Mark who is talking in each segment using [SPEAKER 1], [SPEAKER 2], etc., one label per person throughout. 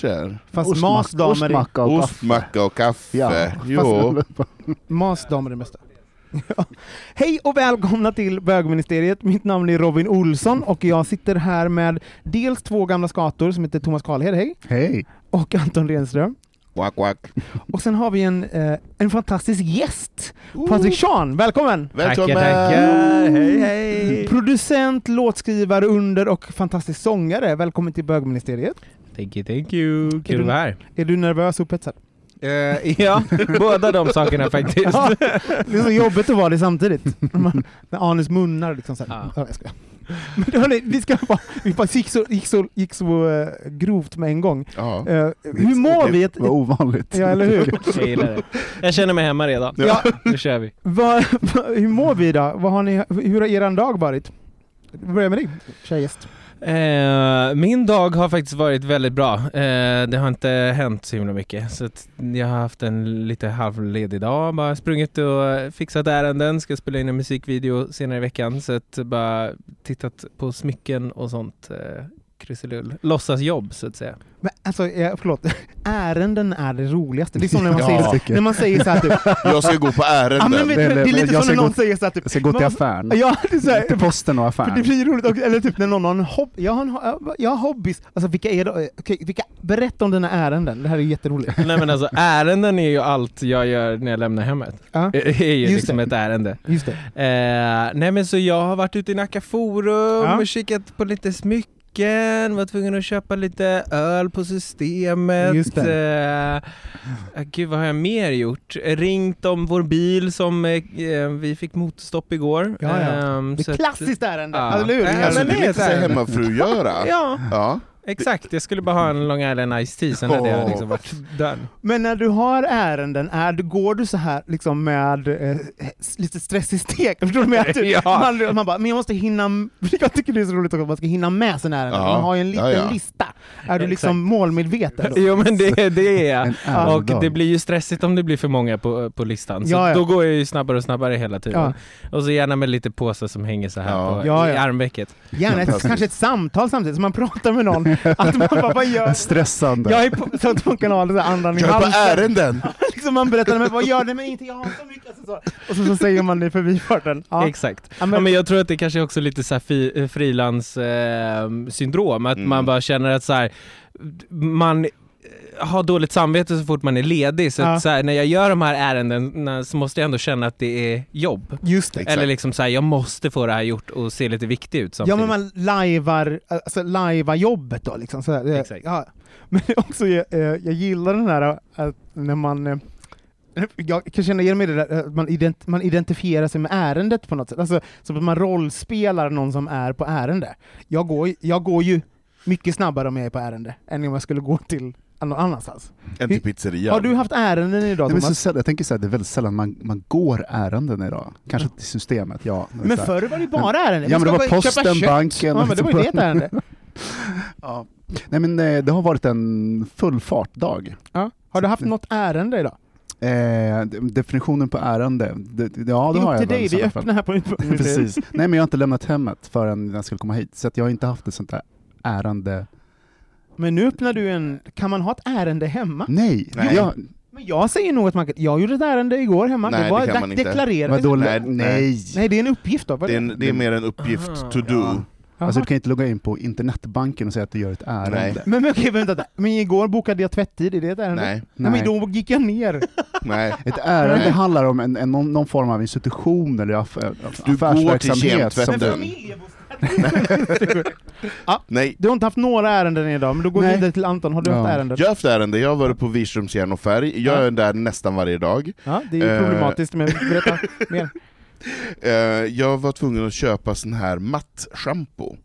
[SPEAKER 1] Kör.
[SPEAKER 2] Fast masdamer är-
[SPEAKER 1] ostmacka och kaffe.
[SPEAKER 3] Ostmacka och kaffe.
[SPEAKER 1] Ja,
[SPEAKER 3] jo.
[SPEAKER 2] Masdamer är det mesta. Ja. Hej och välkomna till bögministeriet. Mitt namn är Robin Olsson och jag sitter här med dels två gamla skator som heter Thomas Karlhed, hej,
[SPEAKER 1] Hej.
[SPEAKER 2] och Anton Renström.
[SPEAKER 3] Quack, quack.
[SPEAKER 2] Och sen har vi en, eh, en fantastisk gäst, Patrik Sean, välkommen!
[SPEAKER 3] Välkommen!
[SPEAKER 2] Hej, hej! Producent, låtskrivare, under och fantastisk sångare. Välkommen till bögministeriet.
[SPEAKER 4] Thank you, thank you. Kul
[SPEAKER 2] du-
[SPEAKER 4] att vara här.
[SPEAKER 2] Är du nervös och upphetsad?
[SPEAKER 4] Eh, ja, båda de sakerna faktiskt.
[SPEAKER 2] Ja, det är så jobbigt att vara det samtidigt. Man- När anus munnar liksom så här.
[SPEAKER 4] Ja.
[SPEAKER 2] Ja. Men hörni, vi ska bara, vi bara gick så, gick så, gick så eh, grovt med en gång.
[SPEAKER 3] Ja.
[SPEAKER 2] Eh, hur mår vi?
[SPEAKER 1] Det var ovanligt.
[SPEAKER 2] ja, eller hur?
[SPEAKER 4] Jag gillar det. Jag känner mig hemma redan.
[SPEAKER 2] Ja.
[SPEAKER 4] Nu kör vi.
[SPEAKER 2] Vad- vad- hur mår vi idag? Vad har ni, hur har er dag varit? Vi börjar med dig, tjejgäst.
[SPEAKER 4] Eh, min dag har faktiskt varit väldigt bra. Eh, det har inte hänt så himla mycket. Så att jag har haft en lite halvledig dag. Bara sprungit och fixat ärenden. Ska spela in en musikvideo senare i veckan. Så att bara tittat på smycken och sånt. Eh, krusilull. Låtsasjobb så att säga.
[SPEAKER 2] Men alltså, eh, förlåt, ärenden är det roligaste. Det är som när man,
[SPEAKER 3] Ja.
[SPEAKER 2] säger, när man säger så här typ,
[SPEAKER 3] Jag ska gå på
[SPEAKER 2] ja,
[SPEAKER 3] ärenden.
[SPEAKER 2] men, vet,
[SPEAKER 1] Det är-
[SPEAKER 2] du, det är lite
[SPEAKER 1] jag
[SPEAKER 2] som
[SPEAKER 1] ska
[SPEAKER 2] när någon
[SPEAKER 1] gå-
[SPEAKER 2] säger så här typ,
[SPEAKER 1] Jag ska gå till
[SPEAKER 2] "Men-
[SPEAKER 1] affären.
[SPEAKER 2] Ja, det är så här,
[SPEAKER 1] Till posten och
[SPEAKER 2] För det
[SPEAKER 1] affären.
[SPEAKER 2] blir roligt, också, eller typ när någon har en hobby, jag har, en, ho- jag har hobbys, alltså vilka är det? Okej, vilka, berätta om dina ärenden, det här är jätteroligt.
[SPEAKER 4] Nej men alltså ärenden är ju allt jag gör när jag lämnar hemmet.
[SPEAKER 2] Ja,
[SPEAKER 4] Det är ju
[SPEAKER 2] Just
[SPEAKER 4] liksom
[SPEAKER 2] det.
[SPEAKER 4] ett ärende.
[SPEAKER 2] just det.
[SPEAKER 4] Eh, nej men så jag har varit ute i Nacka Forum
[SPEAKER 2] Ja.
[SPEAKER 4] och kikat på lite smycken, var tvungen att köpa lite öl på systemet.
[SPEAKER 2] Just
[SPEAKER 4] Eh, eh, gud vad har jag mer gjort? Ringt om vår bil som eh, eh, vi fick motorstopp igår.
[SPEAKER 2] Ja, ja.
[SPEAKER 4] Ehm,
[SPEAKER 2] Det är klassiskt ärende,
[SPEAKER 4] Ja.
[SPEAKER 2] eller hur?
[SPEAKER 3] Alltså,
[SPEAKER 4] men
[SPEAKER 3] det
[SPEAKER 4] det
[SPEAKER 3] är lite hemmafru-göra.
[SPEAKER 4] Ja,
[SPEAKER 3] Ja.
[SPEAKER 4] Exakt. Jag skulle bara ha en Long Island Ice Tea, sen hade jag liksom varit done.
[SPEAKER 2] Men när du har ärenden, är du, går du så här liksom med eh, lite stress i stek? Förstår du jag menar? Typ,
[SPEAKER 4] Ja.
[SPEAKER 2] man, man bara, men jag måste hinna, jag tycker det är så roligt att man ska hinna med sina ärenden.
[SPEAKER 3] Ja.
[SPEAKER 2] Man har ju en liten
[SPEAKER 3] Ja, ja.
[SPEAKER 2] lista. Är du
[SPEAKER 4] Exakt.
[SPEAKER 2] liksom målmedveten? då?
[SPEAKER 4] Jo men det, det är jag. Och det blir ju stressigt om det blir för många på, på listan. Så
[SPEAKER 2] Ja, ja.
[SPEAKER 4] då går jag ju snabbare och snabbare hela tiden.
[SPEAKER 2] Ja.
[SPEAKER 4] Och så gärna med lite påsar som hänger så här
[SPEAKER 3] Ja.
[SPEAKER 4] på,
[SPEAKER 2] Ja,
[SPEAKER 4] i armvecket.
[SPEAKER 2] Gärna ett, kanske ett samtal samtidigt, så man pratar med någon. Att man bara, vad gör
[SPEAKER 1] Stressande.
[SPEAKER 2] Jag är på, så på så här, andan i
[SPEAKER 3] Jag är på
[SPEAKER 2] halsen.
[SPEAKER 3] ärenden!
[SPEAKER 2] liksom man berättar, men vad gör det? Men inte jag har så mycket. Alltså, så. Och så, så säger man det i förbifarten. Ja.
[SPEAKER 4] Exakt.
[SPEAKER 2] Ja,
[SPEAKER 4] Ja,
[SPEAKER 2] men-
[SPEAKER 4] men, jag tror att det kanske också är lite så här fi, eh, frilans eh, syndrom, att
[SPEAKER 3] Mm.
[SPEAKER 4] man bara känner att så här, man eh, har dåligt samvete så fort man är ledig, så,
[SPEAKER 2] Ja.
[SPEAKER 4] så här, när jag gör de här ärendena så måste jag ändå känna att det är jobb.
[SPEAKER 2] Just det.
[SPEAKER 4] Eller liksom så här, jag måste få det här gjort och se lite viktig ut
[SPEAKER 2] Ja
[SPEAKER 4] samtidigt.
[SPEAKER 2] men man lajvar, alltså lajvar jobbet då liksom. Så här,
[SPEAKER 4] Exakt.
[SPEAKER 2] Ja. Men också, jag, eh, jag gillar den här att när man eh, jag kan känna igen mig i det där, man, ident, man identifierar sig med ärendet på något sätt. Alltså, som att man rollspelar någon som är på ärende. Jag går, jag går ju mycket snabbare om jag är på ärende, än om jag skulle gå till någon annanstans.
[SPEAKER 3] En till pizzerian.
[SPEAKER 2] Har du haft ärenden idag
[SPEAKER 1] Nej, men så, jag tänker så här, det är väldigt sällan man, man går ärenden idag. Kanske till systemet, ja.
[SPEAKER 2] Men förr var det bara ärenden.
[SPEAKER 1] Ja, men det var posten, banken.
[SPEAKER 2] Ja, men det var ju det ett ärende.
[SPEAKER 1] ja. Nej men eh, det har varit en full fartdag.
[SPEAKER 2] Ja. Har du haft något ärende idag?
[SPEAKER 1] Eh, definitionen på ärende, det, det- ja det
[SPEAKER 2] det
[SPEAKER 1] har
[SPEAKER 2] är
[SPEAKER 1] jag
[SPEAKER 2] upp till dig, vi öppnar här på
[SPEAKER 1] Precis. Nej men jag har inte lämnat hemmet förrän jag skulle komma hit, så att jag har inte haft ett sånt där ärende.
[SPEAKER 2] Men nu öppnar du en... Kan man ha ett ärende hemma?
[SPEAKER 1] Nej!
[SPEAKER 3] Nej.
[SPEAKER 1] Jag,
[SPEAKER 2] Men jag säger nog att man kan... Jag gjorde ett ärende igår hemma.
[SPEAKER 3] Nej,
[SPEAKER 2] det var
[SPEAKER 3] det kan man inte.
[SPEAKER 1] vadå,
[SPEAKER 3] Nej,
[SPEAKER 1] nej,
[SPEAKER 3] nej.
[SPEAKER 2] det är en uppgift då.
[SPEAKER 3] Det är, en, det är mer en uppgift
[SPEAKER 4] Aha,
[SPEAKER 3] to do.
[SPEAKER 1] ja. Alltså du kan inte logga in på internetbanken och säga att du gör ett ärende.
[SPEAKER 3] Nej.
[SPEAKER 2] Men, men okej, vänta. Men igår bokade jag tvättid, är det ett ärende?
[SPEAKER 3] Nej,
[SPEAKER 2] Nej. men då gick jag ner.
[SPEAKER 3] nej.
[SPEAKER 1] Ett ärende
[SPEAKER 3] Nej.
[SPEAKER 1] handlar om en, en, någon, någon form av institution eller aff,
[SPEAKER 3] Du går till
[SPEAKER 1] affärsverksamhet. Som-
[SPEAKER 3] kemtvätten. Nej,
[SPEAKER 2] Du har inte haft några ärenden idag, men då går vi vidare till Anton. Har du haft
[SPEAKER 1] Ja.
[SPEAKER 2] ärenden?
[SPEAKER 3] jag har haft ärende. Jag har varit på Wirströms järn och färg. Jag
[SPEAKER 2] Ja.
[SPEAKER 3] är där nästan varje dag.
[SPEAKER 2] Ja, det är ju
[SPEAKER 3] Eh.
[SPEAKER 2] problematiskt, men berätta mer.
[SPEAKER 3] Eh, jag var tvungen att köpa sån här matt-shampoo.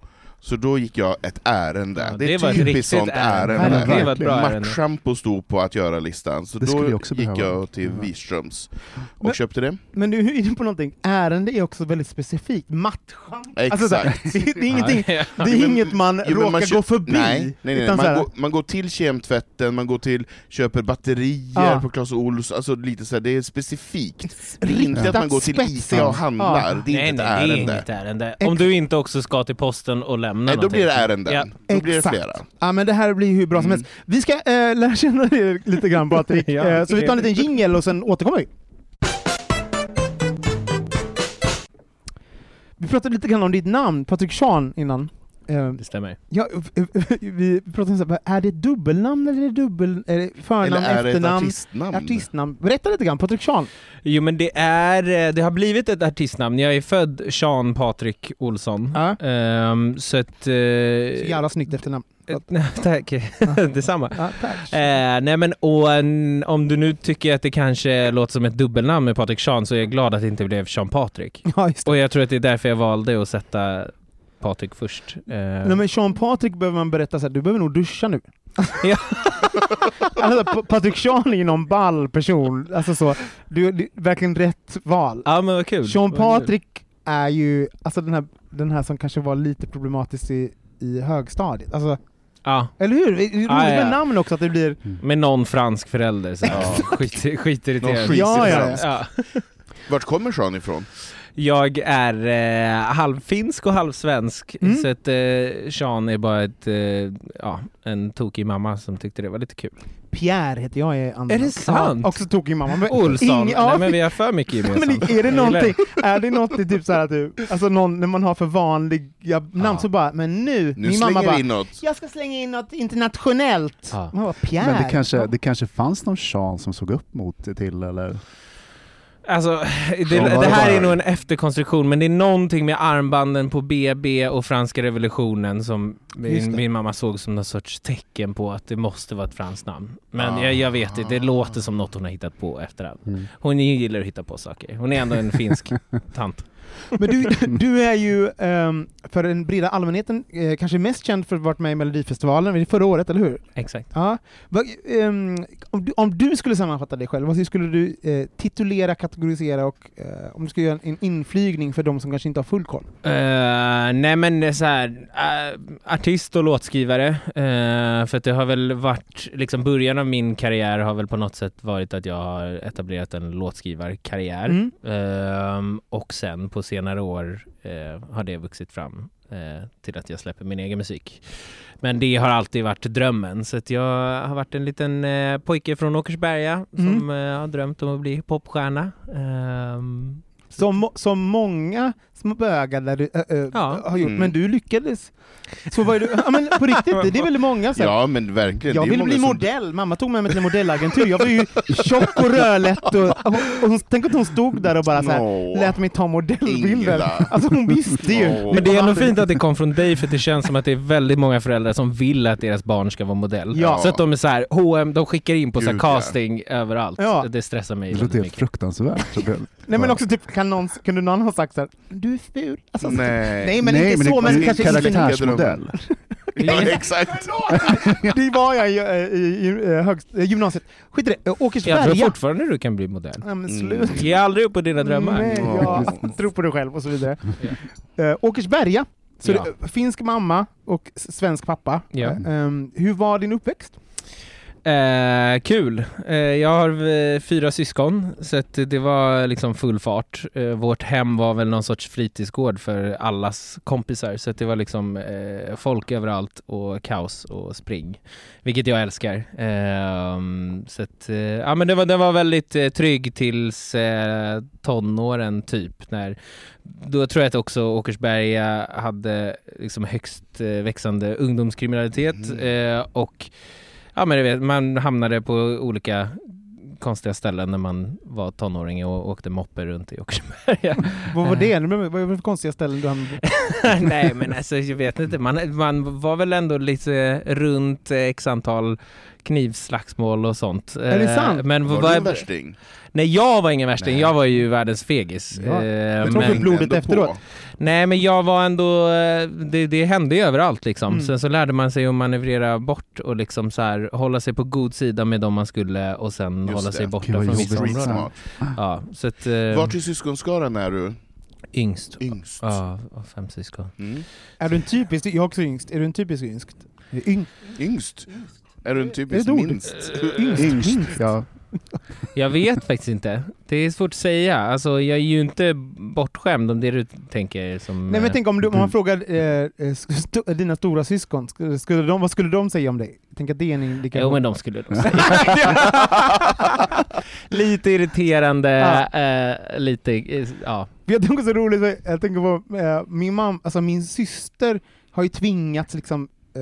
[SPEAKER 3] Så då gick jag ett ärende.
[SPEAKER 4] Ja,
[SPEAKER 3] det är
[SPEAKER 4] det ett
[SPEAKER 3] typiskt sånt
[SPEAKER 4] ärende.
[SPEAKER 3] ärende.
[SPEAKER 2] Det var
[SPEAKER 4] ett bra ärende.
[SPEAKER 3] Matt-shampoo stod på att göra-listan, så
[SPEAKER 1] Det
[SPEAKER 3] då
[SPEAKER 1] skulle jag också
[SPEAKER 3] gick
[SPEAKER 1] behöva.
[SPEAKER 3] jag till
[SPEAKER 1] Ja.
[SPEAKER 3] Wirströms och
[SPEAKER 2] Men-
[SPEAKER 3] köpte det.
[SPEAKER 2] Men du är inne på någonting. Ärende är också väldigt specifikt. Mattschampo.
[SPEAKER 3] Exakt.
[SPEAKER 2] Alltså, så här, det, det är ingenting, det är
[SPEAKER 3] Jo, men-
[SPEAKER 2] inget man
[SPEAKER 3] Jo,
[SPEAKER 2] råkar
[SPEAKER 3] man
[SPEAKER 2] gå förbi.
[SPEAKER 3] Nej, nej, nej. Man, går, man går till kemtvätten, man går till, köper batterier
[SPEAKER 2] Ja.
[SPEAKER 3] på Clas Ohlson, alltså lite så här, det är specifikt. Det är inte att man går till. ICA och handlar,
[SPEAKER 2] Ja.
[SPEAKER 3] det är
[SPEAKER 4] nej,
[SPEAKER 3] inte
[SPEAKER 4] nej,
[SPEAKER 3] ett
[SPEAKER 4] det är
[SPEAKER 3] ärende.
[SPEAKER 4] inget ärende. Om du inte också ska till posten och lämna
[SPEAKER 3] Nej, då blir det ärenden.
[SPEAKER 4] Ja.
[SPEAKER 3] Då blir det
[SPEAKER 2] Exakt.
[SPEAKER 3] flera.
[SPEAKER 2] Ja men det här blir hur bra som
[SPEAKER 3] Mm.
[SPEAKER 2] helst. Vi ska eh, lära känna dig lite grann Patrik,
[SPEAKER 4] Ja,
[SPEAKER 2] eh, så vi tar en liten jingle och sen återkommer vi. Vi pratade lite grann om ditt namn, Patrik Sean, innan. Eh,
[SPEAKER 4] Det stämmer.
[SPEAKER 2] ja, vi pratade om så här, är det ett dubbelnamn eller är det dubbel, är det förnamn,
[SPEAKER 3] Eller är det ett
[SPEAKER 2] efternamn?
[SPEAKER 3] artistnamn?
[SPEAKER 2] Artistnamn. Berätta lite grann, Patrik Sean.
[SPEAKER 4] Jo men det är, eh, det har blivit ett artistnamn. Jag är född Sean Patrik Olsson.
[SPEAKER 2] Ja.
[SPEAKER 4] Ehm, så att...
[SPEAKER 2] Så
[SPEAKER 4] Uh,
[SPEAKER 2] jävla snyggt efternamn.
[SPEAKER 4] tack, detsamma.
[SPEAKER 2] Ja, tack.
[SPEAKER 4] Eh, nej men och, en- om du nu tycker att det kanske låter som ett dubbelnamn med Patrik Sean så är jag glad att det inte blev Sean Patrik.
[SPEAKER 2] Ja.
[SPEAKER 4] Och jag tror att det är därför jag valde att sätta Patrik först. Eh,
[SPEAKER 2] Nej, men Sean Patrik behöver man berätta så här, du behöver nog duscha nu.
[SPEAKER 4] Ja.
[SPEAKER 2] alltså, Pa- Patrik Sean är ju någon ball person, alltså så, du, du verkligen rätt val.
[SPEAKER 4] Ja men vad kul.
[SPEAKER 2] Sean. Patrik är ju, alltså den här, den här som kanske var lite problematisk i, i högstadiet. Alltså,
[SPEAKER 4] Ja,
[SPEAKER 2] eller hur? Det är roligt
[SPEAKER 4] Ja, ja.
[SPEAKER 2] med namn också, att det blir...
[SPEAKER 4] med någon fransk förälder så ja. skit, skitirriterande.
[SPEAKER 3] Någon skit-
[SPEAKER 2] Ja, ja,
[SPEAKER 3] fransk.
[SPEAKER 4] Ja.
[SPEAKER 3] Vart kommer Sean ifrån?
[SPEAKER 4] Jag är eh, halvfinsk och halvsvensk,
[SPEAKER 2] Mm.
[SPEAKER 4] så att eh, Sean är bara ett, eh, ja, en tokig mamma som tyckte det var lite kul.
[SPEAKER 2] Pierre heter jag i andra
[SPEAKER 4] Är det sant?
[SPEAKER 2] Ja, också tokig mamma. Men
[SPEAKER 4] Olsson,
[SPEAKER 2] ing- ja,
[SPEAKER 4] nej men vi har för mycket
[SPEAKER 2] men
[SPEAKER 4] gemensamt.
[SPEAKER 2] är det någonting, är det något i typ såhär att du, alltså någon, när man har för vanliga namn så bara, men nu,
[SPEAKER 3] Nu
[SPEAKER 2] min mamma
[SPEAKER 3] slänger
[SPEAKER 2] bara,
[SPEAKER 3] in något.
[SPEAKER 2] jag ska slänga in något internationellt.
[SPEAKER 4] Ja.
[SPEAKER 2] Man bara, Pierre.
[SPEAKER 1] Men det kanske, det kanske fanns någon Sean som såg upp mot det till, eller?
[SPEAKER 4] Alltså, det, det här är nog en efterkonstruktion, men det är någonting med armbanden på BB och franska revolutionen som min,
[SPEAKER 2] det.
[SPEAKER 4] min mamma såg som någon sorts tecken på att det måste vara ett franskt namn. Men
[SPEAKER 3] Ah.
[SPEAKER 4] jag, jag vet inte, det låter som något hon har hittat på efterhand.
[SPEAKER 1] Mm.
[SPEAKER 4] Hon gillar att hitta på saker. Hon är ändå en finsk tant.
[SPEAKER 2] Men du, du är ju ehm, för den breda allmänheten eh, kanske mest känd för att ha varit med i Melodifestivalen det förra året, eller hur?
[SPEAKER 4] Exakt.
[SPEAKER 2] Ja. Va, ehm, om, du, om du skulle sammanfatta dig själv, vad skulle du eh, titulera, kategorisera och eh, om du skulle göra en inflygning för de som kanske inte har full koll?
[SPEAKER 4] Uh, nej men så här, uh, artist och låtskrivare. Uh, för det har väl varit, liksom början av min karriär har väl på något sätt varit att jag har etablerat en låtskrivarkarriär.
[SPEAKER 2] Mm.
[SPEAKER 4] Ehm, och sen på senare år eh, har det vuxit fram eh, till att jag släpper min egen musik. Men det har alltid varit drömmen, så jag har varit en liten eh, pojke från Åkersberga som eh, har drömt om att bli popstjärna. Ehm,
[SPEAKER 2] Som, som många små bögar där du, äh, äh,
[SPEAKER 4] Ja.
[SPEAKER 2] har gjort,
[SPEAKER 3] Mm.
[SPEAKER 2] men du lyckades. Så var du, ja, men på riktigt, det är väldigt många så här,
[SPEAKER 3] Ja men verkligen.
[SPEAKER 2] Jag
[SPEAKER 3] det
[SPEAKER 2] ville bli
[SPEAKER 3] som-
[SPEAKER 2] modell, mamma tog med mig till en modellagentur. Jag var ju tjock och rödlätt och, och, och hon, tänk att hon stod där och bara så här,
[SPEAKER 3] Nå.
[SPEAKER 2] lät mig ta modellbilder.
[SPEAKER 3] Ingela.
[SPEAKER 2] Alltså hon visste ju.
[SPEAKER 3] Åh.
[SPEAKER 4] Men det är ändå fint att det kom från dig för det känns som att det är väldigt många föräldrar som vill att deras barn ska vara modell.
[SPEAKER 2] Ja.
[SPEAKER 4] Så att de är så här, H&M, de skickar in på så här casting överallt.
[SPEAKER 2] Ja.
[SPEAKER 4] Det stressar mig
[SPEAKER 1] Det
[SPEAKER 4] väldigt
[SPEAKER 1] låter helt
[SPEAKER 4] mycket.
[SPEAKER 1] fruktansvärt. Så det-
[SPEAKER 2] Nej men också typ, kan någon, kunde någon ha sagt så här, du är ful? Alltså,
[SPEAKER 3] Nej.
[SPEAKER 2] Nej men
[SPEAKER 1] Nej,
[SPEAKER 2] inte
[SPEAKER 1] men
[SPEAKER 2] så,
[SPEAKER 1] det,
[SPEAKER 2] men
[SPEAKER 1] det är
[SPEAKER 2] kanske
[SPEAKER 1] karaktärsmodell.
[SPEAKER 3] Ja, exakt.
[SPEAKER 2] det var jag i, i, i, i högst, eh, gymnasiet. Skit i det. Eh,
[SPEAKER 4] Jag tror
[SPEAKER 2] Åkersberga.
[SPEAKER 4] fortfarande du kan bli modern.
[SPEAKER 2] Ja, men
[SPEAKER 3] Mm.
[SPEAKER 2] slut.
[SPEAKER 4] Ge aldrig upp på dina drömmar.
[SPEAKER 2] Nej,
[SPEAKER 3] Ja.
[SPEAKER 2] jag tror på dig själv och så vidare. Uh, Åkersberga. Så
[SPEAKER 4] Ja.
[SPEAKER 2] det, finsk mamma och svensk pappa.
[SPEAKER 4] Ja.
[SPEAKER 2] Ehm, hur var din uppväxt?
[SPEAKER 4] Eh, kul. Eh, jag har eh, fyra syskon, så att det var liksom full fart. Eh, vårt hem var väl någon sorts fritidsgård för allas kompisar, så det var liksom eh, folk överallt och kaos och spring. Vilket jag älskar. Eh, så att, eh, ja men det var, det var väldigt eh, trygg tills tonåren typ. När, då tror jag att också Åkersberga hade liksom högst växande ungdomskriminalitet eh, och Ja men du vet, man hamnade på olika konstiga ställen när man var tonåring och åkte moppe runt i Åkersberga.
[SPEAKER 2] Vad var det? Vad var det för konstiga ställen du hamnade på?
[SPEAKER 4] Nej men alltså jag vet inte, man, man var väl ändå lite runt eh, x antal knivslagsmål och sånt.
[SPEAKER 2] Är det
[SPEAKER 4] Eh,
[SPEAKER 2] sant?
[SPEAKER 4] Men
[SPEAKER 3] Var
[SPEAKER 4] vad-
[SPEAKER 3] du en värsting?
[SPEAKER 4] Nej jag var ingen värsting,
[SPEAKER 3] Nej.
[SPEAKER 4] jag var ju världens fegis.
[SPEAKER 2] Ja.
[SPEAKER 4] Eh, men-
[SPEAKER 2] att blodet efteråt.
[SPEAKER 3] på.
[SPEAKER 4] Nej men jag var ändå, eh, det, det hände ju överallt liksom.
[SPEAKER 2] Mm.
[SPEAKER 4] Sen så lärde man sig att manövrera bort och liksom så här, hålla sig på god sida med dem man skulle och sen
[SPEAKER 3] Just
[SPEAKER 4] hålla
[SPEAKER 3] det.
[SPEAKER 4] sig borta från vissa områden. Ja, så att,
[SPEAKER 3] Vart i syskonskaran är du
[SPEAKER 4] yngst.
[SPEAKER 3] yngst?
[SPEAKER 4] Ja, av fem syskon.
[SPEAKER 3] Mm.
[SPEAKER 2] Är du en typisk, jag är också yngst, är du en typisk yngst? Yng,
[SPEAKER 3] Yngst? Är du en
[SPEAKER 2] Är
[SPEAKER 3] typisk
[SPEAKER 2] det ett ord?
[SPEAKER 3] minst?
[SPEAKER 2] yngst?
[SPEAKER 1] Yngst, ja.
[SPEAKER 4] Jag vet faktiskt inte. Det är svårt att säga. Alltså jag är ju inte bortskämd om det du tänker som...
[SPEAKER 2] Nej men
[SPEAKER 4] eh,
[SPEAKER 2] tänk om, du, om man frågar eh, eh, st- dina stora syskon, skulle, de, vad skulle de säga om dig? Tänk att det är en indikation.
[SPEAKER 4] Jo men de skulle nog säga. Lite irriterande,
[SPEAKER 2] Ja.
[SPEAKER 4] eh, lite, eh, ja.
[SPEAKER 2] Jag tänker så roligt, jag tänker på eh, min mamma, alltså min syster har ju tvingats liksom eh,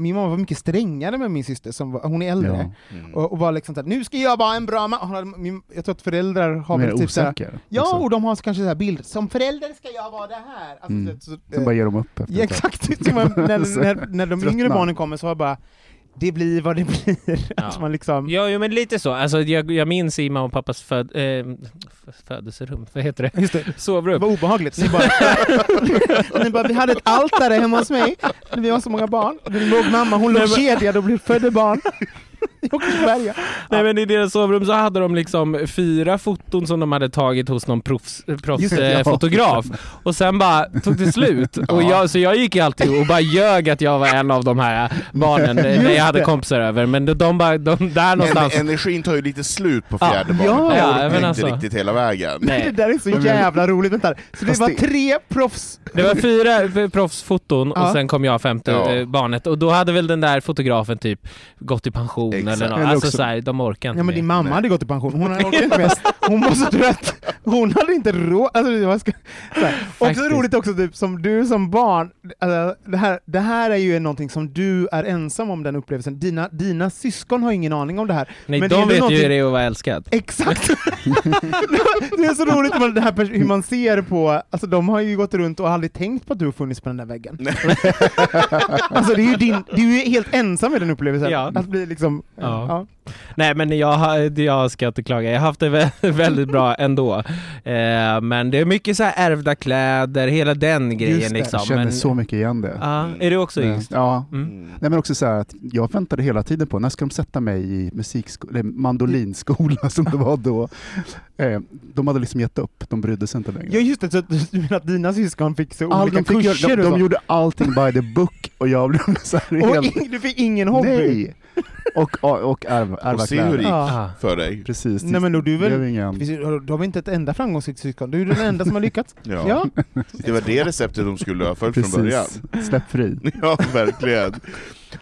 [SPEAKER 2] min mamma var mycket strängare med min syster, som var, hon är äldre,
[SPEAKER 1] ja.
[SPEAKER 3] Mm.
[SPEAKER 2] och, och var liksom såhär, nu ska jag vara en bra mamma. Jag tror att föräldrar har
[SPEAKER 1] Mer
[SPEAKER 2] väl typ såhär. Ja,
[SPEAKER 1] också.
[SPEAKER 2] och de har kanske så här bild, som förälder ska jag vara det här. Alltså,
[SPEAKER 1] Mm.
[SPEAKER 2] så, så,
[SPEAKER 1] Sen bara ger de upp efter
[SPEAKER 2] Ja, exakt, som man, när, när, när de yngre barnen kommer så var det bara det blir vad det blir. Att man liksom,
[SPEAKER 4] Ja, jo, men lite så. Alltså, jag, jag minns i mamma och pappas föd, eh, födelserum, vad heter det?
[SPEAKER 2] just det, det
[SPEAKER 4] Sovrum.
[SPEAKER 2] var obehagligt. Ni bara, ni bara, vi hade ett altare hemma hos mig, när vi var så många barn. Du låg mamma, hon låg kedjad och blev födde barn. I Åkersberga.
[SPEAKER 4] Nej men i deras sovrum så hade de liksom fyra foton som de hade tagit hos någon proffs,
[SPEAKER 2] Just det, ja.
[SPEAKER 4] proffsfotograf. Och sen bara tog det slut. Och jag, så jag gick ju alltid och bara ljög att jag var en av de här barnen när jag hade
[SPEAKER 2] det.
[SPEAKER 4] kompisar över. Men de, de bara, de, där någonstans...
[SPEAKER 3] En, energin tar ju lite slut på
[SPEAKER 4] Ja.
[SPEAKER 3] fjärde barnet.
[SPEAKER 2] Ja,
[SPEAKER 4] ja, men
[SPEAKER 3] inte
[SPEAKER 4] alltså.
[SPEAKER 3] riktigt hela vägen.
[SPEAKER 2] Det
[SPEAKER 4] Nej.
[SPEAKER 2] där är så jävla roligt. Vänta. Så det
[SPEAKER 1] Fast
[SPEAKER 2] var
[SPEAKER 1] det-
[SPEAKER 2] tre proffs...
[SPEAKER 4] Det var fyra proffsfoton och sen kom jag femte
[SPEAKER 3] Ja.
[SPEAKER 4] eh, barnet och då hade väl den där fotografen typ gått i pension
[SPEAKER 3] Exakt.
[SPEAKER 4] eller något.
[SPEAKER 1] Eller
[SPEAKER 4] Alltså
[SPEAKER 1] också-
[SPEAKER 4] så här, de orkar inte
[SPEAKER 2] Ja men din mamma
[SPEAKER 3] Nej.
[SPEAKER 2] hade gått i pension, hon hade orkat inte mest. Hon var så trött. Hon hade inte råd. Alltså, det var ska, så här. Också roligt också, typ, som du som barn, alltså, det, här, det här är ju någonting som du är ensam om den upplevelsen. Dina, dina syskon har ingen aning om det här.
[SPEAKER 4] Nej,
[SPEAKER 2] Men det är
[SPEAKER 4] de vet ju hur det är att vara älskad.
[SPEAKER 2] Exakt! det är så roligt man, det här, hur man ser på, alltså de har ju gått runt och aldrig tänkt på att du har funnits på den där väggen. alltså det är ju din, du är ju helt ensam med den upplevelsen.
[SPEAKER 4] Ja.
[SPEAKER 2] Att bli liksom,
[SPEAKER 4] Ja.
[SPEAKER 2] ja.
[SPEAKER 4] Nej men jag, jag ska inte klaga, jag har haft det vä- väldigt bra ändå. Eh, men det är mycket så här ärvda kläder, hela den grejen
[SPEAKER 2] Just det,
[SPEAKER 4] liksom.
[SPEAKER 1] Jag känner
[SPEAKER 4] men,
[SPEAKER 1] så mycket igen det.
[SPEAKER 4] Ja, är du också yngst?
[SPEAKER 1] Ja.
[SPEAKER 4] Mm.
[SPEAKER 1] Nej men också så här att jag väntade hela tiden på, när ska de sätta mig i musikskola, eller mandolinskola som det var då. Eh, de hade liksom gett upp, de brydde sig inte längre.
[SPEAKER 2] Ja just det, så att du menar att dina syskon fick så
[SPEAKER 1] All,
[SPEAKER 2] olika
[SPEAKER 1] de, fick
[SPEAKER 2] kurser
[SPEAKER 1] de, de
[SPEAKER 2] så?
[SPEAKER 1] gjorde allting by the book och jag blev så här
[SPEAKER 2] Och
[SPEAKER 1] helt...
[SPEAKER 2] du fick ingen hobby?
[SPEAKER 1] Nej! Och, och, och ärva, ärva
[SPEAKER 3] Och se hur det
[SPEAKER 1] kläder.
[SPEAKER 3] gick
[SPEAKER 2] Ja.
[SPEAKER 3] för dig.
[SPEAKER 1] Precis.
[SPEAKER 2] Nej men då du väl,
[SPEAKER 1] ingen...
[SPEAKER 2] Du har inte ett enda framgångsrikt syskon? Du är den enda som har lyckats?
[SPEAKER 3] Ja.
[SPEAKER 2] Ja.
[SPEAKER 3] Det var det receptet de skulle ha följt från
[SPEAKER 1] Precis.
[SPEAKER 3] början.
[SPEAKER 1] Släpp fri.
[SPEAKER 3] Ja, verkligen.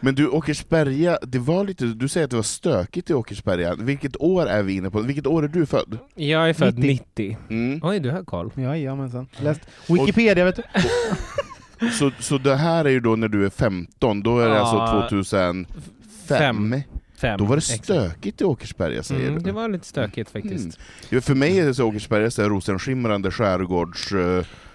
[SPEAKER 3] Men du, Åkersberga, det var lite, du säger att det var stökigt i Åkersberga. Vilket år är vi inne på? Vilket år är du född?
[SPEAKER 4] Jag är född
[SPEAKER 2] 90.
[SPEAKER 4] 90.
[SPEAKER 3] Mm.
[SPEAKER 4] Oj, du har koll.
[SPEAKER 2] Jajamensan. Läst Wikipedia vet du.
[SPEAKER 3] Så, så det här är ju då när du är 15, då är det
[SPEAKER 4] Ja.
[SPEAKER 3] alltså 2005?
[SPEAKER 4] Fem. Fem.
[SPEAKER 3] Då var det
[SPEAKER 4] exakt.
[SPEAKER 3] stökigt i Åkersberga säger
[SPEAKER 4] Mm,
[SPEAKER 3] du?
[SPEAKER 4] det var lite stökigt faktiskt.
[SPEAKER 3] Mm. För mig är det så Åkersberga så rosenskimrande skärgårds...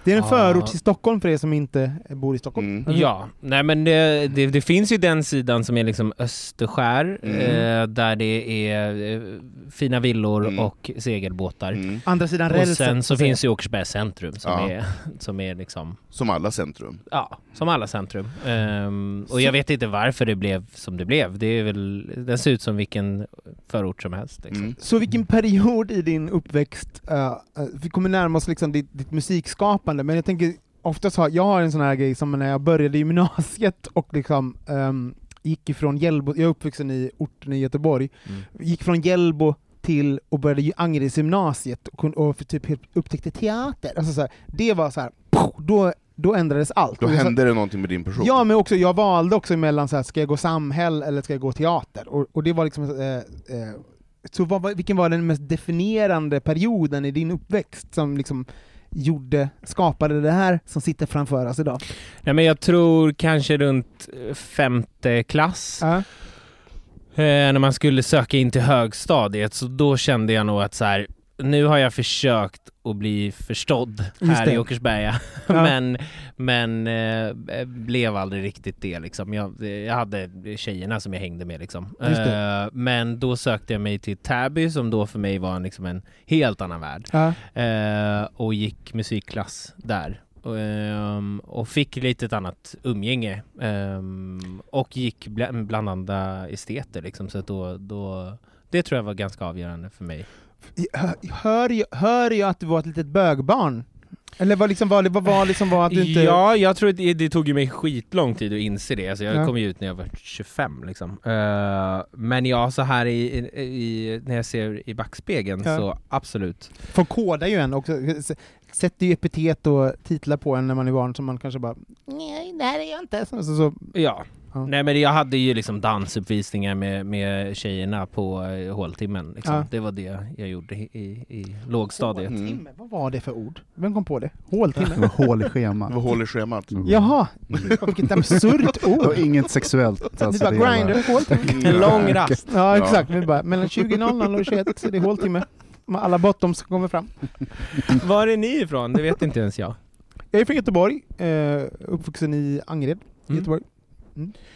[SPEAKER 2] Det är en
[SPEAKER 4] Ja.
[SPEAKER 2] förort till Stockholm för er som inte bor i Stockholm.
[SPEAKER 3] Mm.
[SPEAKER 4] Ja, nej men det, det, det finns ju den sidan som är liksom Österskär,
[SPEAKER 3] Mm.
[SPEAKER 4] eh, där det är eh, fina villor
[SPEAKER 3] Mm.
[SPEAKER 4] och segelbåtar.
[SPEAKER 3] Mm.
[SPEAKER 2] Andra sidan
[SPEAKER 4] Och
[SPEAKER 2] rälsen.
[SPEAKER 4] sen så finns ju Åkersberga centrum som,
[SPEAKER 3] Ja.
[SPEAKER 4] är, som är liksom,
[SPEAKER 3] Som alla centrum.
[SPEAKER 4] ja, som alla centrum. Ehm, och jag vet inte varför det blev som det blev. Det är väl, den ser ut som vilken förort som helst. Liksom.
[SPEAKER 3] Mm.
[SPEAKER 2] Så vilken period i din uppväxt, eh, vi kommer närma oss liksom ditt, ditt musikskapande, men jag tänker oftast har, jag har en sån här grej som när jag började gymnasiet och liksom ehm, gick ifrån Hjällbo, jag är uppvuxen i orten i Göteborg,
[SPEAKER 4] Mm.
[SPEAKER 2] gick från Hjällbo till och började ju Angeredsgymnasiet och, och typ upptäckte teater. Alltså så här, det var så här, då, då ändrades allt.
[SPEAKER 3] Då hände det någonting med din person.
[SPEAKER 2] Ja, men också, jag valde också mellan så här, ska jag gå samhäll eller ska jag gå teater? Och, och det var liksom... Eh, eh, så vad, vilken var den mest definierande perioden i din uppväxt som liksom gjorde, skapade det här som sitter framför oss idag?
[SPEAKER 4] Nej men jag tror kanske runt eh, femte klass.
[SPEAKER 2] Ja.
[SPEAKER 4] Eh, när man skulle söka in till högstadiet, så då kände jag nog att så här, nu har jag försökt att bli förstådd här i Åkersberga,
[SPEAKER 2] Ja.
[SPEAKER 4] men, men eh, blev aldrig riktigt det liksom. Jag, jag hade tjejerna som jag hängde med liksom. Eh, men då sökte jag mig till Täby som då för mig var liksom en helt annan värld.
[SPEAKER 2] Ja.
[SPEAKER 4] Eh, och gick musikklass där. Och, ehm, och fick lite ett annat umgänge. Ehm, och gick bl- bland andra esteter liksom. Så då, då, det tror jag var ganska avgörande för mig.
[SPEAKER 2] Hör, hör, jag, hör jag att du var ett litet bögbarn? Eller vad liksom var, vad var liksom var att du inte...
[SPEAKER 4] Ja, jag tror att det, det tog ju mig skitlång tid att inse det. Alltså jag
[SPEAKER 2] Ja.
[SPEAKER 4] kom ju ut när jag var 25 liksom. Eh, men ja, så här i, i, i, när jag ser i backspegeln
[SPEAKER 2] Ja.
[SPEAKER 4] så absolut.
[SPEAKER 2] Folk kodar ju en också, sätter ju epitet och titlar på en när man är barn som man kanske bara Nej, det här är jag inte. Så, så, så,
[SPEAKER 4] Ja.
[SPEAKER 2] Ja.
[SPEAKER 4] Nej men jag hade ju liksom dansuppvisningar med, med tjejerna på eh, håltimmen. Liksom.
[SPEAKER 2] Ja.
[SPEAKER 4] Det var det jag gjorde i, i, i lågstadiet.
[SPEAKER 3] Mm.
[SPEAKER 2] Håltimme, vad var det för ord? Vem kom på det? Håltimme?
[SPEAKER 1] Det var hål i
[SPEAKER 3] Det
[SPEAKER 1] schemat.
[SPEAKER 3] var hål i schemat.
[SPEAKER 1] Mm.
[SPEAKER 2] Jaha, vilket absurt
[SPEAKER 1] Det var
[SPEAKER 2] ord!
[SPEAKER 1] inget sexuellt. Alltså,
[SPEAKER 2] bara
[SPEAKER 1] det var-
[SPEAKER 2] grinder, håltimme.
[SPEAKER 4] En lång rast.
[SPEAKER 2] Ja exakt, vi bara mellan 20.00 och 21 så är det håltimme. Alla bottoms kommer fram.
[SPEAKER 4] Var är ni ifrån? Det vet inte ens jag.
[SPEAKER 2] Jag är från Göteborg, eh, uppvuxen i Angered,
[SPEAKER 4] Mm.
[SPEAKER 2] Göteborg.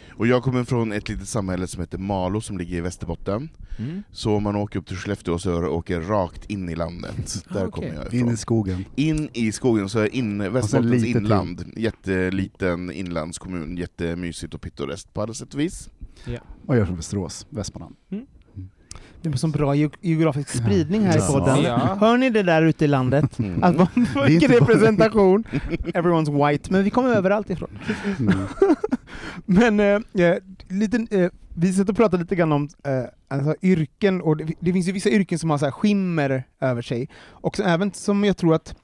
[SPEAKER 3] Och jag kommer från ett litet samhälle som heter Malå som ligger i Västerbotten.
[SPEAKER 4] Mm.
[SPEAKER 3] Så om man åker upp till Skellefteå så åker rakt in i landet. Där
[SPEAKER 4] Ah, okej.
[SPEAKER 3] kommer jag
[SPEAKER 1] In
[SPEAKER 3] ifrån.
[SPEAKER 1] i skogen.
[SPEAKER 3] In i skogen, så är in, Västerbottens
[SPEAKER 1] lite till.
[SPEAKER 3] inland. Jätteliten inlandskommun, jättemysigt och pittoreskt på alla sätt och vis.
[SPEAKER 1] Och jag är från Västerås, Västmanland.
[SPEAKER 2] Det är en sån bra ge- geografisk spridning här
[SPEAKER 1] Ja.
[SPEAKER 2] i podden.
[SPEAKER 4] Ja.
[SPEAKER 2] Hör ni det där ute i landet?
[SPEAKER 3] Mm.
[SPEAKER 2] Att
[SPEAKER 1] inte bara-
[SPEAKER 2] representation! Everyone's white, men vi kommer överallt ifrån.
[SPEAKER 1] Mm.
[SPEAKER 2] Men eh, eh, lite, eh, vi satt och pratade lite grann om eh, alltså, yrken, och det, det finns ju vissa yrken som har så här skimmer över sig. Och så, även som jag tror att,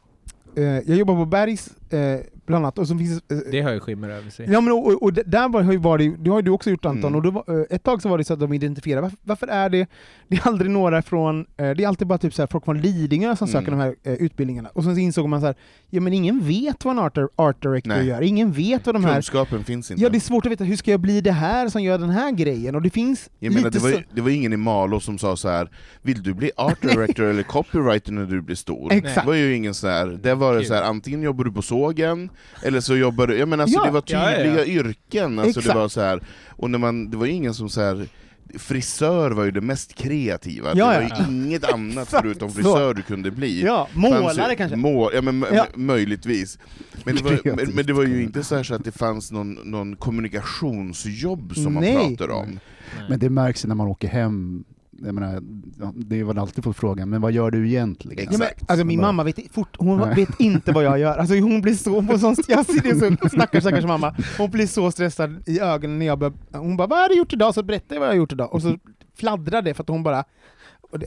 [SPEAKER 2] eh, jag jobbar på Bergs eh, bland annat, och så finns eh,
[SPEAKER 4] Det har ju skimmer över sig.
[SPEAKER 2] Ja, men, och, och, och där var, har ju varit, det har ju du också gjort Anton,
[SPEAKER 3] Mm.
[SPEAKER 2] och då var, eh, ett tag så var det så att de identifierade, varför, varför är det, det är aldrig några från, eh, det är alltid bara typ så här, folk från Lidingö som
[SPEAKER 3] Mm.
[SPEAKER 2] söker de här eh, utbildningarna. Och sen så insåg man så här, ja men ingen vet vad en art, art director
[SPEAKER 3] Nej.
[SPEAKER 2] gör, ingen vet vad de här
[SPEAKER 3] Kunskapen finns inte.
[SPEAKER 2] Ja, det är svårt att veta, hur ska jag bli det här som gör den här grejen? Och det finns
[SPEAKER 3] Jag menar, det, var,
[SPEAKER 2] så...
[SPEAKER 3] det var ingen i Malå som sa så här. vill du bli art director eller copywriter när du blir stor?
[SPEAKER 2] Exakt.
[SPEAKER 3] Det var ju ingen så här. det var det så här, antingen jobbar du på sågen, eller så jobbar du, jag menar alltså,
[SPEAKER 2] Ja.
[SPEAKER 3] det var
[SPEAKER 4] Ja, ja,
[SPEAKER 3] tydliga
[SPEAKER 4] ja.
[SPEAKER 3] yrken, alltså, det var så här. och när man, det var ju ingen som så här. Frisör var ju det mest kreativa,
[SPEAKER 2] Ja,
[SPEAKER 3] det
[SPEAKER 2] ja.
[SPEAKER 3] var ju inget annat förutom frisör du kunde bli.
[SPEAKER 2] Ja,
[SPEAKER 3] Fanns ju-
[SPEAKER 2] målare kanske?
[SPEAKER 3] Mål, ja, men,
[SPEAKER 2] Ja.
[SPEAKER 3] möjligtvis. Men det, var, men, men det var ju inte så, här så att det fanns någon, någon kommunikationsjobb som man
[SPEAKER 2] Nej.
[SPEAKER 3] pratade om.
[SPEAKER 1] Men det märks när man åker hem. Jag menar, det är väl alltid fått frågan, men vad gör du egentligen?
[SPEAKER 2] Ja, men, alltså min
[SPEAKER 1] Bara-
[SPEAKER 2] mamma vet, fort, hon
[SPEAKER 1] Nej.
[SPEAKER 2] vet inte vad jag gör. Alltså, hon blir så, får sån, jag ser det så, stackars, stackars mamma. Hon blir så stressad i ögonen när jag börjar, hon bara ”Vad har du gjort idag?” så berättar jag vad jag har gjort idag. Och så fladdrar det för att hon bara,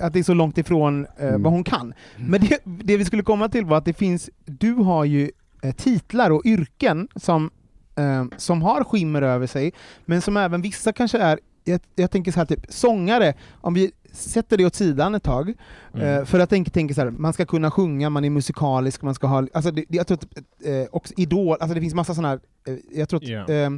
[SPEAKER 2] att det är så långt ifrån eh,
[SPEAKER 1] Mm.
[SPEAKER 2] vad hon kan. Men det, det vi skulle komma till var att det finns, du har ju eh, titlar och yrken som, eh, som har skimmer över sig, men som även vissa kanske är, jag, jag tänker så här typ sångare, om vi sätter det åt sidan ett tag,
[SPEAKER 4] Mm.
[SPEAKER 2] Eh, för jag tänker, tänker så här, man ska kunna sjunga, man är musikalisk, man ska ha... Alltså det, jag tror att, eh, också Idol, alltså det finns massa sådana här... Eh, jag tror att
[SPEAKER 4] Ja.
[SPEAKER 2] eh,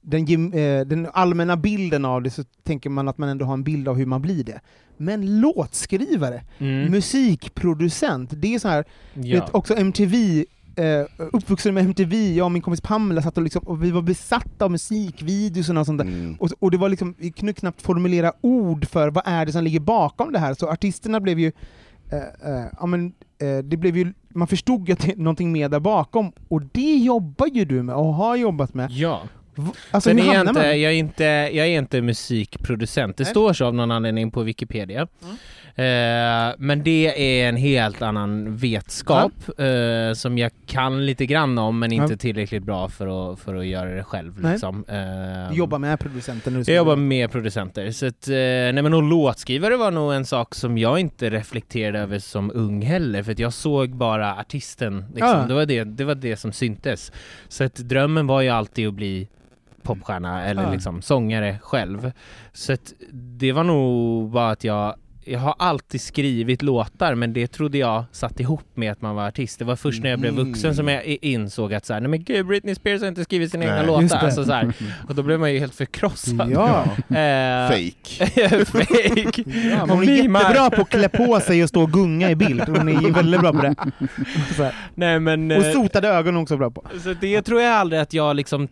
[SPEAKER 2] den, den allmänna bilden av det så tänker man att man ändå har en bild av hur man blir det. Men låtskrivare,
[SPEAKER 4] Mm.
[SPEAKER 2] musikproducent, det är så här,
[SPEAKER 4] Ja.
[SPEAKER 2] vet, också MTV eh, uppvuxen med MTV, jag och min kompis Pamela satt och, liksom, och vi var besatta av musikvideos och sånt där.
[SPEAKER 3] Mm.
[SPEAKER 2] Och, och det var liksom, vi kunde knappt formulera ord för vad är det som ligger bakom det här, så artisterna blev ju eh, eh, ja, men, eh, det blev ju, man förstod ju att det är någonting mer där bakom, och det jobbar ju du med och har jobbat med.
[SPEAKER 4] Ja.
[SPEAKER 2] Alltså,
[SPEAKER 4] Sen är jag, inte, jag, är inte, jag är inte musikproducent. Det
[SPEAKER 2] Nej.
[SPEAKER 4] står så av någon anledning på Wikipedia. Eh, men det är en helt annan vetskap eh, som jag kan lite grann om men inte
[SPEAKER 2] Ja.
[SPEAKER 4] tillräckligt bra för att, för att göra det själv. Liksom. Eh,
[SPEAKER 2] Du jobbar med producenten nu?
[SPEAKER 4] jag jobbar med producenter. Så att, nej men och låtskrivare var nog en sak som jag inte reflekterade över som ung heller, för jag såg bara artisten. Liksom.
[SPEAKER 2] Ja.
[SPEAKER 4] Det, var det, det var det som syntes. Så att drömmen var ju alltid att bli popstjärna eller
[SPEAKER 2] Ja.
[SPEAKER 4] liksom sångare själv. Så att det var nog bara att jag jag har alltid skrivit låtar men det trodde jag satt ihop med att man var artist. Det var först när jag blev vuxen som jag insåg att så här, nej men gud Britney Spears har inte skrivit sina egna låtar. Alltså, så här. Och då blev man ju helt förkrossad.
[SPEAKER 2] Ja.
[SPEAKER 4] Eh,
[SPEAKER 3] Fake.
[SPEAKER 4] Fake.
[SPEAKER 2] Ja, hon är jättebra på att klä på sig och stå och gunga i bild. Hon är väldigt bra på det. Så här.
[SPEAKER 4] Nej men...
[SPEAKER 2] Och
[SPEAKER 4] eh,
[SPEAKER 2] sotade ögon också bra på.
[SPEAKER 4] Så det tror jag aldrig att jag liksom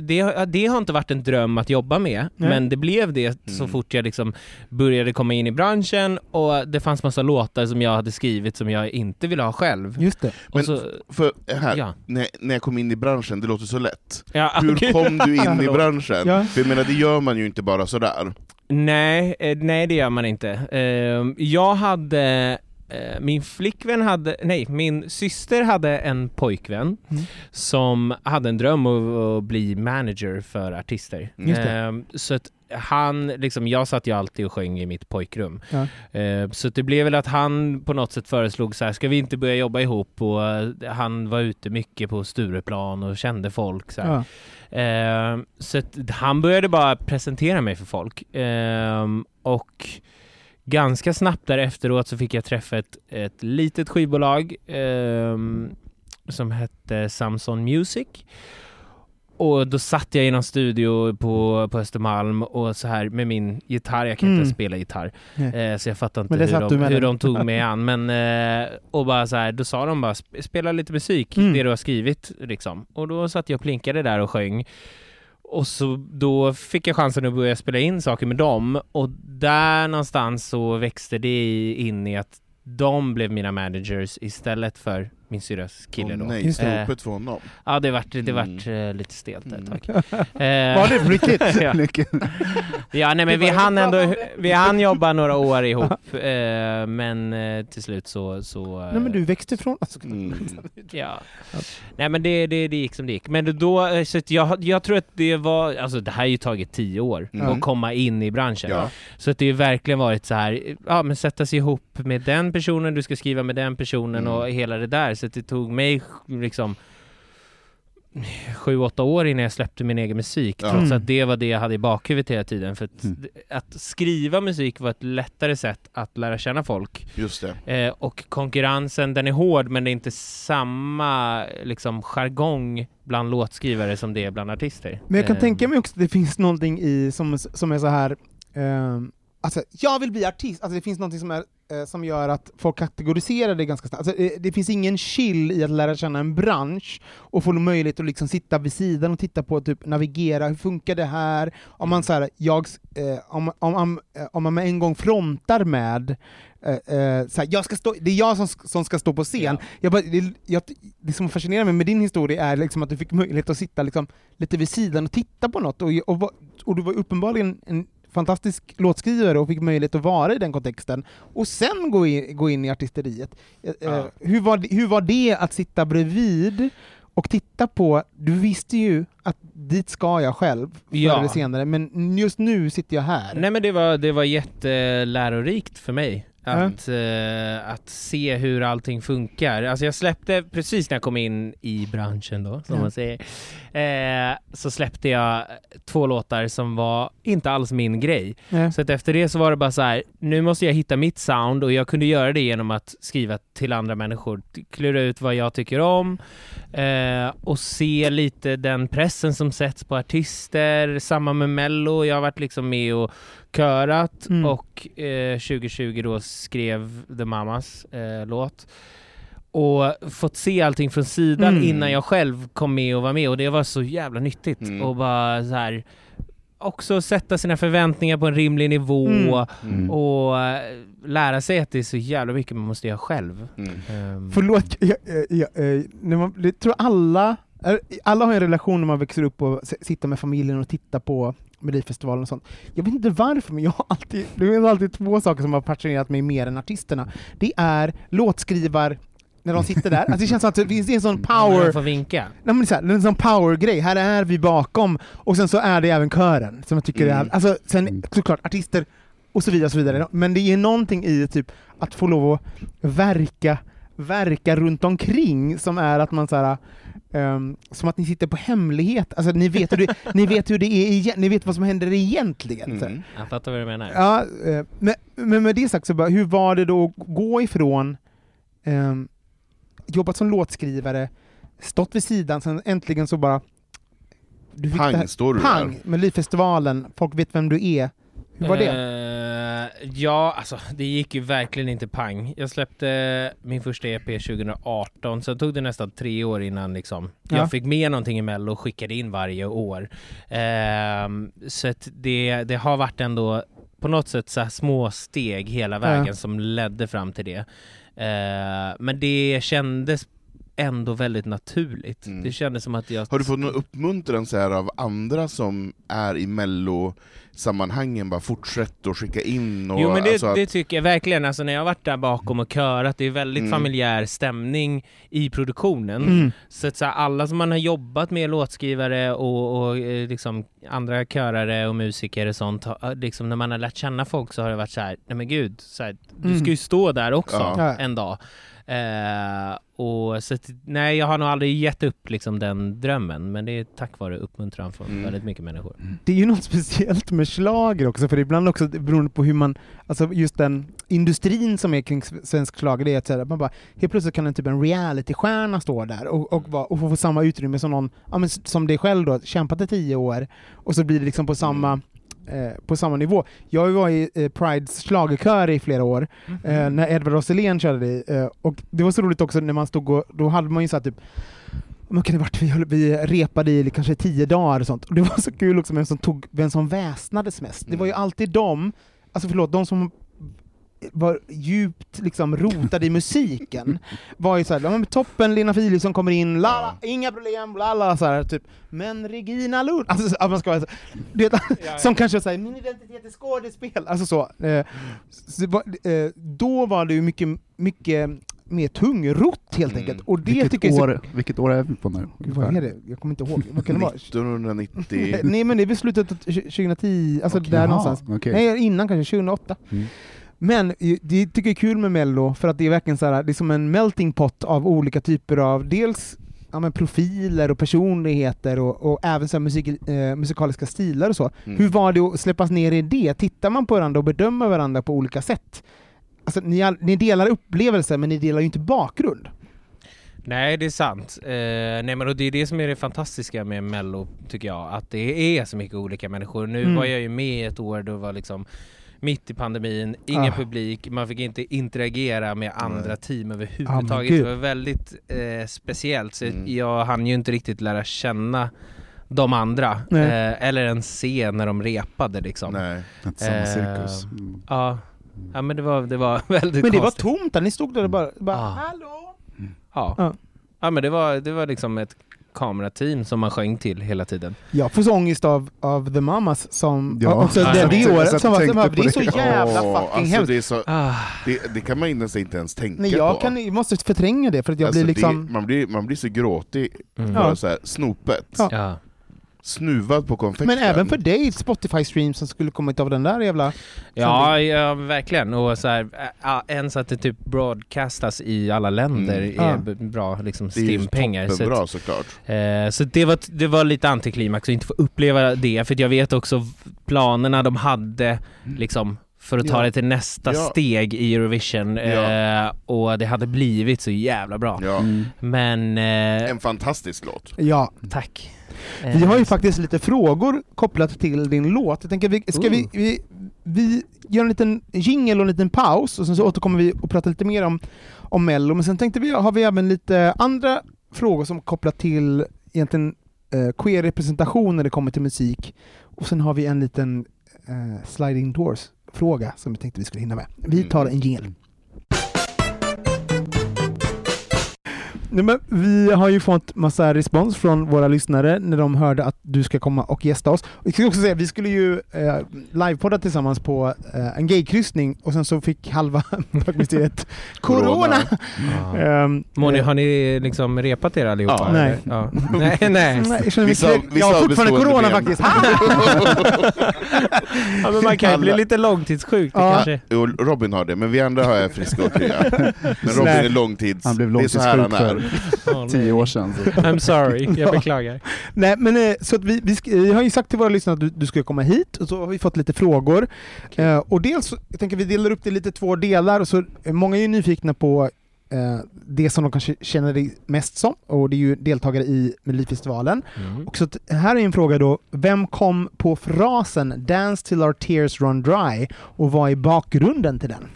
[SPEAKER 4] det, det har inte varit en dröm att jobba med,
[SPEAKER 2] Nej.
[SPEAKER 4] men det blev det så
[SPEAKER 3] Mm.
[SPEAKER 4] fort jag liksom började komma in i branschen och det fanns massa låtar som jag hade skrivit som jag inte ville ha själv.
[SPEAKER 2] Just det.
[SPEAKER 4] Och
[SPEAKER 3] Men
[SPEAKER 4] så,
[SPEAKER 3] För här,
[SPEAKER 4] ja.
[SPEAKER 3] när, när jag kom in i branschen, det låter så lätt.
[SPEAKER 4] Ja,
[SPEAKER 3] Hur
[SPEAKER 4] okej.
[SPEAKER 3] kom du in i branschen?
[SPEAKER 2] Ja.
[SPEAKER 3] För jag menar, det gör man ju inte bara sådär.
[SPEAKER 4] Nej, eh, nej det gör man inte. Eh, Jag hade min flickvän hade, nej min syster hade en pojkvän
[SPEAKER 2] Mm.
[SPEAKER 4] som hade en dröm att, att bli manager för artister.
[SPEAKER 2] Just det.
[SPEAKER 4] Eh, Så att han, liksom, jag satt ju alltid och sjöng i mitt pojkrum.
[SPEAKER 2] Ja.
[SPEAKER 4] Eh, Så det blev väl att han på något sätt föreslog så här, ska vi inte börja jobba ihop? Och eh, han var ute mycket på Stureplan och kände folk. Så.
[SPEAKER 2] Ja.
[SPEAKER 4] Eh, så han började bara presentera mig för folk. Eh, och ganska snabbt därefteråt så fick jag träffa ett, ett litet skivbolag eh, som hette Samson Music. Och då satt jag i någon studio på, på Östermalm och så här med min gitarr, jag kan inte
[SPEAKER 2] Mm.
[SPEAKER 4] ens spela gitarr. Eh, så jag fattar inte hur, de, hur de tog mig an. Men, eh, och bara så här, då sa de bara "Sp- spela lite musik,
[SPEAKER 2] Mm.
[SPEAKER 4] det du har skrivit liksom. Och då satt jag och plinkade där och sjöng. Och så då fick jag chansen att börja spela in saker med dem. Och där någonstans så växte det in i att de blev mina managers istället för min syrras kille
[SPEAKER 3] Åh,
[SPEAKER 4] då.
[SPEAKER 3] nej, snopet från honom.
[SPEAKER 4] Ja, det vart, det
[SPEAKER 3] Mm.
[SPEAKER 4] vart eh, lite stelt ett
[SPEAKER 3] Mm.
[SPEAKER 4] tag. Eh,
[SPEAKER 2] Var det riktigt?
[SPEAKER 4] ja. Ja, nej men vi hann ändå, vi hann jobba några år ihop, eh, men eh, till slut så... så
[SPEAKER 2] Nej men du växte ifrån... Alltså,
[SPEAKER 3] Mm.
[SPEAKER 4] Ja. Nej men det, det, det gick som det gick. Men då, så att jag, jag tror att det var, alltså det här har ju tagit tio år
[SPEAKER 3] Mm.
[SPEAKER 4] att komma in i branschen.
[SPEAKER 3] Ja.
[SPEAKER 4] Så att det har verkligen varit så här, ja men sätta sig ihop med den personen, du ska skriva med den personen
[SPEAKER 3] Mm.
[SPEAKER 4] och hela det där. Att det tog mig liksom sju, åtta år innan jag släppte min egen musik.
[SPEAKER 3] Ja.
[SPEAKER 4] Trots
[SPEAKER 2] Mm.
[SPEAKER 4] att det var det jag hade i bakhuvudet hela tiden. För att,
[SPEAKER 1] Mm.
[SPEAKER 4] att skriva musik var ett lättare sätt att lära känna folk.
[SPEAKER 3] Just det.
[SPEAKER 4] Eh, och konkurrensen, den är hård men det är inte samma liksom jargong bland låtskrivare som det är bland artister.
[SPEAKER 2] Men jag kan
[SPEAKER 4] Eh,
[SPEAKER 2] tänka mig också att det finns någonting i som, som är så här. ehm, alltså, jag vill bli artist, alltså, det finns någonting som, är, eh, som gör att folk kategoriserar det ganska snabbt. Alltså, det, det finns ingen chill i att lära känna en bransch och få möjlighet att liksom sitta vid sidan och titta på, typ navigera, hur funkar det här? Om man, så här, jag, eh, om, om, om, eh, om man med en gång frontar med eh, eh, så jag ska stå, det är jag som, som ska stå på scen. Jag bara, det, jag, det som fascinerar mig med din historia är liksom att du fick möjlighet att sitta liksom lite vid sidan och titta på något, och, och, och du var uppenbarligen en fantastisk låtskrivare och fick möjlighet att vara i den kontexten, och sen gå in, gå in i artisteriet. Eh, eh,
[SPEAKER 4] Ja.
[SPEAKER 2] hur, var hur var det att sitta bredvid och titta på, du visste ju att dit ska jag själv, förr
[SPEAKER 4] Ja.
[SPEAKER 2] eller senare, men just nu sitter jag här.
[SPEAKER 4] Nej men det var, det var jättelärorikt för mig. Att, eh, att se hur allting funkar. Alltså jag släppte, precis när jag kom in i branschen då, som
[SPEAKER 2] Ja.
[SPEAKER 4] man säger, eh, så släppte jag två låtar som var inte alls min grej.
[SPEAKER 2] Nej.
[SPEAKER 4] Så att efter det så var det bara så här, nu måste jag hitta mitt sound och jag kunde göra det genom att skriva till andra människor, klura ut vad jag tycker om eh, och se lite den pressen som sätts på artister, samma med mello, jag har varit liksom med och körat
[SPEAKER 2] Mm.
[SPEAKER 4] och eh, 2020 då skrev The Mamas eh, låt. och fått se allting från sidan
[SPEAKER 2] Mm.
[SPEAKER 4] innan jag själv kom med och var med och det var så jävla nyttigt.
[SPEAKER 3] Mm.
[SPEAKER 4] Och bara så här också sätta sina förväntningar på en rimlig nivå
[SPEAKER 2] Mm.
[SPEAKER 3] Mm.
[SPEAKER 4] och eh, lära sig att det är så jävla mycket man måste göra själv.
[SPEAKER 3] Mm.
[SPEAKER 4] Ehm,
[SPEAKER 2] Förlåt, jag, jag, jag, eh, man, det tror alla, eh, alla har en relation när man växer upp och sitter med familjen och tittar på Melodifestivalen och sånt. Jag vet inte varför, men jag har alltid, det är alltid två saker som har fascinerat mig mer än artisterna. Det är låtskrivar när de sitter där. Alltså det känns som att det finns en sån power,
[SPEAKER 4] får vinka.
[SPEAKER 2] nej men så här, det är en sån power-grej. Här är vi bakom, och sen så är det även kören som jag tycker
[SPEAKER 3] Mm.
[SPEAKER 2] är... Alltså sen såklart artister och så vidare, och så vidare. Men det är någonting i typ att få lov att verka, verka runt omkring som är att man så här, ehm, som att ni sitter på hemlighet. Alltså ni vet hur det, ni vet hur det är, ni vet vad som händer egentligen.
[SPEAKER 3] Mm.
[SPEAKER 4] Jag fattar vad du menar.
[SPEAKER 2] Ja, eh, men, men med det sagt, så bara, hur var det då att gå ifrån um, jobbat som låtskrivare, stått vid sidan, sen äntligen så bara... Du fick det
[SPEAKER 3] Pang
[SPEAKER 2] här-
[SPEAKER 3] står du
[SPEAKER 2] pang!
[SPEAKER 3] där.
[SPEAKER 2] Melodifestivalen, folk vet vem du är. Hur var det?
[SPEAKER 4] Eh, ja, alltså det gick ju verkligen inte pang. Jag släppte min första EP 2018, sen tog det nästan tre år innan liksom,
[SPEAKER 2] Ja.
[SPEAKER 4] jag fick med någonting i Mello och skickade in varje år. Ehm, så det, det har varit ändå på något sätt så små steg hela vägen
[SPEAKER 2] Ja.
[SPEAKER 4] som ledde fram till det. Eh, men det kändes ändå väldigt naturligt.
[SPEAKER 3] Mm.
[SPEAKER 4] Det kändes som att jag...
[SPEAKER 3] Har du fått någon uppmuntran så här av andra som är i mello-sammanhangen? Bara fortsätt att skicka in och
[SPEAKER 4] Jo men det,
[SPEAKER 3] alltså att,
[SPEAKER 4] det tycker jag verkligen, alltså när jag har varit där bakom och körat, det är väldigt
[SPEAKER 3] Mm.
[SPEAKER 4] familjär stämning i produktionen.
[SPEAKER 2] Mm.
[SPEAKER 4] Så att så här, alla som man har jobbat med, låtskrivare och, och eh, liksom andra körare och musiker och sånt, har- liksom när man har lärt känna folk så har det varit så här, nej men gud, så här, du
[SPEAKER 2] Mm.
[SPEAKER 4] ska ju stå där också
[SPEAKER 3] Ja.
[SPEAKER 4] en dag. Eh, och så nej jag har nog aldrig gett upp liksom den drömmen, men det är tack vare uppmuntran från
[SPEAKER 3] Mm.
[SPEAKER 4] väldigt mycket människor.
[SPEAKER 2] Det är ju något speciellt med schlager också, för ibland också beroende på hur man, alltså just den industrin som är kring svensk schlager, det är att att man bara, helt plötsligt kan en typ en realitystjärna stå där och, och, vara- och få samma utrymme som någon, ja, men som dig själv då, kämpat i tio år, och så blir det liksom på samma Eh, på samma nivå. Jag var i eh, Prides schlagerkör i flera år, eh, när Edvard Roselén körde det. Eh, och det var så roligt också när man stod och, då hade man ju så här typ man kan varit, vi, höll, vi repade i kanske tio dagar och sånt. Och det var så kul också vem som, tog, vem som väsnades mest. Det var ju alltid de, alltså förlåt, de som var djupt liksom rotade i musiken var ju såhär, ja, toppen, Lena Philipsson kommer in, la, inga problem, la, la, så här, typ. Men Regina Lund, alltså så- att man ska vara så, du vet, som kanske säger min identitet är skådespel, alltså så. Eh, så det eh, då var det ju mycket, mycket mer tungrott helt
[SPEAKER 3] Mm.
[SPEAKER 2] enkelt. Och det
[SPEAKER 1] Vilket
[SPEAKER 2] tycker jag är så
[SPEAKER 1] år, vilket år är vi på nu?
[SPEAKER 2] Vad är det? Jag kommer inte ihåg. Vad kan det vara?
[SPEAKER 3] 1990...
[SPEAKER 2] Nej men det är väl slutet av 2010, alltså där
[SPEAKER 1] Jaha,
[SPEAKER 2] någonstans.
[SPEAKER 1] okej.
[SPEAKER 2] Nej innan kanske, 2008.
[SPEAKER 1] Mm.
[SPEAKER 2] Men det tycker jag är kul med mello, för att det är verkligen så här, det är som en melting pot av olika typer av, dels ja, men profiler och personligheter och, och även så här musik, eh, musikaliska stilar och så.
[SPEAKER 3] Mm.
[SPEAKER 2] Hur var det att släppas ner i det? Tittar man på varandra och bedömer varandra på olika sätt? Alltså, ni, ni delar upplevelser, men ni delar ju inte bakgrund.
[SPEAKER 4] Nej, det är sant. Eh, nej, men och det är det som är det fantastiska med Mello, tycker jag. Att det är så mycket olika människor. Nu
[SPEAKER 2] Mm.
[SPEAKER 4] var jag ju med ett år då var liksom mitt i pandemin, ingen
[SPEAKER 2] Ah.
[SPEAKER 4] publik, man fick inte interagera med andra team
[SPEAKER 2] Ah,
[SPEAKER 4] överhuvudtaget.
[SPEAKER 2] gud.
[SPEAKER 4] det var väldigt eh, speciellt, så
[SPEAKER 3] Mm.
[SPEAKER 4] jag hann ju inte riktigt lära känna de andra, eh, eller ens se när de repade liksom.
[SPEAKER 3] Nej.
[SPEAKER 1] Inte samma
[SPEAKER 4] Eh,
[SPEAKER 1] cirkus. Mm.
[SPEAKER 4] Ja. ja, men det var, det var väldigt
[SPEAKER 2] Men det var
[SPEAKER 4] konstigt.
[SPEAKER 2] tomt där, ni stod där och bara, bara
[SPEAKER 4] Ah.
[SPEAKER 2] hallå?
[SPEAKER 4] Ja.
[SPEAKER 2] Ja.
[SPEAKER 4] ja, men det var, det var liksom ett kamerateam som man sjöng till hela tiden.
[SPEAKER 2] Jag får så ångest av, av The Mamas som...
[SPEAKER 1] Ja.
[SPEAKER 2] också
[SPEAKER 4] Ja,
[SPEAKER 2] det, det
[SPEAKER 1] jag
[SPEAKER 2] året som var, som det är så jävla
[SPEAKER 3] Åh,
[SPEAKER 2] fucking
[SPEAKER 3] alltså
[SPEAKER 2] hemskt.
[SPEAKER 3] det, så,
[SPEAKER 4] Ah.
[SPEAKER 3] det, det kan man inte ens tänka
[SPEAKER 2] Nej, jag,
[SPEAKER 3] på.
[SPEAKER 2] kan, jag måste förtränga det för att jag
[SPEAKER 3] Alltså,
[SPEAKER 2] blir liksom...
[SPEAKER 3] det, man, blir, man blir så gråtig,
[SPEAKER 4] Mm.
[SPEAKER 3] bara så här, snopet.
[SPEAKER 2] Ja.
[SPEAKER 4] Ja.
[SPEAKER 3] Snuvad på konfekten.
[SPEAKER 2] Men även för dig, Spotify-stream som skulle kommit av den där jävla...
[SPEAKER 4] Ja, ja, verkligen. Och så här, ens att det typ broadcastas i alla länder
[SPEAKER 3] Mm.
[SPEAKER 4] är
[SPEAKER 2] Ja.
[SPEAKER 4] bra liksom
[SPEAKER 3] det är ju
[SPEAKER 4] stimpengar. Så,
[SPEAKER 3] toppenbra
[SPEAKER 4] att,
[SPEAKER 3] såklart.
[SPEAKER 4] eh, så det, var, det var lite antiklimax att inte få uppleva det, för jag vet också planerna de hade liksom för att ta
[SPEAKER 3] Ja.
[SPEAKER 4] det till nästa
[SPEAKER 3] Ja.
[SPEAKER 4] steg i Eurovision
[SPEAKER 3] Ja.
[SPEAKER 4] eh, och det hade blivit så jävla bra.
[SPEAKER 3] Ja.
[SPEAKER 1] Mm.
[SPEAKER 4] Men eh,
[SPEAKER 3] En fantastisk låt.
[SPEAKER 2] Ja,
[SPEAKER 4] tack.
[SPEAKER 2] vi har ju
[SPEAKER 4] Eh,
[SPEAKER 2] faktiskt lite frågor kopplat till din låt. Jag tänker, vi, ska vi, vi, vi gör en liten jingle och en liten paus och sen så återkommer vi och pratar lite mer om, om Mello. Men sen tänkte vi, har vi även lite andra frågor som kopplat till egentligen eh, queer-representation när det kommer till musik. Och sen har vi en liten eh, sliding doors-fråga som vi tänkte vi skulle hinna med. Vi tar en jingle. Nej, men vi har ju fått massa respons från våra lyssnare när de hörde att du ska komma och gästa oss. Jag ska också säga, vi skulle ju eh, livepodda tillsammans på eh, en gaykryssning och sen så fick halva bögmysteriet corona.
[SPEAKER 3] Corona.
[SPEAKER 2] Ehm,
[SPEAKER 4] Moni,
[SPEAKER 2] eh,
[SPEAKER 4] har ni liksom repat er allihopa?
[SPEAKER 3] Ja.
[SPEAKER 2] Nej.
[SPEAKER 4] Ja. nej. Nej.
[SPEAKER 2] nej, jag
[SPEAKER 3] Vissa- vissa
[SPEAKER 2] Jag har
[SPEAKER 3] har
[SPEAKER 2] fortfarande corona
[SPEAKER 3] ben.
[SPEAKER 2] faktiskt.
[SPEAKER 4] Ja, men man kan ju bli lite långtidssjuk. Det
[SPEAKER 2] Ja.
[SPEAKER 4] kanske...
[SPEAKER 3] Jo, Robin har det, men vi andra är friska och krya. Men Robin är långtids...
[SPEAKER 1] Han blev
[SPEAKER 3] det är så här han
[SPEAKER 1] långtidssjuk tio år sedan. Så.
[SPEAKER 4] I'm sorry, jag
[SPEAKER 2] Ja.
[SPEAKER 4] beklagar.
[SPEAKER 2] Nej, men eh, så att vi, vi, sk- vi har ju sagt till våra lyssnare att du, du ska komma hit och så har vi fått lite frågor. Eh, och dels, jag tänker vi delar upp det i lite två delar och så eh, många är ju nyfikna på eh, det som de kanske känner dig mest som och det är ju deltagare i Melodifestivalen.
[SPEAKER 4] Mm.
[SPEAKER 2] Och så att, här är en fråga då, vem kom på frasen “Dance till our tears run dry” och vad är bakgrunden till den?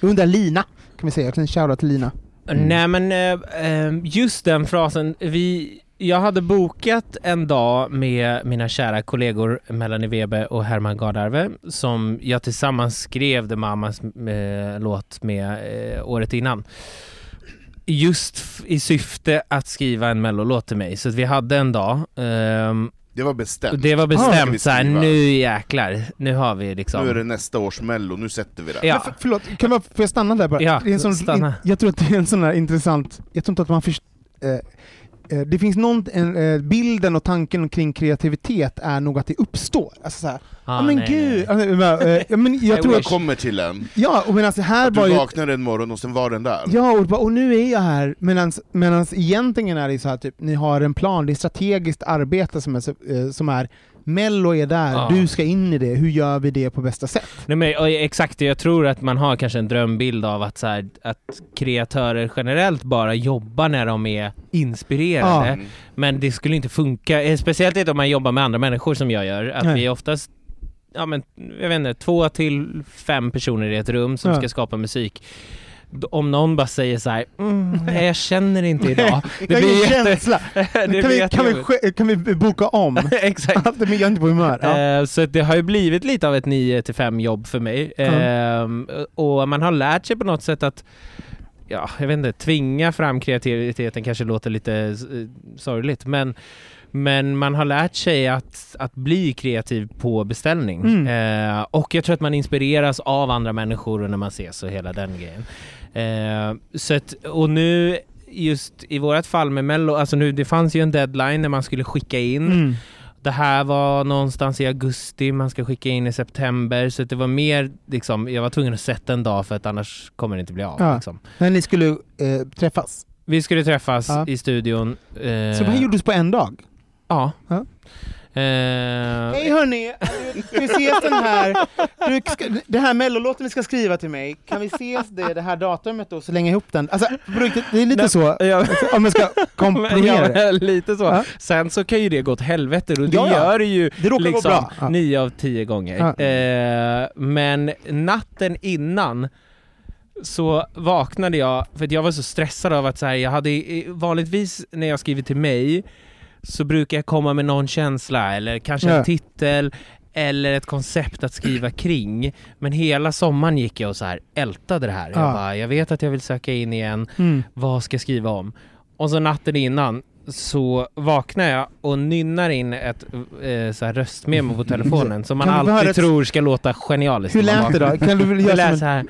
[SPEAKER 2] Jag undrar Lina, kan vi säga, jag kan shouta till Lina.
[SPEAKER 1] Mm.
[SPEAKER 4] Nej men eh, ehm, just den frasen, vi, jag hade bokat en dag med mina kära kollegor Melanie Webe och Herman Gardarve som jag tillsammans skrev The Mamas eh, låt med eh, året innan. Just i syfte att skriva en mellolåt till mig, så att vi hade en dag. Ehm,
[SPEAKER 3] det var bestämt.
[SPEAKER 4] det var bestämt såhär,
[SPEAKER 3] skriva.
[SPEAKER 4] nu jäklar, nu har vi liksom...
[SPEAKER 3] Nu är det nästa års mello, nu sätter vi det.
[SPEAKER 4] Ja.
[SPEAKER 2] Men för, förlåt, kan man, får jag stanna där bara?
[SPEAKER 4] Ja,
[SPEAKER 2] det är en sån,
[SPEAKER 4] stanna.
[SPEAKER 2] In, jag tror att det är en sån här intressant, jag tror inte att man först, eh, eh, det finns någon, en, eh, bilden och tanken kring kreativitet är nog att det uppstår. Alltså så här, ja
[SPEAKER 4] Ah,
[SPEAKER 2] men
[SPEAKER 4] nej,
[SPEAKER 2] gud,
[SPEAKER 4] nej.
[SPEAKER 2] alltså, men, eh, men jag tror
[SPEAKER 3] Jag
[SPEAKER 2] att,
[SPEAKER 3] kommer till en.
[SPEAKER 2] ja och medan det här
[SPEAKER 3] Att
[SPEAKER 2] var
[SPEAKER 3] du
[SPEAKER 2] ju,
[SPEAKER 3] vaknade en morgon och sen var den där.
[SPEAKER 2] Ja, och, bara, och nu är jag här, medan egentligen är det så här typ, ni har en plan, det är strategiskt arbete som är, eh, som är Mello är där,
[SPEAKER 4] Ja.
[SPEAKER 2] du ska in i det, hur gör vi det på bästa sätt?
[SPEAKER 4] Nej, men, exakt, jag tror att man har kanske en drömbild av att, så här, att kreatörer generellt bara jobbar när de är inspirerade.
[SPEAKER 2] Ja.
[SPEAKER 4] Men det skulle inte funka, eh, speciellt inte om man jobbar med andra människor som jag gör. Att
[SPEAKER 2] Nej.
[SPEAKER 4] vi oftast, ja men, jag vet inte, två till fem personer i ett rum som
[SPEAKER 2] Ja.
[SPEAKER 4] ska skapa musik. Om någon bara säger så här, mm, nej, jag känner inte idag. Det blir jätte-
[SPEAKER 2] känsla.
[SPEAKER 4] det
[SPEAKER 2] kan, vi, kan, vi, kan vi boka om?
[SPEAKER 4] Exakt.
[SPEAKER 2] Att jag är inte på humör. Ja.
[SPEAKER 4] Eh, Så det har ju blivit lite av ett 9 till 5 jobb för mig. Ehm, Och man har lärt sig på något sätt att Ja, jag vet inte, tvinga fram kreativiteten kanske låter lite sorgligt men men man har lärt sig att, att bli kreativ på beställning.
[SPEAKER 2] Mm.
[SPEAKER 4] Eh, och jag tror att man inspireras av andra människor när man ses och hela den grejen. Eh, så att, och nu just i vårat fall med Mello, alltså nu det fanns ju en deadline när man skulle skicka in.
[SPEAKER 2] Mm.
[SPEAKER 4] Det här var någonstans i augusti, man ska skicka in i september, så det var mer liksom, jag var tvungen att sätta en dag för att annars kommer det inte bli av.
[SPEAKER 2] Ja.
[SPEAKER 4] Liksom.
[SPEAKER 2] När ni skulle eh, träffas.
[SPEAKER 4] Vi skulle träffas
[SPEAKER 2] Ja.
[SPEAKER 4] i studion. eh,
[SPEAKER 2] Så det här gjordes på en dag?
[SPEAKER 4] Ja.
[SPEAKER 2] Ja.
[SPEAKER 4] Eh,
[SPEAKER 2] Hej hörni! Ska vi ses den här, du, ska, det här mellolåten vi ska skriva till mig, kan vi ses det, det här datumet då, så länge ihop den? Alltså, det är lite
[SPEAKER 4] Nej,
[SPEAKER 2] så,
[SPEAKER 4] ja.
[SPEAKER 2] om man ska komprimera det.
[SPEAKER 4] ja, lite så.
[SPEAKER 2] Ja.
[SPEAKER 4] Sen så kan ju det gå åt helvete och det
[SPEAKER 2] Ja, ja.
[SPEAKER 4] gör det ju
[SPEAKER 2] Det
[SPEAKER 4] liksom nio av tio gånger.
[SPEAKER 2] Ja.
[SPEAKER 4] Eh, men natten innan så vaknade jag, för att jag var så stressad av att så här, jag hade vanligtvis när jag skriver till mig så brukar jag komma med någon känsla eller kanske en titel eller ett koncept att skriva kring. Men hela sommaren gick jag och så här ältade det här.
[SPEAKER 2] Ja.
[SPEAKER 4] Jag bara, jag vet att jag vill söka in igen,
[SPEAKER 2] Mm.
[SPEAKER 4] vad ska jag skriva om? Och så natten innan så vaknar jag och nynnar in ett eh, så här röstmemo på telefonen som man
[SPEAKER 2] Kan
[SPEAKER 4] alltid
[SPEAKER 2] ett-
[SPEAKER 4] tror ska låta genialiskt.
[SPEAKER 2] Hur lät det då? Kan du göra
[SPEAKER 4] lät så här.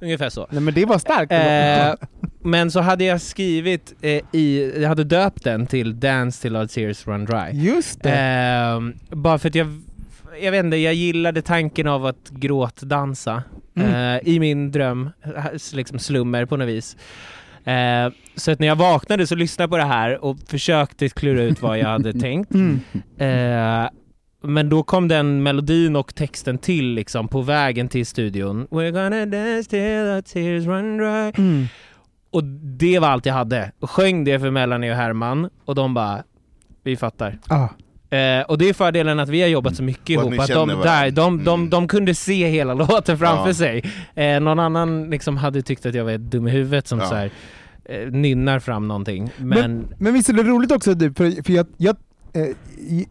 [SPEAKER 4] Ungefär så.
[SPEAKER 2] Nej men det var starkt.
[SPEAKER 4] Eh, men så hade jag skrivit eh, i, jag hade döpt den till Dance till Our Tears Run Dry.
[SPEAKER 2] Just det.
[SPEAKER 4] Ehm, bara för att jag, jag vet inte, jag gillade tanken av att gråtdansa
[SPEAKER 2] Mm.
[SPEAKER 4] eh, i min dröm, eh, liksom slummer på något vis. Eh, så att när jag vaknade så lyssnade jag på det här och försökte klura ut vad jag hade tänkt.
[SPEAKER 2] Mm.
[SPEAKER 4] Eh, men då kom den melodin och texten till liksom på vägen till studion. We're gonna dance till the tears run dry.
[SPEAKER 2] Mm.
[SPEAKER 4] Och det var allt jag hade. Och sjöng det för Melanie och Herman och de bara, vi fattar.
[SPEAKER 2] Ah.
[SPEAKER 4] Eh, och det är fördelen att vi har jobbat så mycket
[SPEAKER 3] att
[SPEAKER 4] ihop, att de,
[SPEAKER 3] varandra.
[SPEAKER 4] där, de, de,
[SPEAKER 3] Mm.
[SPEAKER 4] de kunde se hela låten framför
[SPEAKER 3] Ja.
[SPEAKER 4] sig. Eh, någon annan liksom hade tyckt att jag var dum i huvudet som
[SPEAKER 3] Ja.
[SPEAKER 4] så här, eh, nynnar fram någonting. Men,
[SPEAKER 2] Men visst är det roligt också, typ, för, för jag, jag,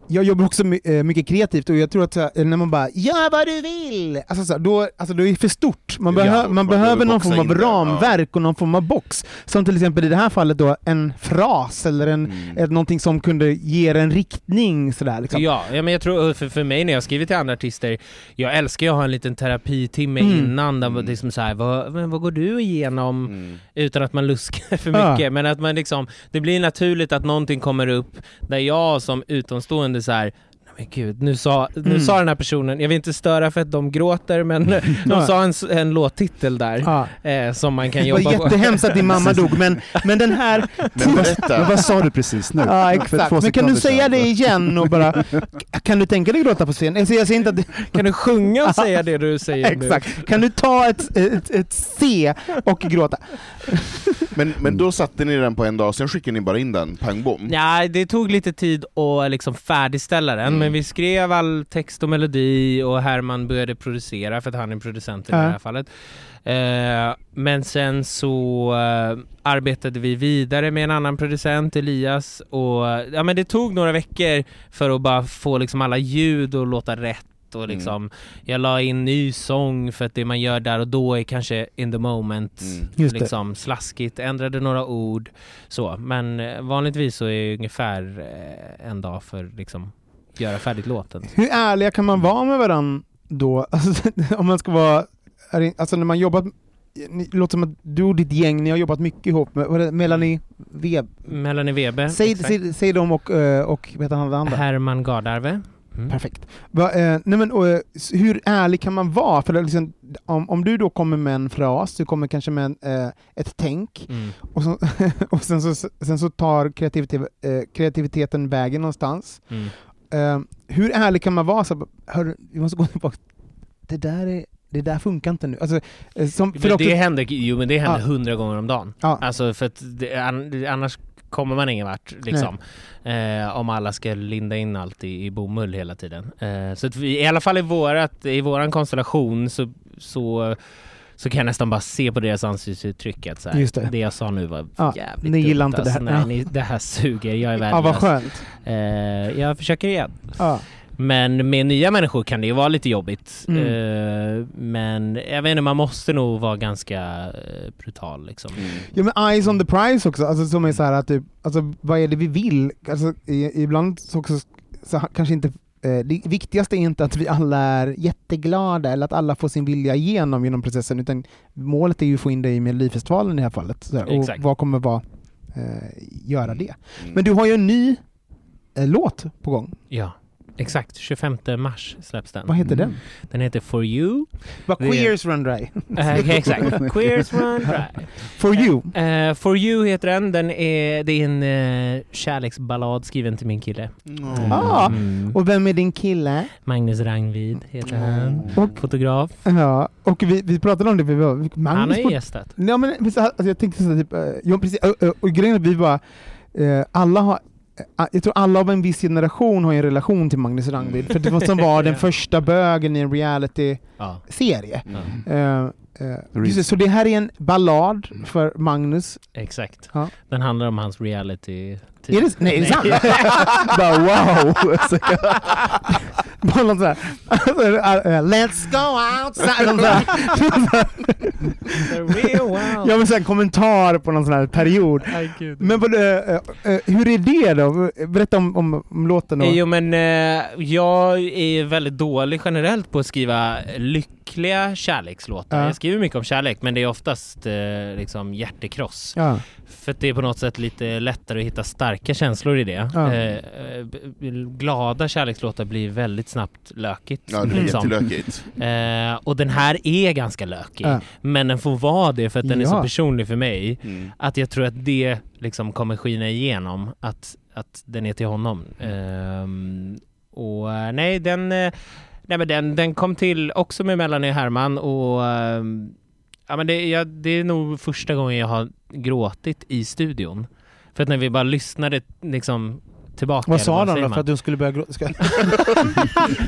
[SPEAKER 2] jag jobbar också eh, mycket kreativt och jag tror att så här, när man bara ”gör vad du vill”, alltså, så här, då, alltså, då är det för stort. Man,
[SPEAKER 3] Ja,
[SPEAKER 2] behö,
[SPEAKER 3] man
[SPEAKER 2] man
[SPEAKER 3] behöver
[SPEAKER 2] någon form av
[SPEAKER 3] det, ja.
[SPEAKER 2] ramverk och någon form av box. Som till exempel i det här fallet då en fras eller en,
[SPEAKER 3] Mm.
[SPEAKER 2] någonting som kunde ge en riktning. Sådär, liksom.
[SPEAKER 4] Ja, ja, men jag tror för, för mig när jag skriver till andra artister, jag älskar ju att ha en liten terapitimme
[SPEAKER 2] Mm.
[SPEAKER 4] innan, där
[SPEAKER 3] Mm.
[SPEAKER 4] det är som så här, vad, vad går du igenom?
[SPEAKER 3] Mm.
[SPEAKER 4] Utan att man luskar för
[SPEAKER 2] Ja.
[SPEAKER 4] mycket, men att man liksom, det blir naturligt att någonting kommer upp där jag som utomstående så här. "Nej, Men gud, nu sa, nu
[SPEAKER 2] Mm.
[SPEAKER 4] sa den här personen, jag vill inte störa för att de gråter men de sa en, en låttitel där
[SPEAKER 2] Ja.
[SPEAKER 4] eh, som man kan
[SPEAKER 2] Det var
[SPEAKER 4] jobba på.
[SPEAKER 2] jättehemskt att din mamma dog, men, men den här...
[SPEAKER 3] Men
[SPEAKER 1] Men vad sa du precis nu?
[SPEAKER 2] Ja,
[SPEAKER 1] För
[SPEAKER 2] exakt. Men kan du säga det igen och bara... Kan du tänka dig gråta på scen? Alltså, jag säger inte att det,
[SPEAKER 4] Kan du sjunga och säga det du säger nu?
[SPEAKER 2] Exakt. Kan du ta ett, ett, ett C och gråta?
[SPEAKER 3] Men, men då satte ni den på en dag, sen skickade ni bara in den, pang bom?
[SPEAKER 4] Ja, det tog lite tid att liksom färdigställa den,
[SPEAKER 3] Mm.
[SPEAKER 4] Men vi skrev all text och melodi och Herman började producera för att han är producent i
[SPEAKER 2] Ja.
[SPEAKER 4] det här fallet. Eh, men sen så eh, arbetade vi vidare med en annan producent, Elias, och ja, men det tog några veckor för att bara få liksom alla ljud att låta rätt och
[SPEAKER 3] Mm.
[SPEAKER 4] liksom, jag la in ny sång för att det man gör där och då är kanske in the moment
[SPEAKER 3] Mm.
[SPEAKER 4] Liksom slaskigt, ändrade några ord så, men eh, vanligtvis så är det ungefär eh, en dag för liksom göra färdigt låten.
[SPEAKER 2] Hur ärliga kan man vara med varandra då? Alltså, om man ska vara... Alltså när man jobbat... ni- låter som att du och ditt gäng, ni har jobbat mycket ihop med Melanie Web.
[SPEAKER 4] Melanie Weber,
[SPEAKER 2] Säg, säg, säg dem och, eh, och vad heter han andra?
[SPEAKER 4] Herman Gardarve. Mm.
[SPEAKER 2] Perfekt. Va, eh, nej men, och, eh, hur ärlig kan man vara? För liksom, om, om du då kommer med en fras, du kommer kanske med en, eh, ett tänk,
[SPEAKER 4] Mm.
[SPEAKER 2] och, så, och sen, så, sen så tar kreativitet, eh, kreativiteten vägen någonstans.
[SPEAKER 4] Mm.
[SPEAKER 2] Eh, hur ärlig kan man vara? Så, hör, vi måste gå tillbaka. Det där, är, det där funkar inte nu. Alltså, eh, som, för
[SPEAKER 4] Men
[SPEAKER 2] också,
[SPEAKER 4] det händer, jo men det händer
[SPEAKER 2] Ja.
[SPEAKER 4] hundra gånger om dagen.
[SPEAKER 2] Ja.
[SPEAKER 4] Alltså för att det, an, annars kommer man ingen vart liksom. Eh, om alla ska linda in allt i, i bomull hela tiden. Eh, så vi, i alla fall i, vårat, i våran konstellation så, så, så kan jag nästan bara se på deras ansiktsuttryck att så här,
[SPEAKER 2] Just det.
[SPEAKER 4] det jag sa nu var
[SPEAKER 2] Ja,
[SPEAKER 4] jävligt
[SPEAKER 2] ni gillar
[SPEAKER 4] dumt,
[SPEAKER 2] inte det här.
[SPEAKER 4] alltså, Nej,
[SPEAKER 2] Ja.
[SPEAKER 4] ni, det här suger, jag är
[SPEAKER 2] ja, vad
[SPEAKER 4] värdelös.
[SPEAKER 2] skönt.
[SPEAKER 4] eh, jag försöker igen.
[SPEAKER 2] Ja.
[SPEAKER 4] Men med nya människor kan det ju vara lite jobbigt.
[SPEAKER 2] Mm.
[SPEAKER 4] Eh, men jag vet inte, man måste nog vara ganska eh, brutal liksom.
[SPEAKER 3] Mm.
[SPEAKER 2] Ja men eyes on the prize också, alltså, som är så här att typ, alltså, vad är det vi vill? Alltså, i, ibland så också, så kanske inte det viktigaste är inte att vi alla är jätteglada eller att alla får sin vilja igenom genom processen, utan målet är ju att få in det i Melodifestivalen i det här fallet. Så och
[SPEAKER 4] Exakt.
[SPEAKER 2] vad kommer vara, eh, göra det?
[SPEAKER 3] Mm.
[SPEAKER 2] Men du har ju en ny eh, låt på gång.
[SPEAKER 4] Ja, exakt. 25 mars släpps den.
[SPEAKER 2] Vad heter den?
[SPEAKER 4] Den heter For You.
[SPEAKER 2] Vad Queers Run Dry.
[SPEAKER 4] Eh, exakt. Queers Run Dry.
[SPEAKER 2] For you.
[SPEAKER 4] Eh, For You heter den. den är, det är en uh, kärleksballad skriven till min kille.
[SPEAKER 3] Mm.
[SPEAKER 2] Ah,
[SPEAKER 4] Mm.
[SPEAKER 2] och vem är din kille?
[SPEAKER 4] Magnus Rangvid heter han.
[SPEAKER 2] Och,
[SPEAKER 4] Fotograf.
[SPEAKER 2] ja, och vi, vi pratade om det, vi var, Magnus
[SPEAKER 4] Han har ju gästat.
[SPEAKER 2] Ja, men, alltså, jag tänkte så här, typ, eh, ja, precis, och, och, och grejen är att vi bara, eh, alla har eh, jag tror alla av en viss generation har en relation till Magnus Rangvid, för det var som var den första bögen i en reality-serie.
[SPEAKER 3] Mm.
[SPEAKER 2] Eh, eh, just det, så det här är en ballad för Magnus.
[SPEAKER 4] exakt.
[SPEAKER 2] Ja.
[SPEAKER 4] Den handlar om hans reality
[SPEAKER 2] Är det, nej, är det sant? bara wow! Bara något sådär, alltså, eh, Let's go outside! Någon sån här-
[SPEAKER 4] The real world.
[SPEAKER 2] Ja men såhär kommentar på någon sån här period.
[SPEAKER 4] Ay.
[SPEAKER 2] Men vad, eh, eh, hur är det då? Berätta om, om, om låten. Och,
[SPEAKER 4] Jo men jag är väldigt dålig generellt på att skriva lyckliga kärlekslåtar.
[SPEAKER 2] Ja.
[SPEAKER 4] Jag skriver mycket om kärlek men det är oftast eh, liksom hjärtekross.
[SPEAKER 2] ja.
[SPEAKER 4] För att det är på något sätt lite lättare att hitta starka känslor i det.
[SPEAKER 2] Ja.
[SPEAKER 4] Eh, eh, glada kärlekslåtar blir väldigt snabbt lökigt.
[SPEAKER 3] Ja, det är
[SPEAKER 4] liksom.
[SPEAKER 3] jättelökigt.
[SPEAKER 4] Eh, och den här är ganska lökig.
[SPEAKER 2] Ja.
[SPEAKER 4] Men den får vara det för att den är så personlig för mig.
[SPEAKER 3] Mm.
[SPEAKER 4] Att jag tror att det liksom kommer skina igenom, att, att den är till honom. Ehm, och eh, nej, den, eh, nej men den, den kom till också med Melanie Herman och eh, ja, men det, ja, det är nog första gången jag har gråtit i studion. För att när vi bara lyssnade liksom tillbaka.
[SPEAKER 2] Vad sa de då för att du skulle börja gråta?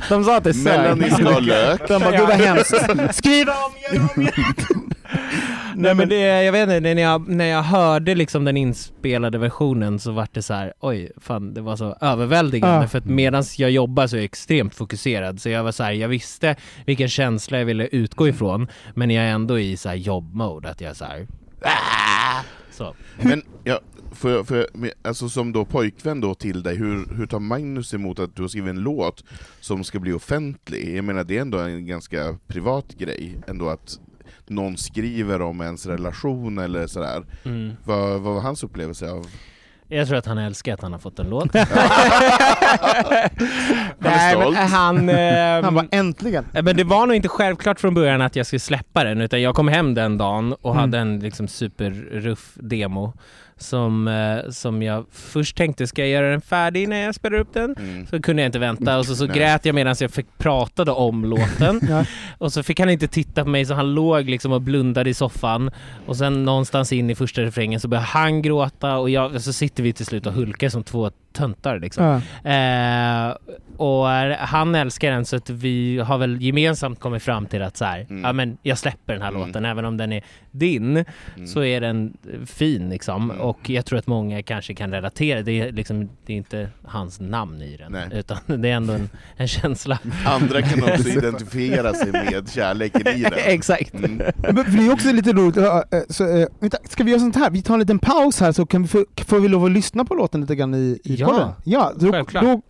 [SPEAKER 2] De sa att det sög.
[SPEAKER 3] Melanie ska ha lök.
[SPEAKER 2] De bara, gud vad hemskt. Skriv om, gör om igen.
[SPEAKER 4] Nej men det, jag vet inte, när jag, när jag hörde liksom den inspelade versionen så var det så här, oj, fan det var så överväldigande
[SPEAKER 2] Ja.
[SPEAKER 4] för att medans jag jobbar så är jag extremt fokuserad så jag var så här, jag visste vilken känsla jag ville utgå ifrån men jag är ändå i så här jobbmode att jag så här, "Ah!" så.
[SPEAKER 3] Men ja, jag, men, alltså som då pojkvän då till dig, hur, hur tar Magnus emot att du har skrivit en låt som ska bli offentlig? Jag menar det är ändå en ganska privat grej, ändå att någon skriver om ens relation eller sådär.
[SPEAKER 4] Mm.
[SPEAKER 3] Vad, vad var hans upplevelse av...
[SPEAKER 4] Jag tror att han älskar att han har fått en låt.
[SPEAKER 3] Han är stolt.
[SPEAKER 4] men han... ehm,
[SPEAKER 2] Han bara, äntligen.
[SPEAKER 4] Eh, Men det var nog inte självklart från början att jag skulle släppa den utan jag kom hem den dagen och
[SPEAKER 2] Mm.
[SPEAKER 4] hade en liksom superruff demo som, eh, som jag först tänkte ska jag göra den färdig när jag spelar upp den?
[SPEAKER 3] Mm.
[SPEAKER 4] Så kunde jag inte vänta och så, så grät jag medan jag fick pratade om låten
[SPEAKER 2] Ja.
[SPEAKER 4] och så fick han inte titta på mig så han låg liksom och blundade i soffan och sen någonstans in i första refrängen så började han gråta och jag, så sitter vi till slut och hulkar som två töntar liksom.
[SPEAKER 2] Ja.
[SPEAKER 4] Eh, och han älskar den så att vi har väl gemensamt kommit fram till att så här,
[SPEAKER 3] Mm.
[SPEAKER 4] ja men jag släpper den här
[SPEAKER 3] Mm.
[SPEAKER 4] låten även om den är din
[SPEAKER 3] Mm.
[SPEAKER 4] så är den fin liksom
[SPEAKER 3] Mm.
[SPEAKER 4] och jag tror att många kanske kan relatera. Det är liksom, det är inte hans namn i den
[SPEAKER 3] Nej.
[SPEAKER 4] utan det är ändå en, en känsla.
[SPEAKER 3] Andra kan också identifiera sig med kärleken i den.
[SPEAKER 4] Exakt.
[SPEAKER 3] Mm.
[SPEAKER 2] Men för det är också lite roligt, eh, så, eh, vänta, ska vi göra sånt här? Vi tar en liten paus här så kan vi få, får vi lov att lyssna på låten lite grann i, i
[SPEAKER 4] Ja,
[SPEAKER 2] podden. Ja, då,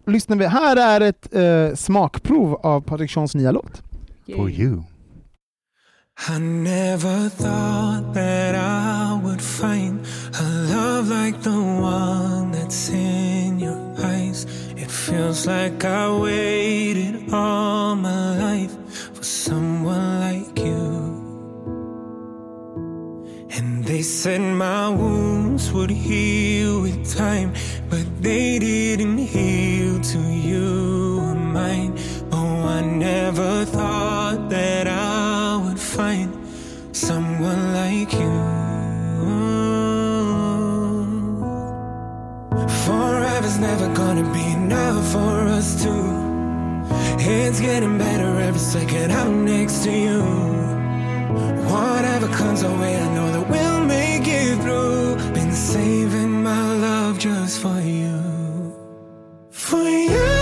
[SPEAKER 2] då lyssnar vi. Här är ett eh, smakprov av Patrik Seans nya låt.
[SPEAKER 1] For you.
[SPEAKER 5] I never thought that I would find a love like the one that's in your eyes. It feels like I waited all my life for someone like you. And they said my wounds would heal with time, but they didn't heal to you or mine. Oh, I never thought that I would find someone like you. Forever's never gonna be enough for us two. It's getting better every second I'm next to you. Whatever comes our way, I know that we'll make it through. Been saving my love just for you. For you.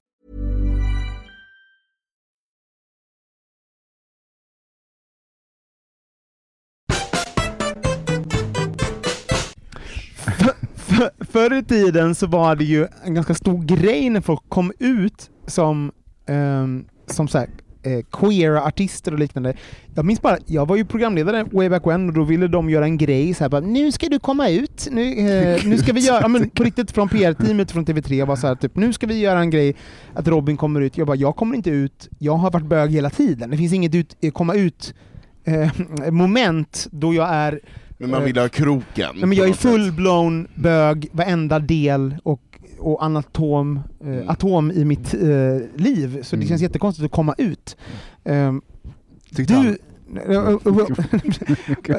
[SPEAKER 2] förr i tiden så var det ju en ganska stor grej när folk kom ut som, ehm, som så här, eh, queera artister och liknande. Jag minns bara, jag var ju programledare way back when och då ville de göra en grej så här, bara, nu ska du komma ut, nu, eh, nu ska vi göra, ja, men på riktigt från PR-teamet från TV3 var så här, typ, nu ska vi göra en grej att Robin kommer ut. Jag bara, jag kommer inte ut, jag har varit bög hela tiden. Det finns inget ut, eh, komma ut eh, moment då jag är
[SPEAKER 3] Men man vill ha kroken.
[SPEAKER 2] Nej, men jag är full-blown bög, varenda del och, och anatom, eh, atom i mitt eh, liv. Så det
[SPEAKER 1] Mm.
[SPEAKER 2] känns jättekonstigt att komma ut. Um,
[SPEAKER 1] Tyckte
[SPEAKER 2] du,
[SPEAKER 1] han.
[SPEAKER 2] och,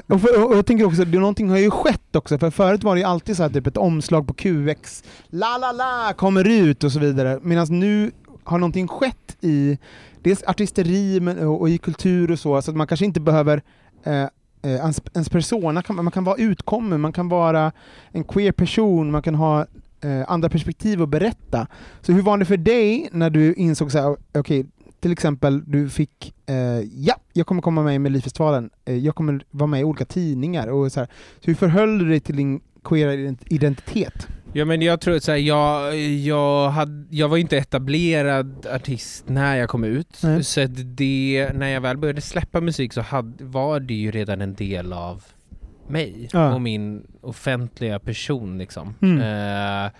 [SPEAKER 2] och, och, jag tänker också, det, någonting har ju skett också, för förut var det ju alltid så här, typ ett omslag på QX, la la la, kommer ut och så vidare. Medan nu har någonting skett i dels artisteri men, och, och i kultur och så, så att man kanske inte behöver eh, eh, ens, ens persona, kan, man kan vara utkommen, man kan vara en queer person, man kan ha eh, andra perspektiv att berätta. Så hur var det för dig när du insåg så här, okay, till exempel du fick, eh, ja, jag kommer komma med i Melodifestivalen, eh, jag kommer vara med i olika tidningar, och så, här, så hur förhöll du dig till din queera identitet?
[SPEAKER 4] Ja men jag tror att så här, jag, jag, hade, jag var inte etablerad artist när jag kom ut,
[SPEAKER 2] Nej.
[SPEAKER 4] så det, när jag väl började släppa musik så hade, var det ju redan en del av mig
[SPEAKER 2] Ja.
[SPEAKER 4] och min offentliga person liksom.
[SPEAKER 2] Mm.
[SPEAKER 4] Eh,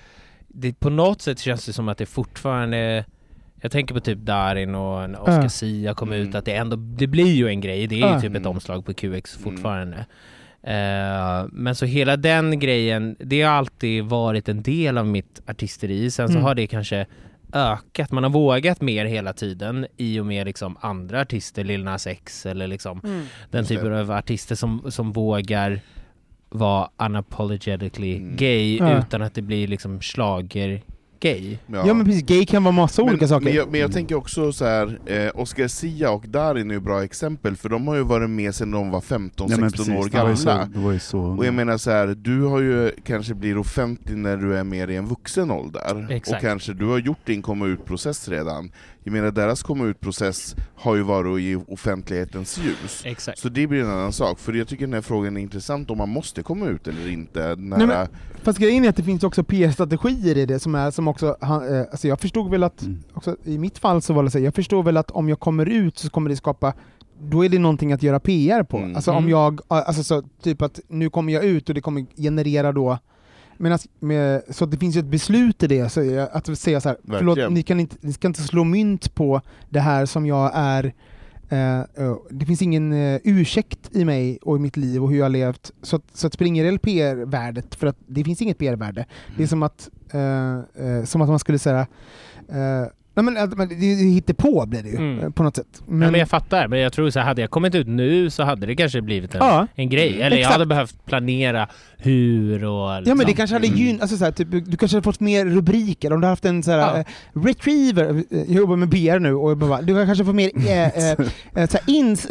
[SPEAKER 4] det, på något sätt känns det som att det fortfarande jag tänker på typ Darin och en Oscar. Sia kom
[SPEAKER 3] Mm.
[SPEAKER 4] ut, att det ändå, det blir ju en grej, det är ju typ ett omslag på QX fortfarande. Eh, men så hela den grejen, det har alltid varit en del av mitt artisteri. Sen så
[SPEAKER 2] Mm.
[SPEAKER 4] har det kanske ökat, man har vågat mer hela tiden i och med liksom andra artister, Lil Nas X eller liksom den
[SPEAKER 3] Just det.
[SPEAKER 4] typen av artister som, som vågar vara unapologetically
[SPEAKER 3] Mm.
[SPEAKER 4] gay
[SPEAKER 2] Ja.
[SPEAKER 4] utan att det blir liksom schlager gay.
[SPEAKER 2] Ja. men precis, gay kan vara massa olika
[SPEAKER 3] men,
[SPEAKER 2] saker.
[SPEAKER 3] Men jag, men jag tänker också så här, eh, Oscar Sia och Darin är ju bra exempel, för de har ju varit med sedan de var 15-16
[SPEAKER 1] Ja,
[SPEAKER 3] år gamla.
[SPEAKER 1] så- så-
[SPEAKER 3] Och jag menar så här, du har ju kanske blir offentlig när du är mer i en vuxen ålder,
[SPEAKER 4] Exakt.
[SPEAKER 3] och kanske du har gjort din komma ut-process redan. Jag menar deras komma ut-process har ju varit i offentlighetens ljus.
[SPEAKER 4] Exakt.
[SPEAKER 3] Så det blir en annan sak, för jag tycker den här frågan är intressant om man måste komma ut eller inte. När,
[SPEAKER 2] Nej, men, fast grejen är att det finns också PR-strategier i det som, är, som också, han, eh, alltså jag förstod väl att,
[SPEAKER 1] Mm.
[SPEAKER 2] också, i mitt fall så var det så, jag förstod väl att om jag kommer ut så kommer det skapa då är det någonting att göra PR på.
[SPEAKER 3] Mm.
[SPEAKER 2] Alltså om
[SPEAKER 4] Mm.
[SPEAKER 2] jag, alltså så, typ att nu kommer jag ut och det kommer generera då men alltså, med, så det finns ju ett beslut i det, så att säga så här, förlåt, ni, kan inte, ni ska inte slå mynt på det här som jag är eh, det finns ingen eh, ursäkt i mig och i mitt liv och hur jag har levt, så att, så att det ingen roll PR-värdet, för att det finns inget PR-värde. Det är som att, eh, eh, som att man skulle säga eh, Nej men att man- det, det hittar på blir det ju,
[SPEAKER 4] Mm.
[SPEAKER 2] eh, på något sätt.
[SPEAKER 4] Men, men jag fattar, men jag tror så här, hade jag kommit ut nu så hade det kanske blivit en,
[SPEAKER 2] Ja.
[SPEAKER 4] en grej. Eller jag
[SPEAKER 2] Exakt.
[SPEAKER 4] hade behövt planera hur och...
[SPEAKER 2] Ja men det
[SPEAKER 4] liksom.
[SPEAKER 2] kanske hade
[SPEAKER 3] Mm.
[SPEAKER 2] gyn, alltså så här, typ, du kanske hade fått mer rubriker om du hade haft en så här,
[SPEAKER 4] Ja.
[SPEAKER 2] eh, retriever, eh, jag jobbar med BR nu och jag bara, du kanske får mer, eh, eh, så här, ins,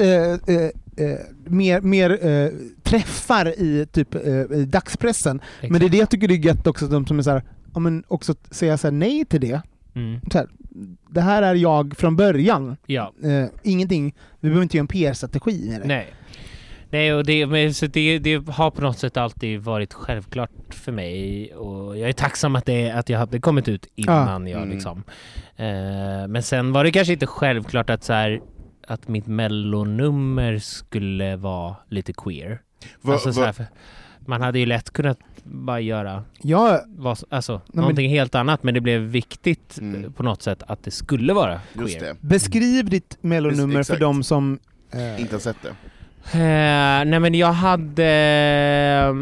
[SPEAKER 2] mer, mer eh, träffar i typ eh, i dagspressen. Men det är det jag tycker det är gött också, de som är så här, ja, men också säga så här, nej till det.
[SPEAKER 4] Mm.
[SPEAKER 2] Så här, det här är jag från början.
[SPEAKER 4] Ja.
[SPEAKER 2] Eh, ingenting, vi behöver inte göra en PR-strategi med det.
[SPEAKER 4] Nej. Nej, och det, men, så det, det har på något sätt alltid varit självklart för mig och jag är tacksam att, det, att jag hade kommit ut innan jag
[SPEAKER 3] Mm.
[SPEAKER 4] liksom... Eh, men sen var det kanske inte självklart att så här, att mitt mellonummer skulle vara lite queer.
[SPEAKER 3] Va-
[SPEAKER 4] alltså, så
[SPEAKER 3] va-
[SPEAKER 4] här, för man hade ju lätt kunnat bara göra
[SPEAKER 2] Ja,
[SPEAKER 4] vad, alltså,
[SPEAKER 2] men-
[SPEAKER 4] någonting helt annat men det blev viktigt
[SPEAKER 3] Mm.
[SPEAKER 4] eh, på något sätt att det skulle vara queer.
[SPEAKER 3] Just det.
[SPEAKER 2] beskriv ditt mellonnummer för
[SPEAKER 3] Exakt.
[SPEAKER 2] de som... eh,
[SPEAKER 3] Inte har sett det.
[SPEAKER 4] Eh, nej men jag hade eh,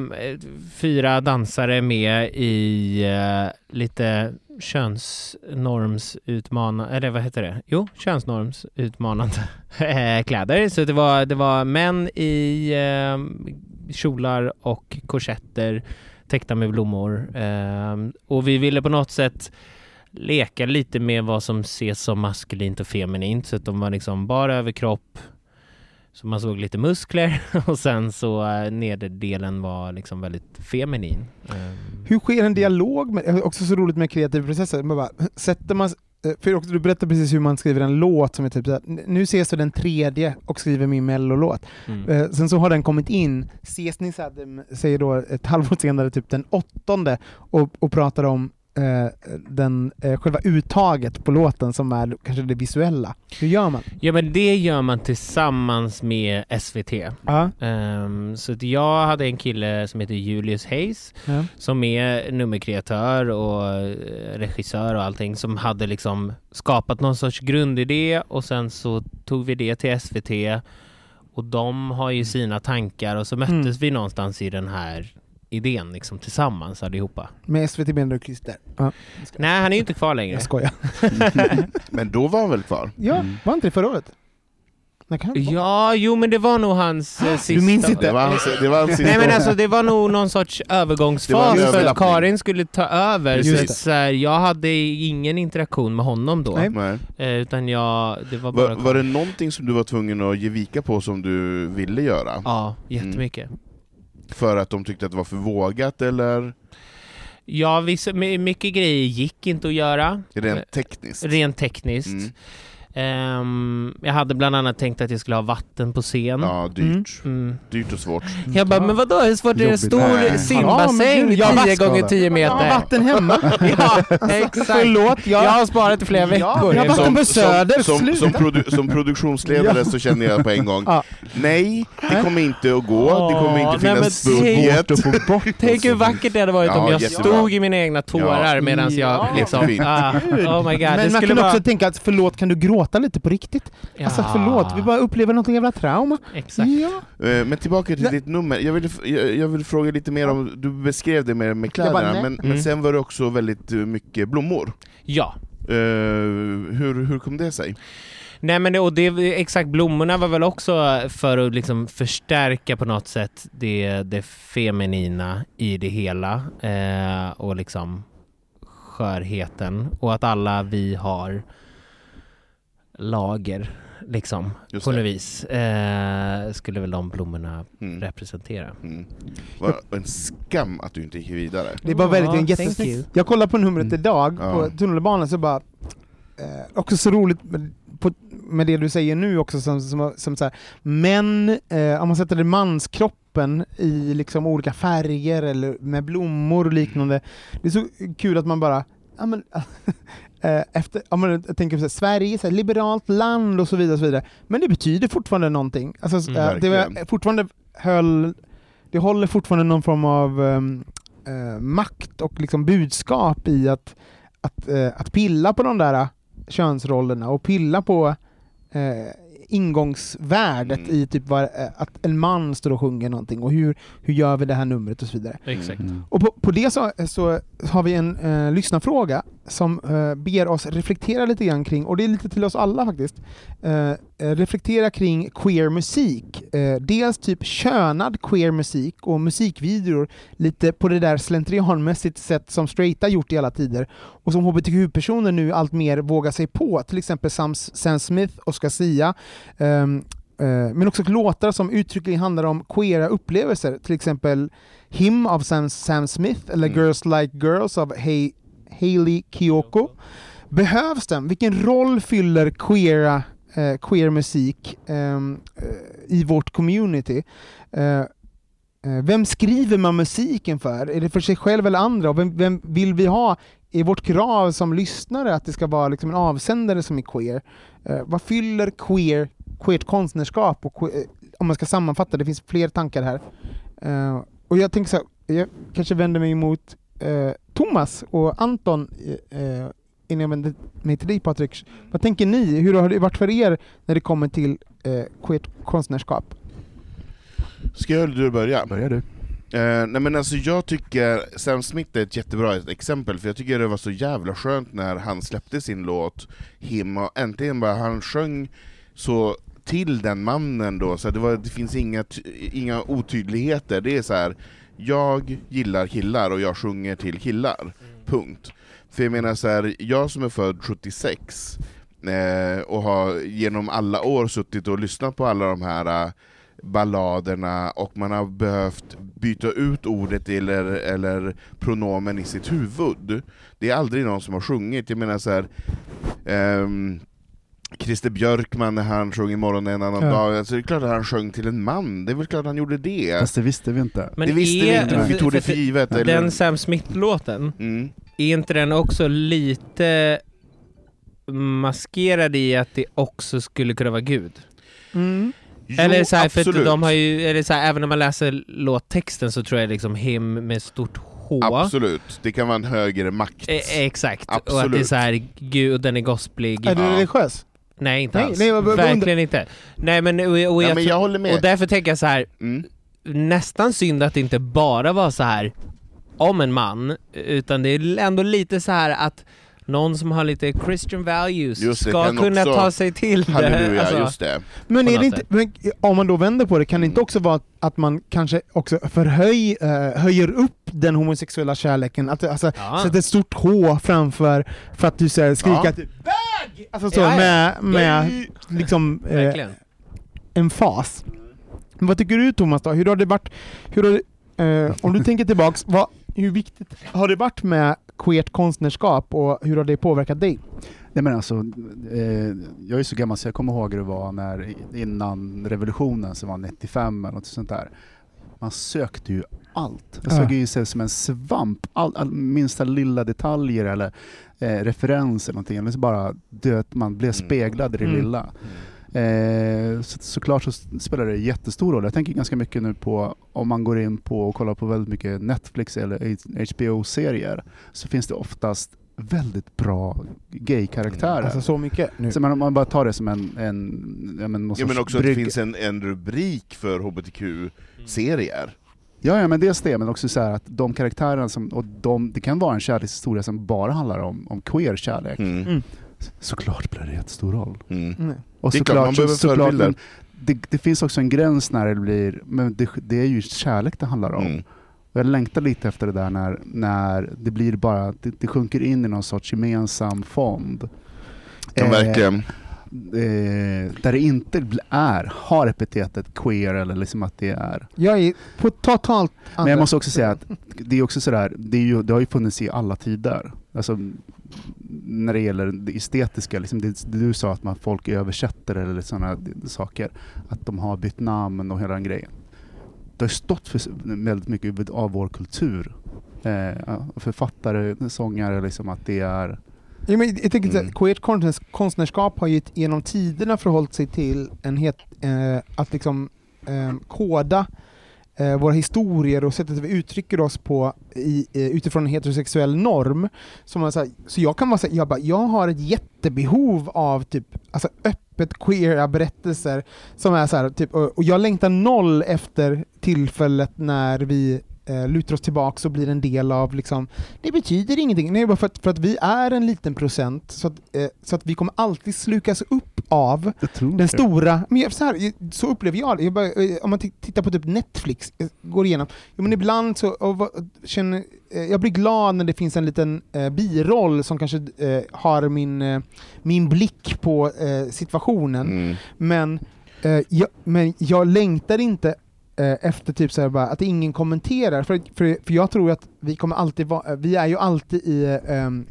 [SPEAKER 4] fyra dansare med i eh, lite könsnormsutmanande, eller vad heter det? Jo, könsnormsutmanande eh, kläder. Så det var, det var män i eh, kjolar och korsetter täckta med blommor. Eh, och vi ville på något sätt leka lite med vad som ses som maskulint och feminint. Så att de var liksom bara överkropp, så man såg lite muskler och sen så eh, nederdelen var liksom väldigt feminin. Ehm.
[SPEAKER 2] Hur sker en dialog? Med, också så roligt med kreativa processer. Man bara, sätter man, för också, du berättade precis hur man skriver en låt som är typ såhär, nu ses du den tredje och skriver min mellolåt.
[SPEAKER 4] Mm.
[SPEAKER 2] Eh, sen så har den kommit in, ses ni säger då ett halvår senare typ den åttonde och, och pratar om eh, den, eh, själva uttaget på låten som är kanske det visuella. Hur gör man?
[SPEAKER 4] Ja men det gör man tillsammans med SVT.
[SPEAKER 2] Ja.
[SPEAKER 4] Ehm, så att jag hade en kille som heter Julius Hayes
[SPEAKER 2] Ja.
[SPEAKER 4] som är nummerkreatör och eh, regissör och allting som hade liksom skapat någon sorts grundidé och sen så tog vi det till SVT och de har ju sina tankar och så möttes
[SPEAKER 2] Mm.
[SPEAKER 4] vi någonstans i den här idén liksom tillsammans allihopa.
[SPEAKER 2] Med SVT menar du Christer? Ja.
[SPEAKER 4] Nej, han är ju inte kvar längre.
[SPEAKER 2] Jag skojar.
[SPEAKER 3] Men då var han väl kvar?
[SPEAKER 2] Ja, var inte det förra året?
[SPEAKER 4] Ja, jo men det var nog hans eh, sista...
[SPEAKER 2] minns inte?
[SPEAKER 3] Det var hans, det var hans sista
[SPEAKER 4] Nej men alltså det var nog någon sorts övergångsfas för att. Karin skulle ta över. Så, så här, jag hade ingen interaktion med honom då.
[SPEAKER 2] Nej.
[SPEAKER 4] Eh, utan jag, det var bara...
[SPEAKER 3] Var, var det någonting som du var tvungen att ge vika på som du ville göra?
[SPEAKER 4] Ja, jättemycket.
[SPEAKER 3] För att de tyckte att det var för vågat eller
[SPEAKER 4] Ja, vissa, my- mycket grejer gick inte att göra.
[SPEAKER 3] rent tekniskt?
[SPEAKER 4] Rent tekniskt.
[SPEAKER 3] Mm.
[SPEAKER 4] Ehm, jag hade bland annat tänkt att jag skulle ha vatten på scen.
[SPEAKER 3] Ja, dyrt.
[SPEAKER 4] Mm.
[SPEAKER 3] Dyrt och svårt.
[SPEAKER 4] Jag bara, men vadå, hur svårt är det? En stor.
[SPEAKER 2] Ja,
[SPEAKER 4] simbassäng
[SPEAKER 2] jag
[SPEAKER 4] 10
[SPEAKER 2] vaskar
[SPEAKER 4] gånger
[SPEAKER 2] det.
[SPEAKER 4] 10
[SPEAKER 2] Jag
[SPEAKER 4] meter.
[SPEAKER 2] har vatten hemma.
[SPEAKER 4] Ja, exakt.
[SPEAKER 2] Förlåt, jag...
[SPEAKER 4] Jag har sparat i flera veckor.
[SPEAKER 2] jag har vatten på Söder,
[SPEAKER 3] som, som,
[SPEAKER 2] sluta!
[SPEAKER 3] produ som produktionsledare så känner jag på en gång,
[SPEAKER 2] Ja.
[SPEAKER 3] nej, det kommer inte att gå, det kommer inte finnas budget.
[SPEAKER 1] Svårt att få bort.
[SPEAKER 4] Tänk hur vackert det hade varit
[SPEAKER 3] Ja,
[SPEAKER 4] om jag
[SPEAKER 3] jättebra.
[SPEAKER 4] stod i mina egna tårar
[SPEAKER 3] Ja.
[SPEAKER 4] medan jag
[SPEAKER 2] Ja,
[SPEAKER 4] liksom... Ah, oh my god,
[SPEAKER 2] Men man
[SPEAKER 4] skulle
[SPEAKER 2] kan också tänka att förlåt, kan du gråta lite på riktigt? Alltså
[SPEAKER 4] Ja.
[SPEAKER 2] förlåt, vi bara upplever något jävla trauma.
[SPEAKER 4] Exakt.
[SPEAKER 2] Ja.
[SPEAKER 3] Eh, Men tillbaka till ditt nummer, jag vill, jag, vill fråga lite mer om, du beskrev det med, med kläderna,
[SPEAKER 2] bara,
[SPEAKER 3] men,
[SPEAKER 4] Mm.
[SPEAKER 3] men sen var det också väldigt eh, mycket blommor.
[SPEAKER 4] Ja.
[SPEAKER 3] Eh, hur, hur kom det sig?
[SPEAKER 4] Nej men det, och det, exakt, blommorna var väl också för att liksom förstärka på något sätt det, det feminina i det hela eh, och liksom skörheten och att alla vi har lager liksom
[SPEAKER 3] Just
[SPEAKER 4] på något vis eh, skulle väl de blommorna
[SPEAKER 3] Mm.
[SPEAKER 4] representera.
[SPEAKER 3] Mm. Var en skam att du inte gick vidare.
[SPEAKER 2] Det var väldigt en
[SPEAKER 4] Ja,
[SPEAKER 2] jättesnyggt. Jag kollade på numret
[SPEAKER 1] Mm.
[SPEAKER 2] idag
[SPEAKER 3] Ja.
[SPEAKER 2] på tunnelbanan så bara, eh, också så roligt med, på, med det du säger nu också som, som, som så här, män, eh, om man sätter det manskroppen i liksom olika färger eller med blommor och liknande. Det är så kul att man bara ja, men, efter, ja, men, jag tänker på här, Sverige, så här, liberalt land och så vidare. Och så vidare. Men det betyder fortfarande någonting. Alltså,
[SPEAKER 3] Mm,
[SPEAKER 2] eh, det var fortfarande höll, det håller fortfarande någon form av ehm, eh, makt och liksom budskap i att, att, eh, att pilla på de där eh, könsrollerna och pilla på eh, ingångsvärdet
[SPEAKER 3] Mm.
[SPEAKER 2] i typ vad, eh, att en man står och sjunger någonting och hur, hur gör vi det här numret och så vidare.
[SPEAKER 4] Exakt.
[SPEAKER 2] Och på, på det så, så har vi en eh, lyssnarfråga som eh, ber oss reflektera lite grann kring, och det är lite till oss alla faktiskt, eh, reflektera kring queer musik. Eh, dels typ könad queer musik och musikvideor lite på det där slentrianmässigt sätt som straighta gjort i alla tider och som hbtq-personer nu allt mer vågar sig på, till exempel Sam, Sam Smith, Oscar Sia, ehm, eh, men också låtar som uttryckligen handlar om queera upplevelser, till exempel Him av Sam, Sam Smith eller
[SPEAKER 3] Mm.
[SPEAKER 2] Girls Like Girls av Hailey Kiyoko. Behövs den? Vilken roll fyller queera, eh, queer musik ehm, eh, i vårt community? Eh, eh, vem skriver man musiken för? Är det för sig själv eller andra? Och vem, vem vill vi ha i vårt krav som lyssnare att det ska vara liksom en avsändare som är queer? Eh, vad fyller queer, queert konstnärskap? Och queer, eh, om man ska sammanfatta, det finns fler tankar här. Eh, och jag tänker så här, jag kanske vänder mig mot eh, Thomas och Anton eh, eh innan jag vänder mig till dig Patrik. Vad tänker ni? Hur har det varit för er när det kommer till eh, queert konstnärskap?
[SPEAKER 3] Ska jag eller du börja?
[SPEAKER 1] Börjar du?
[SPEAKER 3] Eh, nej men alltså jag tycker Sam Smith är ett jättebra exempel, för jag tycker det var så jävla skönt när han släppte sin låt Him, och äntligen bara han sjöng så till den mannen då, så det, var, det finns inga, inga otydligheter, det är så här. jag gillar killar och jag sjunger till killar, punkt. För jag menar så här, jag som är född 76, eh, och har genom alla år suttit och lyssnat på alla de här eh, balladerna och man har behövt byta ut ordet eller, eller pronomen i sitt huvud. Det är aldrig någon som har sjungit, jag menar så här. ehm, Christer Björkman när han sjöng Imorgon är en annan
[SPEAKER 2] Ja.
[SPEAKER 3] dag, alltså det är klart att han sjöng till en man, det är väl klart att han gjorde det.
[SPEAKER 1] Fast det visste vi inte.
[SPEAKER 4] Men
[SPEAKER 3] det visste vi
[SPEAKER 4] är-
[SPEAKER 3] inte, men vi tog det för givet. Eller?
[SPEAKER 4] Den Sam Smith-låten,
[SPEAKER 3] Mm.
[SPEAKER 4] är inte den också lite maskerad i att det också skulle kunna vara Gud?
[SPEAKER 2] Mm.
[SPEAKER 3] Jo,
[SPEAKER 4] eller så här, för att
[SPEAKER 3] absolut.
[SPEAKER 4] de har ju, eller så här, även om man läser låttexten så tror jag liksom him med stort H.
[SPEAKER 3] Absolut, det kan vara en högre makt.
[SPEAKER 4] Eh, exakt, och att det är
[SPEAKER 3] Absolut.
[SPEAKER 4] så här, Gud, den är gospelig.
[SPEAKER 2] Är du religiös?
[SPEAKER 4] Nej, inte
[SPEAKER 2] Nej,
[SPEAKER 4] alls.
[SPEAKER 2] nej,
[SPEAKER 4] Verkligen inte. Nej men, och, och,
[SPEAKER 3] Ja,
[SPEAKER 4] jag,
[SPEAKER 3] men jag håller med.
[SPEAKER 4] och därför tänker jag så här.
[SPEAKER 3] Mm.
[SPEAKER 4] nästan synd att det inte bara var så här om en man, utan det är ändå lite så här att någon som har lite Christian values
[SPEAKER 3] Just det,
[SPEAKER 4] ska kunna
[SPEAKER 3] också-
[SPEAKER 4] ta sig till det.
[SPEAKER 3] Halleluja,
[SPEAKER 4] Alltså,
[SPEAKER 3] just det.
[SPEAKER 2] Men, är det inte, men om man då vänder på det, kan det inte också vara att man kanske också förhöj, eh, höjer upp den homosexuella kärleken? Att, alltså,
[SPEAKER 4] Ja.
[SPEAKER 2] sätta ett stort H framför för att du säger skrika
[SPEAKER 3] Ja.
[SPEAKER 2] typ BÖG! Alltså så
[SPEAKER 4] Ja, ja.
[SPEAKER 2] med, med liksom eh, en fas. Men vad tycker du Thomas då? Hur har det varit, hur har det, eh, om du tänker tillbaks, vad, hur viktigt har det varit med queert konstnärskap och hur har det påverkat dig?
[SPEAKER 1] Nej men alltså, eh, jag är så gammal så jag kommer ihåg hur det var när, innan revolutionen som var 95 eller något sånt där. Man sökte ju allt. Jag
[SPEAKER 2] Ja.
[SPEAKER 1] såg ju sig som en svamp. All, all, minsta lilla detaljer eller eh, referenser någonting. Eller så bara det, man blev speglad i det
[SPEAKER 2] Mm.
[SPEAKER 1] lilla. Eh, så, såklart så spelar det jättestor roll. Jag tänker ganska mycket nu på om man går in på och kollar på väldigt mycket Netflix eller HBO-serier så finns det oftast väldigt bra gay-karaktärer.
[SPEAKER 2] Alltså så mycket nu.
[SPEAKER 1] Så man, man bara tar det som en... en ja, men
[SPEAKER 3] Ja, men också att det
[SPEAKER 1] brygg-
[SPEAKER 3] finns en, en rubrik för HBTQ-serier.
[SPEAKER 1] Ja, ja, men dels det, men också så här att de karaktärerna som, och de, det kan vara en kärlekshistoria som bara handlar om, om queer kärlek.
[SPEAKER 3] Mm.
[SPEAKER 2] Mm.
[SPEAKER 1] Såklart spelar det jättestor roll.
[SPEAKER 3] Mm.
[SPEAKER 2] Mm.
[SPEAKER 1] Och
[SPEAKER 3] Det är klart, man behöver
[SPEAKER 1] såklart men det, det finns också en gräns när det blir, men det, det är ju kärlek det handlar om.
[SPEAKER 3] Mm.
[SPEAKER 1] Och jag längtar lite efter det där när, när det blir bara, det, det sjunker in i någon sorts gemensam fond.
[SPEAKER 3] Ja,
[SPEAKER 1] Eh,
[SPEAKER 3] verkligen.
[SPEAKER 1] eh, där det inte är, har epitetet queer eller liksom att det är
[SPEAKER 2] Jag är på totalt
[SPEAKER 1] Men jag måste också säga att det är också sådär, det, är ju, det har ju funnits i alla tider. Alltså, när det gäller det estetiska, liksom det, det du sa att man, folk översätter eller sådana saker, att de har bytt namn och hela den grejen. Det har stått för väldigt mycket av vår kultur eh, författare, sångare, liksom att det är...
[SPEAKER 2] Ja, men jag tänker
[SPEAKER 3] Mm.
[SPEAKER 2] queert konstnärs, konstnärskap har ju genom tiderna förhållit sig till en het, eh, att liksom eh, koda eh, våra historier och sättet vi uttrycker oss på i, eh, utifrån en heterosexuell norm. Så, man, så, här, så jag kan vara så här, jag, bara, jag har ett jättebehov av typ, alltså öppet queera berättelser som är så här, typ, och, och jag längtar noll efter tillfället när vi eh, lutar oss tillbaka och blir en del av liksom, det betyder ingenting. Nej, bara för att, för att vi är en liten procent, så att, eh, så att vi kommer alltid slukas upp av den stora... Men så, här, så upplever jag det. Jag bara, eh, om man tittar på typ Netflix, eh, går igenom, ja, men ibland så och, känner, eh, jag blir glad när det finns en liten eh, biroll som kanske eh, har min, eh, min blick på situationen,
[SPEAKER 3] Mm.
[SPEAKER 2] men, jag, men jag längtar inte efter typ så bara, att ingen kommenterar, för, för, för jag tror att vi kommer alltid vara, vi är ju alltid i eh, ehm,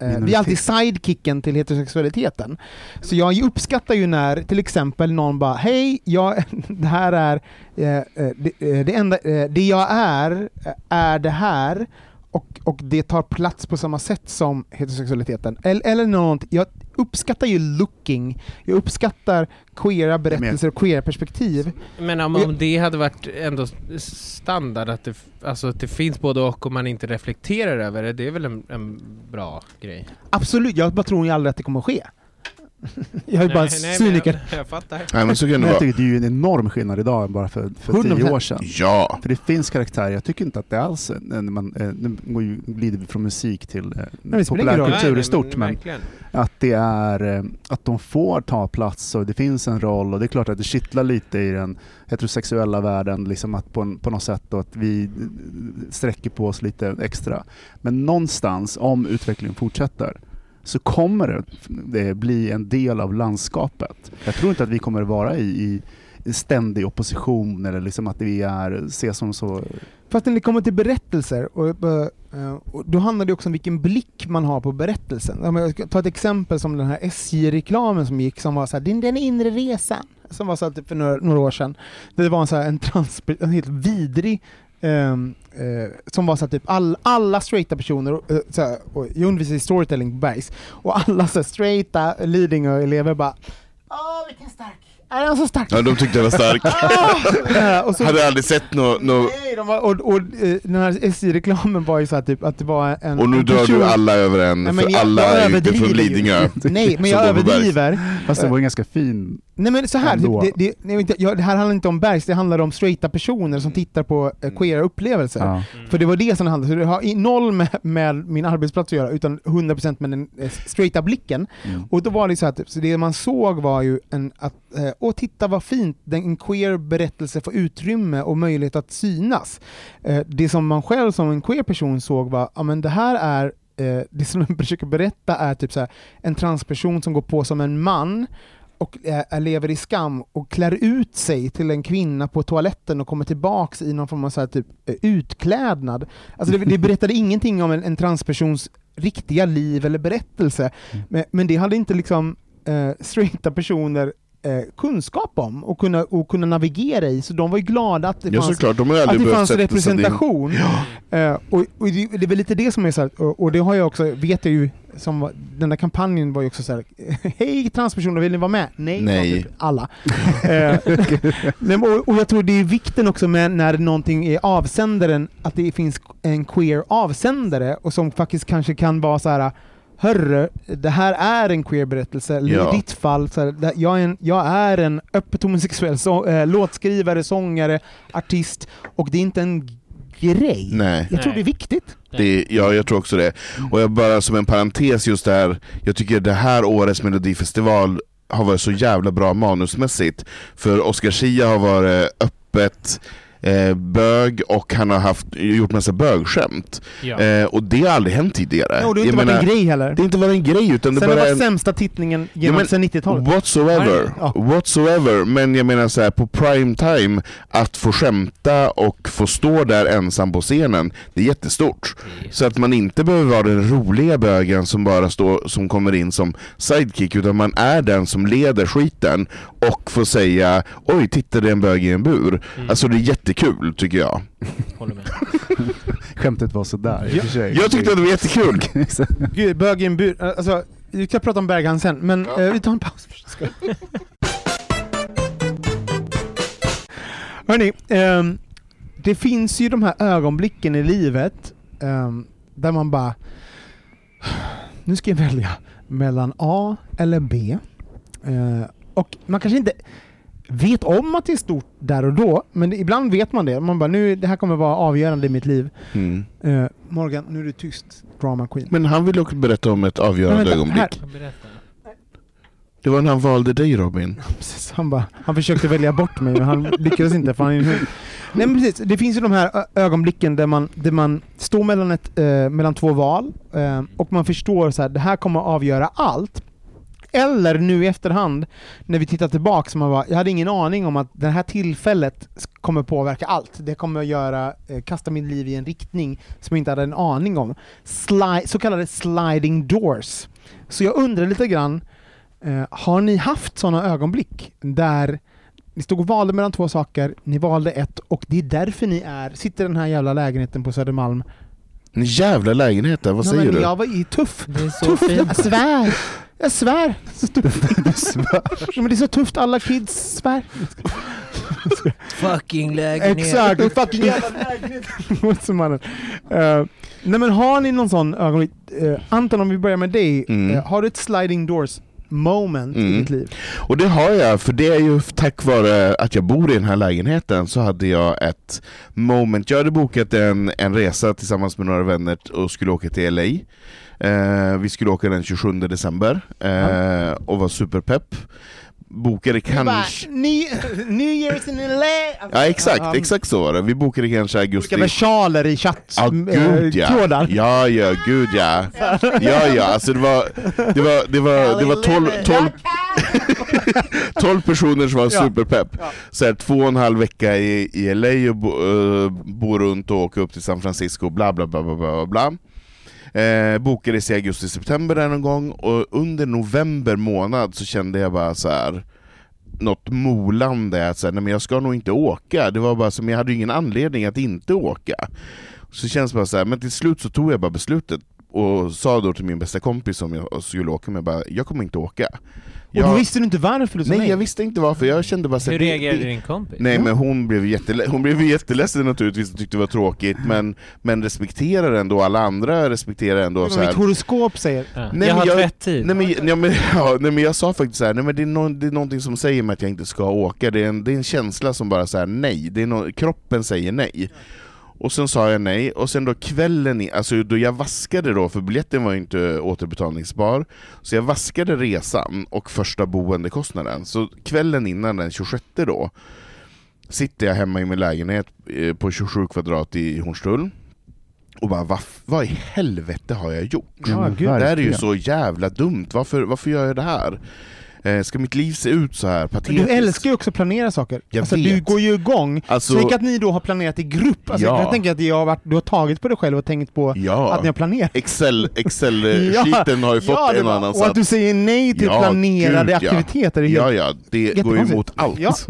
[SPEAKER 2] eh, vi är alltid sidekicken till heterosexualiteten. Så jag uppskattar ju när till exempel någon bara Hej, jag, det här är eh, eh, det, eh, det enda, eh, det jag är, eh, är det här och, och det tar plats på samma sätt som heterosexualiteten. Eller, eller något, jag uppskattar ju looking, jag uppskattar queera berättelser och queera perspektiv.
[SPEAKER 4] Men om, om det hade varit ändå standard, att det, alltså, att det finns både och och man inte reflekterar över det, det är väl en, en bra grej?
[SPEAKER 2] Absolut, jag bara tror ju aldrig att det kommer att ske. Jag är bara
[SPEAKER 4] Nej,
[SPEAKER 2] cyniker.
[SPEAKER 4] Jag, jag fattar.
[SPEAKER 3] Nej, men så kan det
[SPEAKER 1] Men jag tycker det är ju en enorm skillnad idag än bara för, för
[SPEAKER 2] 100%.
[SPEAKER 1] tio år sedan.
[SPEAKER 3] Ja.
[SPEAKER 1] För det finns karaktärer, jag tycker inte att det alls, när man, eh, nu glider vi från musik till eh, populärkultur i stort,
[SPEAKER 4] men
[SPEAKER 1] men att det är, eh, att de får ta plats och det finns en roll och det är klart att det kittlar lite i den heterosexuella världen, liksom att på, på något sätt att vi sträcker på oss lite extra. Men någonstans, om utvecklingen fortsätter, så kommer det, det bli en del av landskapet. Jag tror inte att vi kommer vara i, i ständig opposition eller liksom att vi är, ses som så...
[SPEAKER 2] Fast när det kommer till berättelser, och, eh, eh, och då handlar det också om vilken blick man har på berättelsen. Jag ska ta ett exempel som den här SJ-reklamen som gick, som var så här, den, den inre resan, som var så här, typ för några, några år sedan. Det var en, så här, en, trans, en helt vidrig ehm, eh, som var så typ all, alla straighta personer, och, eh, så här, och jag undervisar i storytelling på Bergs, och alla så straighta Lidingö-elever bara Åh vilken stark! Är den så stark?
[SPEAKER 3] Ja, de tyckte jag var stark.
[SPEAKER 2] Ah! och så,
[SPEAKER 3] Hade aldrig sett något...
[SPEAKER 2] Nej, de var, och, och eh, den här SJ-reklamen var ju så här, typ att det var en
[SPEAKER 3] Och nu
[SPEAKER 2] en
[SPEAKER 3] drar du alla över en,
[SPEAKER 2] Nej, men
[SPEAKER 3] för
[SPEAKER 2] jag-
[SPEAKER 3] alla
[SPEAKER 2] jag
[SPEAKER 3] är ju inte från
[SPEAKER 2] ju.
[SPEAKER 3] Lidingö.
[SPEAKER 2] Nej, men jag överdriver.
[SPEAKER 1] Fast det var en ganska fin...
[SPEAKER 2] Nej men så här,
[SPEAKER 1] Ändå.
[SPEAKER 2] det, det, nej, inte- jag, det här handlar inte om Bergs, det handlar om straighta personer som tittar på eh, queera upplevelser.
[SPEAKER 1] Ja.
[SPEAKER 2] För det var det som det handlade om, så det har i noll med, med min arbetsplats att göra, utan 100% med den eh, straighta blicken.
[SPEAKER 1] Mm.
[SPEAKER 2] Och då var det så att så det man såg var ju en, att, eh, åh titta vad fint, den, en queer berättelse får utrymme och möjlighet att synas. Eh, det som man själv som en queer person såg var, ja men det här är eh, det som de försöker berätta är typ så här, en transperson som går på som en man och eh, lever i skam och klär ut sig till en kvinna på toaletten och kommer tillbaks i någon form av så typ, eh, utklädnad. Alltså det, det berättade ingenting om en, en transpersons riktiga liv eller berättelse, men, men det hade inte liksom eh, straighta personer eh, kunskap om och kunna, och kunna navigera i, så de var ju glada att det
[SPEAKER 3] Ja
[SPEAKER 2] fanns
[SPEAKER 3] såklart, de
[SPEAKER 2] att det fanns representation. Eh, och, och det, det är väl lite det som är så här, och, och det har jag också, vet jag ju, som den där kampanjen var ju också så här, hej transpersoner, vill ni vara med? Nej,
[SPEAKER 3] Nej.
[SPEAKER 2] alla. Eh, och, och jag tror det är vikten också med när någonting är avsändaren, att det finns en queer avsändare och som faktiskt kanske kan vara så här Hörru, det här är en queer berättelse, eller
[SPEAKER 3] Ja.
[SPEAKER 2] i ditt fall, så här, jag, är en, jag är en öppet homosexuell så, eh, låtskrivare, sångare, artist, och det är inte en grej.
[SPEAKER 3] Nej.
[SPEAKER 2] Jag tror
[SPEAKER 4] Nej.
[SPEAKER 2] det är viktigt.
[SPEAKER 3] Det, ja, jag tror också det. Och jag bara som en parentes just där, jag tycker det här årets melodifestival har varit så jävla bra manusmässigt. För Oscar Schia har varit öppet eh, bög och han har haft, gjort massa bögskämt.
[SPEAKER 4] Ja.
[SPEAKER 3] Eh, och det har aldrig hänt tidigare.
[SPEAKER 2] och det har
[SPEAKER 3] Jag
[SPEAKER 2] inte varit
[SPEAKER 3] menar,
[SPEAKER 2] en grej heller.
[SPEAKER 3] Det har inte varit en grej utan det
[SPEAKER 2] Sen det
[SPEAKER 3] bara
[SPEAKER 2] varit
[SPEAKER 3] en...
[SPEAKER 2] sämsta tittningen
[SPEAKER 3] Ja,
[SPEAKER 2] genom
[SPEAKER 3] men
[SPEAKER 2] sen 90-talet.
[SPEAKER 3] Whatsoever,
[SPEAKER 2] Ja.
[SPEAKER 3] whatsoever, men jag menar så här på prime time att få skämta och få stå där ensam på scenen, det är jättestort. Så att man inte behöver vara den roliga bögen som bara står, som kommer in som sidekick, utan man är den som leder skiten och får säga oj, titta det är en bög i en bur.
[SPEAKER 4] Mm.
[SPEAKER 3] Alltså det är jättekul tycker jag.
[SPEAKER 4] Håller med.
[SPEAKER 1] Skämtet var sådär i och för sig.
[SPEAKER 3] Jag tyckte att det var jättekul!
[SPEAKER 2] Gud, bög i en bur. Alltså, vi ska prata om Berghan sen, men eh, vi tar en paus först. Hörni, ehm, det finns ju de här ögonblicken i livet ehm, där man bara... Nu ska jag välja mellan A eller B. Eh, och man kanske inte vet om att det är stort där och då, men det, ibland vet man det. Man bara, nu, det här kommer vara avgörande i mitt liv.
[SPEAKER 3] Mm.
[SPEAKER 2] Eh, Morgan, nu är du tyst, drama queen.
[SPEAKER 3] Men han ville också berätta om ett avgörande
[SPEAKER 2] vänta,
[SPEAKER 3] ögonblick. Det var när han valde dig Robin.
[SPEAKER 2] Precis, han, bara, han försökte välja bort mig men han lyckades inte för han är. Nej men precis, det finns ju de här ögonblicken där man, där man står mellan, ett, eh, mellan två val eh, och man förstår så här, det här kommer att avgöra allt. Eller nu i efterhand, när vi tittar tillbaka, man bara, jag hade ingen aning om att det här tillfället kommer påverka allt. Det kommer att göra, eh, kasta mitt liv i en riktning som jag inte hade en aning om. Sli- så kallade sliding doors. Så jag undrar lite grann, Eh, har ni haft sådana ögonblick där ni stod och valde mellan två saker, ni valde ett och det är därför ni är, sitter i den här jävla lägenheten på Södermalm?
[SPEAKER 3] En jävla lägenhet där, vad
[SPEAKER 2] Ja,
[SPEAKER 3] säger
[SPEAKER 2] men
[SPEAKER 3] du?
[SPEAKER 2] Jag var i tuff.
[SPEAKER 4] Det är så
[SPEAKER 2] tuff.
[SPEAKER 4] fint.
[SPEAKER 2] Jag svär. Jag svär. Så tufft. Men det är så tufft, alla kids svär.
[SPEAKER 4] Fucking lägenhet.
[SPEAKER 2] Exakt, fucking jävla lägenhet. Uh, nej men har ni någon sån ögonblick? Eh, Anton om vi börjar med dig,
[SPEAKER 3] Mm.
[SPEAKER 2] Eh, har du ett sliding doors moment i
[SPEAKER 3] Mm.
[SPEAKER 2] ditt liv?
[SPEAKER 3] Och det har jag, för det är ju tack vare att jag bor i den här lägenheten så hade jag ett moment. Jag hade bokat en, en resa tillsammans med några vänner och skulle åka till LA. Eh, vi skulle åka den 27 december eh, och var superpepp. Bokade kanske...
[SPEAKER 2] New, New Year's in LA!
[SPEAKER 3] Ja exakt, exakt så var det. Vi bokade kanske augusti...
[SPEAKER 2] Olika versaler i chatt...
[SPEAKER 3] Ja ja. Ja ja, gud ja. Ja ja, alltså det var, det var, det var, det var 12, 12, 12 personer som var
[SPEAKER 2] Ja.
[SPEAKER 3] superpepp. Så här, två och en halv vecka i, i LA och bo, eh, bo runt och åka upp till San Francisco, bla bla bla bla bla bla. Eh, bokades i augusti-september där någon gång, och under november månad så kände jag bara så här något molande, att så här, nej, men jag ska nog inte åka. Det var bara som jag hade ju ingen anledning att inte åka. Så känns det bara så här, men till slut så tog jag bara beslutet och sa då till min bästa kompis som jag skulle åka med, bara, jag kommer inte åka.
[SPEAKER 2] Och då
[SPEAKER 3] Jag-
[SPEAKER 2] visste du inte varför du sa
[SPEAKER 3] Nej,
[SPEAKER 2] nej?
[SPEAKER 3] jag visste inte varför, jag kände bara så här,
[SPEAKER 4] Hur
[SPEAKER 3] det-
[SPEAKER 4] reagerade
[SPEAKER 3] det-
[SPEAKER 4] din kompis?
[SPEAKER 3] Nej men hon blev, jättele- hon blev jätteledsen naturligtvis och tyckte det var tråkigt, men, men respekterar ändå, alla andra respekterar ändå så
[SPEAKER 2] Mitt
[SPEAKER 3] här.
[SPEAKER 2] horoskop säger...
[SPEAKER 4] Ja.
[SPEAKER 3] Nej,
[SPEAKER 4] jag
[SPEAKER 3] men
[SPEAKER 4] har
[SPEAKER 3] jag-
[SPEAKER 4] tvättid.
[SPEAKER 3] Nej men, ja, men, ja, nej men jag sa faktiskt så här, nej men det är, nå- det är någonting som säger mig att jag inte ska åka, det är en, det är en känsla som bara säger nej, det är nå- kroppen säger nej. Och sen sa jag nej, och sen då kvällen, i, alltså då jag vaskade då, för biljetten var ju inte återbetalningsbar, så jag vaskade resan och första boendekostnaden. Så kvällen innan den 26 då, sitter jag hemma i min lägenhet eh, på 27 kvadrat i Hornstull, och bara vad, vad i helvete har jag gjort?
[SPEAKER 2] Ja, gud.
[SPEAKER 3] Det här är ju så jävla dumt, varför, varför gör jag det här? Eh, ska mitt liv se ut så här patetiskt?
[SPEAKER 2] du älskar ju också att planera saker.
[SPEAKER 3] Jag
[SPEAKER 2] alltså,
[SPEAKER 3] vet.
[SPEAKER 2] du går ju igång.
[SPEAKER 3] Alltså-
[SPEAKER 2] Tänk att ni då har planerat i grupp. Alltså,
[SPEAKER 3] Ja.
[SPEAKER 2] Jag tänker att det har varit, du har tagit på dig själv och tänkt på
[SPEAKER 3] Ja.
[SPEAKER 2] att ni har planerat.
[SPEAKER 3] Excel, Excel-skiten har ju fått
[SPEAKER 2] ja,
[SPEAKER 3] en
[SPEAKER 2] var-
[SPEAKER 3] annan
[SPEAKER 2] Och att du säger nej till planerade
[SPEAKER 3] gud,
[SPEAKER 2] aktiviteter.
[SPEAKER 3] Ja, ja, det går ju emot allt.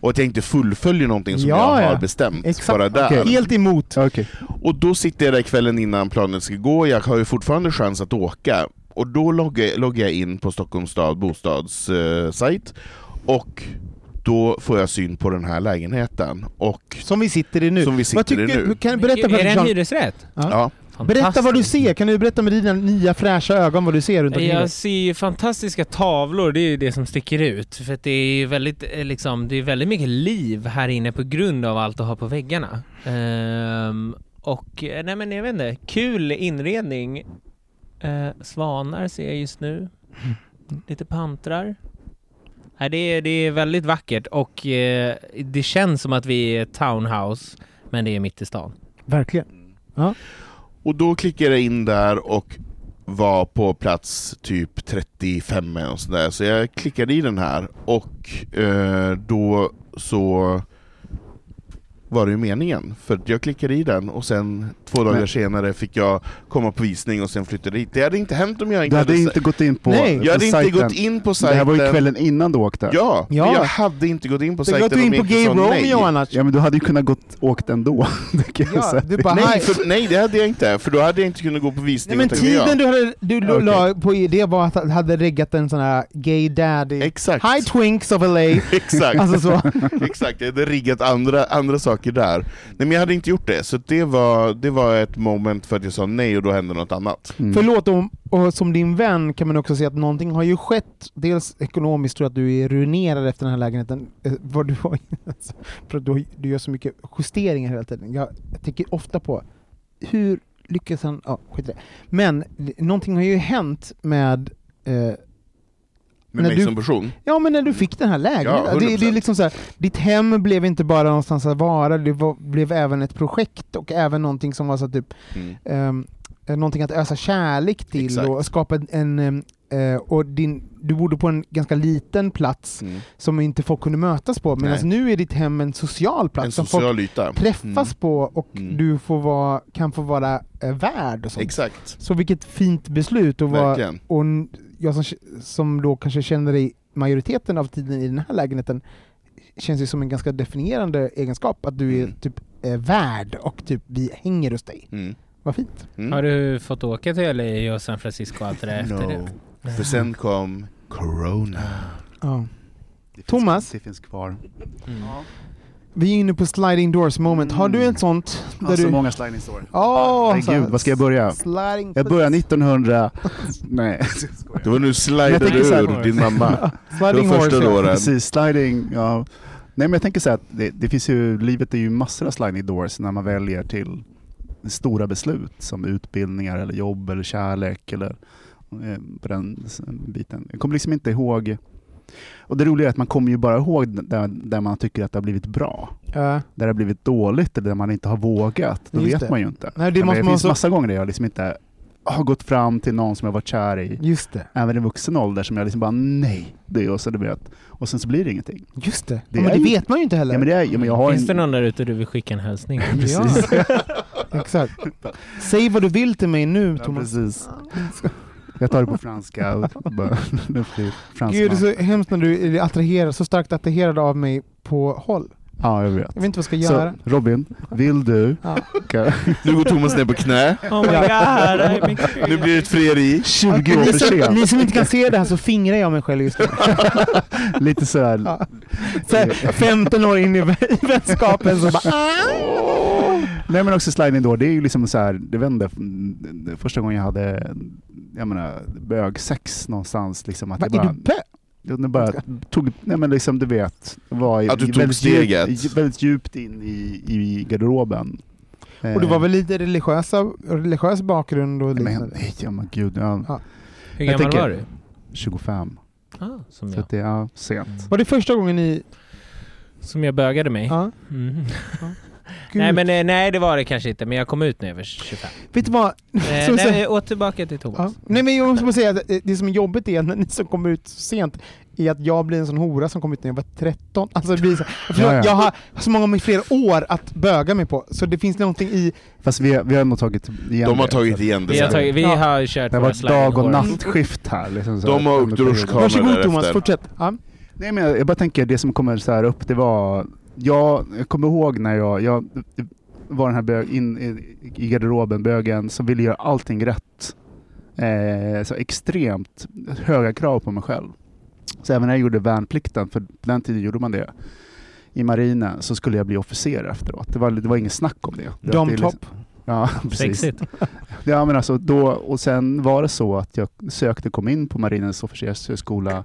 [SPEAKER 3] Och att jag inte fullföljer någonting som
[SPEAKER 2] Ja,
[SPEAKER 3] jag har
[SPEAKER 2] ja.
[SPEAKER 3] bestämt,
[SPEAKER 2] Exakt.
[SPEAKER 3] bara där.
[SPEAKER 2] Okej. Helt emot.
[SPEAKER 1] Okej.
[SPEAKER 3] Och då sitter jag där kvällen innan planen ska gå, jag har ju fortfarande chans att åka. Och då loggar, loggar jag in på Stockholms stad bostadssajt, och då får jag syn på den här lägenheten. Och
[SPEAKER 2] Som vi sitter i nu.
[SPEAKER 3] Som vi sitter
[SPEAKER 2] vad tycker,
[SPEAKER 3] i nu.
[SPEAKER 2] Kan du berätta för
[SPEAKER 4] är det en hyresrätt?
[SPEAKER 2] Ja.
[SPEAKER 3] ja,
[SPEAKER 2] Berätta vad du ser, kan du berätta med dina nya fräscha ögon vad du ser runt omkring?
[SPEAKER 4] Jag ser ju fantastiska tavlor, det är ju det som sticker ut. För att det är ju väldigt, eh, liksom, det är väldigt mycket liv här inne på grund av allt du har på väggarna. Ehm, och, eh, nej men jag vet inte, kul inredning. Eh, svanar ser jag just nu. Lite pantrar. Nej, det, är, det är väldigt vackert och eh, det känns som att vi är townhouse, men det är mitt i stan.
[SPEAKER 2] Verkligen.
[SPEAKER 3] Och då klickade jag in där och var på plats typ 35 eller något sånt där. Så jag klickade i den här och eh, då så var det ju meningen. För jag klickade i den och sen två dagar
[SPEAKER 1] Men-
[SPEAKER 3] senare fick jag komma på visning och sen flyttade dit. Det hade inte hänt om jag
[SPEAKER 1] Du
[SPEAKER 3] inte
[SPEAKER 1] hade
[SPEAKER 3] hade
[SPEAKER 1] inte gått in på
[SPEAKER 2] Nej.
[SPEAKER 3] Jag hade inte
[SPEAKER 1] sajten.
[SPEAKER 3] gått in på
[SPEAKER 1] Det
[SPEAKER 3] sajten.
[SPEAKER 1] här var ju kvällen innan du åkte.
[SPEAKER 3] Ja,
[SPEAKER 2] Ja.
[SPEAKER 3] jag hade inte gått in på
[SPEAKER 2] Du har
[SPEAKER 3] sajten
[SPEAKER 2] gått in
[SPEAKER 3] om
[SPEAKER 2] på
[SPEAKER 3] jag inte
[SPEAKER 2] Gay
[SPEAKER 3] sa nej.
[SPEAKER 2] Romeo annars.
[SPEAKER 1] Ja men du hade ju kunnat gått, åkt ändå. det kan jag
[SPEAKER 2] Ja,
[SPEAKER 1] säga.
[SPEAKER 2] du bara,
[SPEAKER 3] Nej, för, nej, det hade jag inte, för då hade jag inte kunnat gå på visning
[SPEAKER 2] Nej, men tiden du hade du
[SPEAKER 1] Ja, okej.
[SPEAKER 2] la på det var att han hade reggat en sån här gay daddy.
[SPEAKER 3] Exakt.
[SPEAKER 2] Hi twinks of LA.
[SPEAKER 3] Exakt.
[SPEAKER 2] Alltså så.
[SPEAKER 3] Exakt, jag hade riggat andra, andra saker där. Nej men jag hade inte gjort det, så det var, det var ett moment för att jag sa nej och då hände något annat.
[SPEAKER 1] Mm.
[SPEAKER 2] Förlåt, om, och som din vän kan man också säga att någonting har ju skett. Dels ekonomiskt tror jag att du är ruinerad efter den här lägenheten. Eh, Vad du har, alltså, för att du, du gör så mycket justeringar hela tiden. Jag tänker ofta på hur lyckas han... Ja, skit i det. Men någonting har ju hänt med eh,
[SPEAKER 3] Med
[SPEAKER 2] När
[SPEAKER 3] mig
[SPEAKER 2] du-
[SPEAKER 3] som person.
[SPEAKER 2] Ja men när du fick den här lägenheten,
[SPEAKER 3] Ja,
[SPEAKER 2] det, det är
[SPEAKER 3] 100%.
[SPEAKER 2] liksom så här, ditt hem blev inte bara någonstans att vara, det var, blev även ett projekt och även någonting som var så typ
[SPEAKER 3] Mm.
[SPEAKER 2] eh, någonting att ösa kärlek till
[SPEAKER 3] Exakt.
[SPEAKER 2] och skapa en, ehm, eh, och din, du bodde på en ganska liten plats
[SPEAKER 3] Mm.
[SPEAKER 2] som inte folk kunde mötas på, medan nu är ditt hem en social plats
[SPEAKER 3] En
[SPEAKER 2] som
[SPEAKER 3] social
[SPEAKER 2] folk
[SPEAKER 3] yta.
[SPEAKER 2] träffas
[SPEAKER 3] Mm.
[SPEAKER 2] på och
[SPEAKER 3] Mm.
[SPEAKER 2] du får vara, kan få vara eh, värd och sånt.
[SPEAKER 3] Exakt.
[SPEAKER 2] Så vilket fint beslut att vara,
[SPEAKER 3] Verkligen.
[SPEAKER 2] och jag som, som då kanske känner dig majoriteten av tiden i den här lägenheten känns ju som en ganska definierande egenskap att du är
[SPEAKER 3] Mm.
[SPEAKER 2] typ eh, värd och typ vi hänger hos dig.
[SPEAKER 3] Mm.
[SPEAKER 2] Vad fint.
[SPEAKER 3] Mm.
[SPEAKER 4] Har du fått åka till LA och San Francisco och allt det där efter det?
[SPEAKER 3] No. För sen kom Corona.
[SPEAKER 2] Ja.
[SPEAKER 1] Det finns-
[SPEAKER 2] Thomas?
[SPEAKER 1] Det finns kvar.
[SPEAKER 4] Mm.
[SPEAKER 2] Vi är inne på sliding doors moment. Har du ett sånt? Där
[SPEAKER 1] Alltså
[SPEAKER 2] du...
[SPEAKER 1] många sliding store.
[SPEAKER 2] Åh, så-
[SPEAKER 1] Herregud, vad ska jag börja?
[SPEAKER 2] Sliding
[SPEAKER 1] Jag börjar 1900... Nej,
[SPEAKER 3] Det var nu slidade ur din mamma.
[SPEAKER 2] sliding
[SPEAKER 3] Det var första
[SPEAKER 2] horse, ja.
[SPEAKER 3] åren.
[SPEAKER 1] Precis, sliding, ja. Nej men jag tänker så här att det, det finns ju, livet är ju massor av sliding doors när man väljer till stora beslut som utbildningar eller jobb eller kärlek eller eh, på den biten. Jag kommer liksom inte ihåg och det roliga är att man kommer ju bara ihåg där, där man tycker att det har blivit bra.
[SPEAKER 2] Ja.
[SPEAKER 1] Där det har blivit dåligt eller där man inte har vågat. Då
[SPEAKER 2] Just
[SPEAKER 1] vet
[SPEAKER 2] det.
[SPEAKER 1] man ju inte.
[SPEAKER 2] Nej, det
[SPEAKER 1] Men
[SPEAKER 2] måste
[SPEAKER 1] det
[SPEAKER 2] man
[SPEAKER 1] finns
[SPEAKER 2] så-
[SPEAKER 1] massa gånger där jag liksom inte har gått fram till någon som jag varit kär i,
[SPEAKER 2] Just det.
[SPEAKER 1] även i vuxen ålder, som jag liksom bara nej, det är och så du vet. Och sen så blir det ingenting.
[SPEAKER 2] Just det.
[SPEAKER 1] Det
[SPEAKER 2] ja, men det
[SPEAKER 1] ju-
[SPEAKER 2] vet man ju inte heller.
[SPEAKER 1] Ja, men det är, ja, men jag har
[SPEAKER 4] Finns
[SPEAKER 1] en,
[SPEAKER 4] det någon där ute du vill skicka en hälsning?
[SPEAKER 1] Precis.
[SPEAKER 2] Exakt. Säg vad du vill till mig nu
[SPEAKER 1] Ja,
[SPEAKER 2] Thomas.
[SPEAKER 1] precis. Jag tar det på franska.
[SPEAKER 2] Gud, det är så hemskt när du är attraherad, så starkt attraherad av mig på håll.
[SPEAKER 1] Ja, jag vet.
[SPEAKER 2] Jag vet inte vad jag ska göra.
[SPEAKER 1] Så Robin, vill du?
[SPEAKER 2] Ja.
[SPEAKER 3] Nu går Thomas ner på knä.
[SPEAKER 4] Oh my god,
[SPEAKER 3] Nu blir det ett frieri.
[SPEAKER 1] 20 år
[SPEAKER 2] Ni
[SPEAKER 1] för
[SPEAKER 2] som,
[SPEAKER 1] sent.
[SPEAKER 2] ni som inte kan se det här så fingrar jag mig själv just nu.
[SPEAKER 1] Lite så här.
[SPEAKER 2] Ja. Så här, 15 år in i vä- vänskapen så bara...
[SPEAKER 1] Nej men också sliding door, det är ju liksom så här, det vände mm, första gången jag hade, jag menar, bögsex någonstans liksom att
[SPEAKER 2] Vad
[SPEAKER 1] jag
[SPEAKER 2] är
[SPEAKER 1] bara,
[SPEAKER 2] du bö?
[SPEAKER 1] jag bara tog, nej men liksom du vet, var i-
[SPEAKER 3] Att du tog
[SPEAKER 1] väldigt,
[SPEAKER 3] steget.
[SPEAKER 1] Djupt, väldigt djupt in i, i garderoben.
[SPEAKER 2] Och du var väl lite religiösa, religiös bakgrund och
[SPEAKER 1] Nej men,
[SPEAKER 2] liknande?
[SPEAKER 1] nej, ja, men gud, ja,
[SPEAKER 2] Ja.
[SPEAKER 4] Hur
[SPEAKER 1] Jag
[SPEAKER 4] gammal
[SPEAKER 1] tänker-
[SPEAKER 4] var du?
[SPEAKER 1] 25.
[SPEAKER 4] Ah, som,
[SPEAKER 1] Så
[SPEAKER 4] jag.
[SPEAKER 1] att det är sent.
[SPEAKER 2] Var det första gången ni...
[SPEAKER 4] som jag bögade mig?
[SPEAKER 2] Ja.
[SPEAKER 4] Mm.
[SPEAKER 2] Gud.
[SPEAKER 4] Nej men eh, nej det var det kanske inte, men jag kom ut när jag var 25.
[SPEAKER 2] Vet du vad?
[SPEAKER 4] Eh, nej, åter tillbaka till Thomas.
[SPEAKER 2] Ja. Nej men jag måste bara säga att det- det som är jobbigt är när ni som kommer ut så sent är att jag blir en sån hora som kom ut när jag var 13. Alltså det blir så, jag, förstår,
[SPEAKER 1] Ja, ja.
[SPEAKER 2] jag har så många med flera år att böga mig på, så det finns någonting i...
[SPEAKER 1] Fast vi, vi har nog tagit igen
[SPEAKER 3] De har
[SPEAKER 1] det.
[SPEAKER 3] tagit igen det
[SPEAKER 4] Vi har, tagit, vi
[SPEAKER 2] Ja.
[SPEAKER 4] har kört
[SPEAKER 1] Det har varit dag och nattskift här. Liksom så
[SPEAKER 3] De har åkt rutschkana.
[SPEAKER 2] Varsågod. Thomas, fortsätt. Ja.
[SPEAKER 1] Nej men jag, jag bara tänker, det som kommer så här upp, det var... Jag, jag kommer ihåg när jag, jag var den här bög, in i, i garderoben, bögen, som ville göra allting rätt. Eh, så extremt höga krav på mig själv. Så även när jag gjorde värnplikten, för på den tiden gjorde man det, i marinen, så skulle jag bli officer efteråt. Det var, det var inget snack om det. det är liksom-. Ja, precis. Ja, men alltså då, och sen var det så att jag sökte, kom in på Marinens officershögskola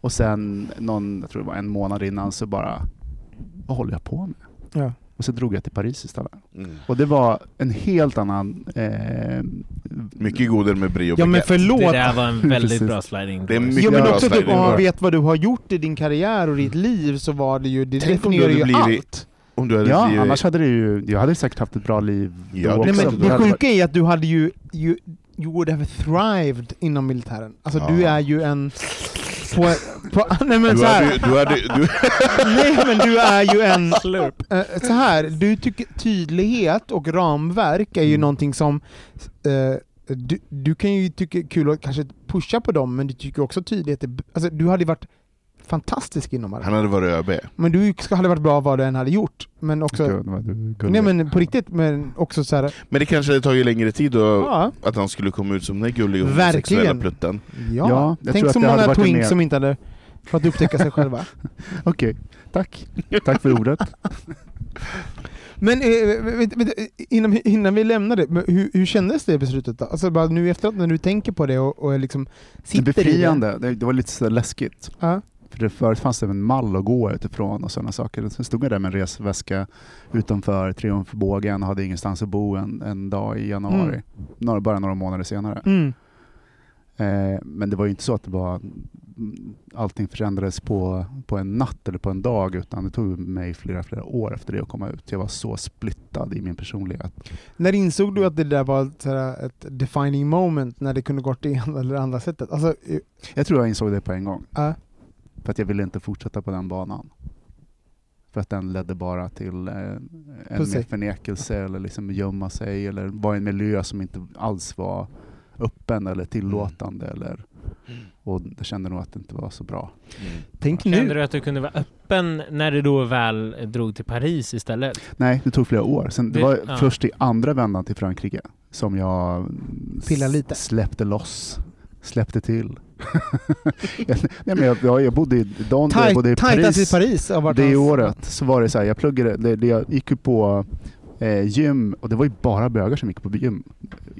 [SPEAKER 1] och sen någon, jag tror det var en månad innan så bara, vad håller jag på med?
[SPEAKER 2] Ja.
[SPEAKER 1] Och så drog jag till Paris istället.
[SPEAKER 3] Mm.
[SPEAKER 1] Och det var en helt annan... Eh,
[SPEAKER 3] Mycket godare med brie och
[SPEAKER 2] Ja men förlåt.
[SPEAKER 4] Det där var en väldigt bra sliding
[SPEAKER 3] Det är mycket
[SPEAKER 2] Jo men
[SPEAKER 3] bra
[SPEAKER 2] också om man
[SPEAKER 3] door.
[SPEAKER 2] vet vad du har gjort i din karriär och ditt liv så var det ju, det
[SPEAKER 3] Tänk du
[SPEAKER 2] definierar ju
[SPEAKER 3] blivit-
[SPEAKER 2] allt.
[SPEAKER 3] Om du hade
[SPEAKER 1] ja,
[SPEAKER 3] blivit-
[SPEAKER 1] annars hade det ju, jag hade säkert haft ett bra liv
[SPEAKER 3] Ja,
[SPEAKER 1] då
[SPEAKER 3] det
[SPEAKER 1] också.
[SPEAKER 2] men
[SPEAKER 1] Det
[SPEAKER 2] sjuka är att du hade ju, you, you would have thrived inom militären. Alltså du
[SPEAKER 3] Ja.
[SPEAKER 2] är ju en på, på nej men
[SPEAKER 3] Du
[SPEAKER 2] så här.
[SPEAKER 3] du hade, du,
[SPEAKER 2] Nej men du är ju en... Eh, så här, du tycker tydlighet och ramverk är ju
[SPEAKER 3] Mm.
[SPEAKER 2] någonting som... eh, du, du kan ju tycka kul att kanske pusha på dem, men du tycker också tydlighet är... Alltså du hade varit fantastisk inom
[SPEAKER 3] han hade varit ÖB.
[SPEAKER 2] Men du ska- hade varit bra vad du än hade gjort. Men också...
[SPEAKER 1] Du gullig.
[SPEAKER 2] Nej men på riktigt, men också så här,
[SPEAKER 3] Men det kanske hade tagit längre tid då,
[SPEAKER 2] Ja.
[SPEAKER 3] att han skulle komma ut som den gulliga
[SPEAKER 2] Verkligen.
[SPEAKER 3] homosexuella plutten.
[SPEAKER 2] Ja,
[SPEAKER 1] Ja, jag
[SPEAKER 2] tänk
[SPEAKER 1] tror
[SPEAKER 2] så många twinks som inte hade fått upptäcka sig själva.
[SPEAKER 1] Okej, tack. Tack för ordet.
[SPEAKER 2] Men eh, innan, innan vi lämnar det, hur, hur kändes det beslutet då? Alltså bara nu efteråt när du tänker på det och, och liksom
[SPEAKER 1] Det
[SPEAKER 2] sitter i det.
[SPEAKER 1] befriande, det, det var lite så läskigt.
[SPEAKER 2] Ja.
[SPEAKER 1] För det förut fanns det en mall att gå utifrån och sådana saker. Sen stod jag där med en resväska utanför Triumfbågen och hade ingenstans att bo en, en dag i januari.
[SPEAKER 2] Mm.
[SPEAKER 1] Några, bara några månader senare.
[SPEAKER 2] Mm.
[SPEAKER 1] Eh, men det var ju inte så att det var, allting förändrades på, på en natt eller på en dag utan det tog mig flera, flera år efter det att komma ut. Jag var så splittad i min personlighet.
[SPEAKER 2] När insåg du att det där var ett, ett defining moment, när det kunde gått det ena eller andra sättet? Alltså,
[SPEAKER 1] Jag tror jag insåg det på en gång.
[SPEAKER 2] Ja.
[SPEAKER 1] För att jag ville inte fortsätta på den banan. För att den ledde bara till eh, en mer förnekelse eller liksom gömma sig eller vara i en miljö som inte alls var öppen eller tillåtande. Eller, och jag kände nog att det inte var så bra.
[SPEAKER 2] tänk
[SPEAKER 4] Kände
[SPEAKER 2] nu.
[SPEAKER 4] du att du kunde vara öppen när du då väl drog till Paris istället?
[SPEAKER 1] Nej, det tog flera år. Sen, det var
[SPEAKER 4] ja.
[SPEAKER 1] först i andra vändan till Frankrike som jag
[SPEAKER 2] Pilla lite.
[SPEAKER 1] släppte loss. Släppte till. jag, nej, men jag, jag, bodde i Don, jag bodde i Paris.
[SPEAKER 2] Paris
[SPEAKER 1] Det
[SPEAKER 2] hans-
[SPEAKER 1] året så var det så här, jag pluggade, det, det, jag gick ju på eh, gym och det var ju bara bögar som gick på gym.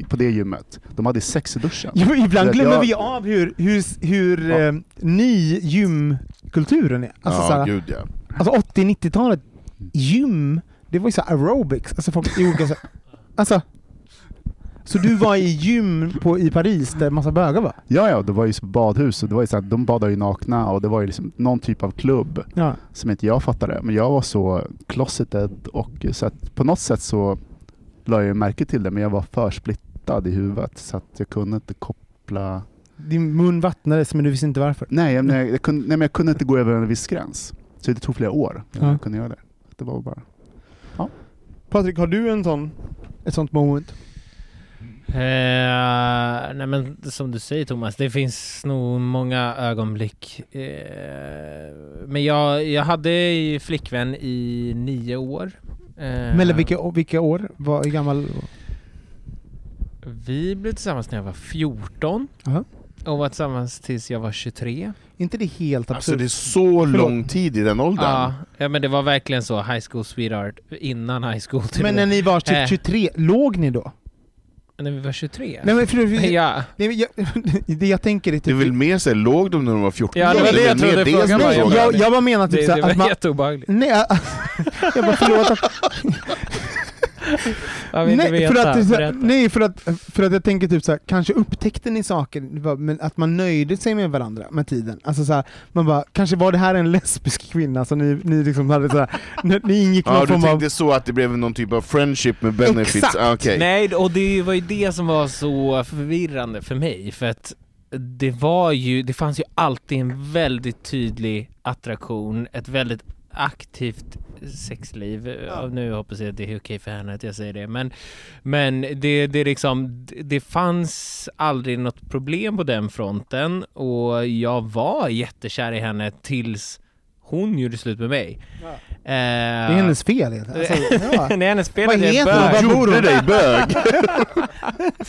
[SPEAKER 1] På det gymmet. De hade sex i duschen.
[SPEAKER 2] Jo, ibland glömmer
[SPEAKER 1] jag-
[SPEAKER 2] vi av hur, hur, hur
[SPEAKER 1] Ja.
[SPEAKER 2] eh, ny gymkulturen är. Alltså,
[SPEAKER 3] ja,
[SPEAKER 2] såhär,
[SPEAKER 3] gud ja.
[SPEAKER 2] alltså 80-90-talet, gym, det var ju så här aerobics. Alltså, folk gjorde så, alltså, så du var i gym på, i Paris där massa bögar var?
[SPEAKER 1] Ja, ja, det var ju badhus och det var ju så här, de badade ju nakna och det var ju liksom någon typ av klubb
[SPEAKER 2] Ja.
[SPEAKER 1] som inte jag fattade. Men jag var så closeted och så att på något sätt så la jag märke till det men jag var för splittad i huvudet så att jag kunde inte koppla
[SPEAKER 2] Din mun vattnades men du visste inte varför.
[SPEAKER 1] Nej, jag, jag, jag, kunde, nej men jag kunde inte gå över en viss gräns. Så det tog flera år innan
[SPEAKER 2] Ja.
[SPEAKER 1] jag kunde göra det. Det var bara...
[SPEAKER 2] Patrik, har du en sån, ett sånt moment?
[SPEAKER 4] Eh, nej men som du säger Thomas, det finns nog många ögonblick. Eh, men jag, jag hade flickvän i nio år. Eh,
[SPEAKER 2] Mellan vilka, vilka år? Var, hur gammal?
[SPEAKER 4] Vi blev tillsammans när jag var 14
[SPEAKER 2] Aha.
[SPEAKER 4] och var tillsammans tills jag var 23.
[SPEAKER 2] inte det helt absurt?
[SPEAKER 3] Alltså det är så lång tid i den åldern.
[SPEAKER 4] Ja, ja men det var verkligen så, high school sweetheart, innan high school till
[SPEAKER 2] men när ni var typ
[SPEAKER 4] Eh.
[SPEAKER 2] 23, låg ni då?
[SPEAKER 4] När vi var 23?
[SPEAKER 2] Nej men för, för,
[SPEAKER 4] ja.
[SPEAKER 2] nej, men jag, det jag tänker är typ...
[SPEAKER 3] Det är väl mer såhär, låg de när de var 14?
[SPEAKER 4] Ja, det var det jag trodde
[SPEAKER 3] mer
[SPEAKER 4] frågan var.
[SPEAKER 2] Jag, jag bara menar typ
[SPEAKER 4] det,
[SPEAKER 2] så
[SPEAKER 4] det
[SPEAKER 2] att
[SPEAKER 4] var
[SPEAKER 2] man...
[SPEAKER 4] jätteobehagligt.
[SPEAKER 2] Nej, jag bara förlåt att...
[SPEAKER 4] Jag vill inte
[SPEAKER 2] nej,
[SPEAKER 4] veta,
[SPEAKER 2] för att,
[SPEAKER 4] berätta.
[SPEAKER 2] nej för, att, för att jag tänker typ så här, kanske upptäckte ni saker, men att man nöjde sig med varandra med tiden. Alltså så här, man bara, kanske var det här en lesbisk kvinna som ni, ni liksom hade så här, ni, ni ingick någon
[SPEAKER 3] Ja, du
[SPEAKER 2] form av...
[SPEAKER 3] tänkte så att det blev någon typ av friendship med benefits?
[SPEAKER 2] Exakt.
[SPEAKER 3] Ah, okej.
[SPEAKER 4] Nej, och det var ju det som var så förvirrande för mig, för att det var ju, det fanns ju alltid en väldigt tydlig attraktion, ett väldigt aktivt sexliv. Ja. Nu hoppas jag att det är okej för henne att jag säger det, men, men det, det, liksom, det fanns aldrig något problem på den fronten och jag var jättekär i henne tills hon gjorde slut med mig.
[SPEAKER 2] Ja.
[SPEAKER 4] Eh,
[SPEAKER 2] Det är hennes fel egentligen. Alltså, ja.
[SPEAKER 4] det är hennes fel
[SPEAKER 2] Vad heter hon? bor hon?
[SPEAKER 3] Gjorde dig bög?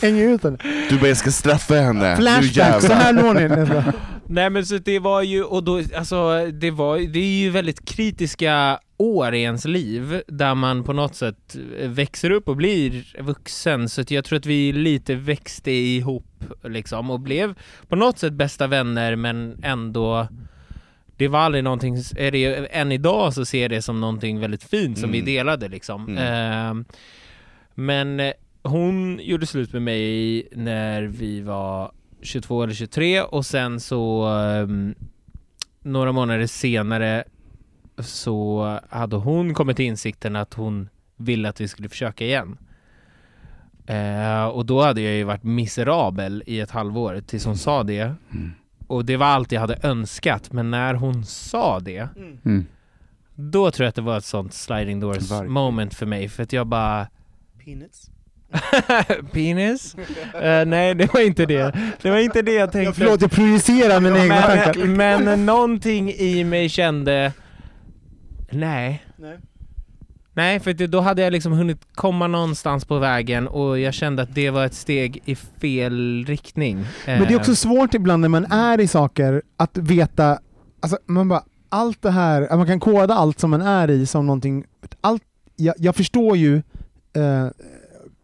[SPEAKER 2] Hänger ut henne.
[SPEAKER 3] Du bara, jag ska straffa henne.
[SPEAKER 2] Flashback, så här når ni.
[SPEAKER 4] Nej men så det var ju, och då, alltså det var det är ju väldigt kritiska år i ens liv där man på något sätt växer upp och blir vuxen så att jag tror att vi lite växte ihop liksom och blev på något sätt bästa vänner men ändå det var aldrig någonting, är det, än idag så ser jag det som någonting väldigt fint som
[SPEAKER 3] Mm.
[SPEAKER 4] vi delade liksom.
[SPEAKER 3] Mm.
[SPEAKER 4] Ehm, men eh, hon gjorde slut med mig när vi var 22 eller 23 och sen så ehm, några månader senare så hade hon kommit till insikten att hon ville att vi skulle försöka igen. Eh, och då hade jag ju varit miserabel i ett halvår tills hon sa det. Och det var allt jag hade önskat, men när hon sa det,
[SPEAKER 1] Mm.
[SPEAKER 4] då tror jag att det var ett sånt sliding doors
[SPEAKER 1] Verkligen.
[SPEAKER 4] moment för mig, för att jag bara
[SPEAKER 2] Penis?
[SPEAKER 4] Penis? Eh, nej, det var inte det. Det var inte det jag tänkte.
[SPEAKER 2] Ja, förlåt, jag projicerar mina egna tankar.
[SPEAKER 4] men, men någonting i mig kände, nej.
[SPEAKER 2] Nej.
[SPEAKER 4] Nej, för då hade jag liksom hunnit komma någonstans på vägen och jag kände att det var ett steg i fel riktning.
[SPEAKER 2] Men det är också
[SPEAKER 4] Eh,
[SPEAKER 2] svårt ibland när man är i saker att veta, alltså man bara, allt det här, man kan koda allt som man är i som någonting, allt, jag, jag förstår ju eh,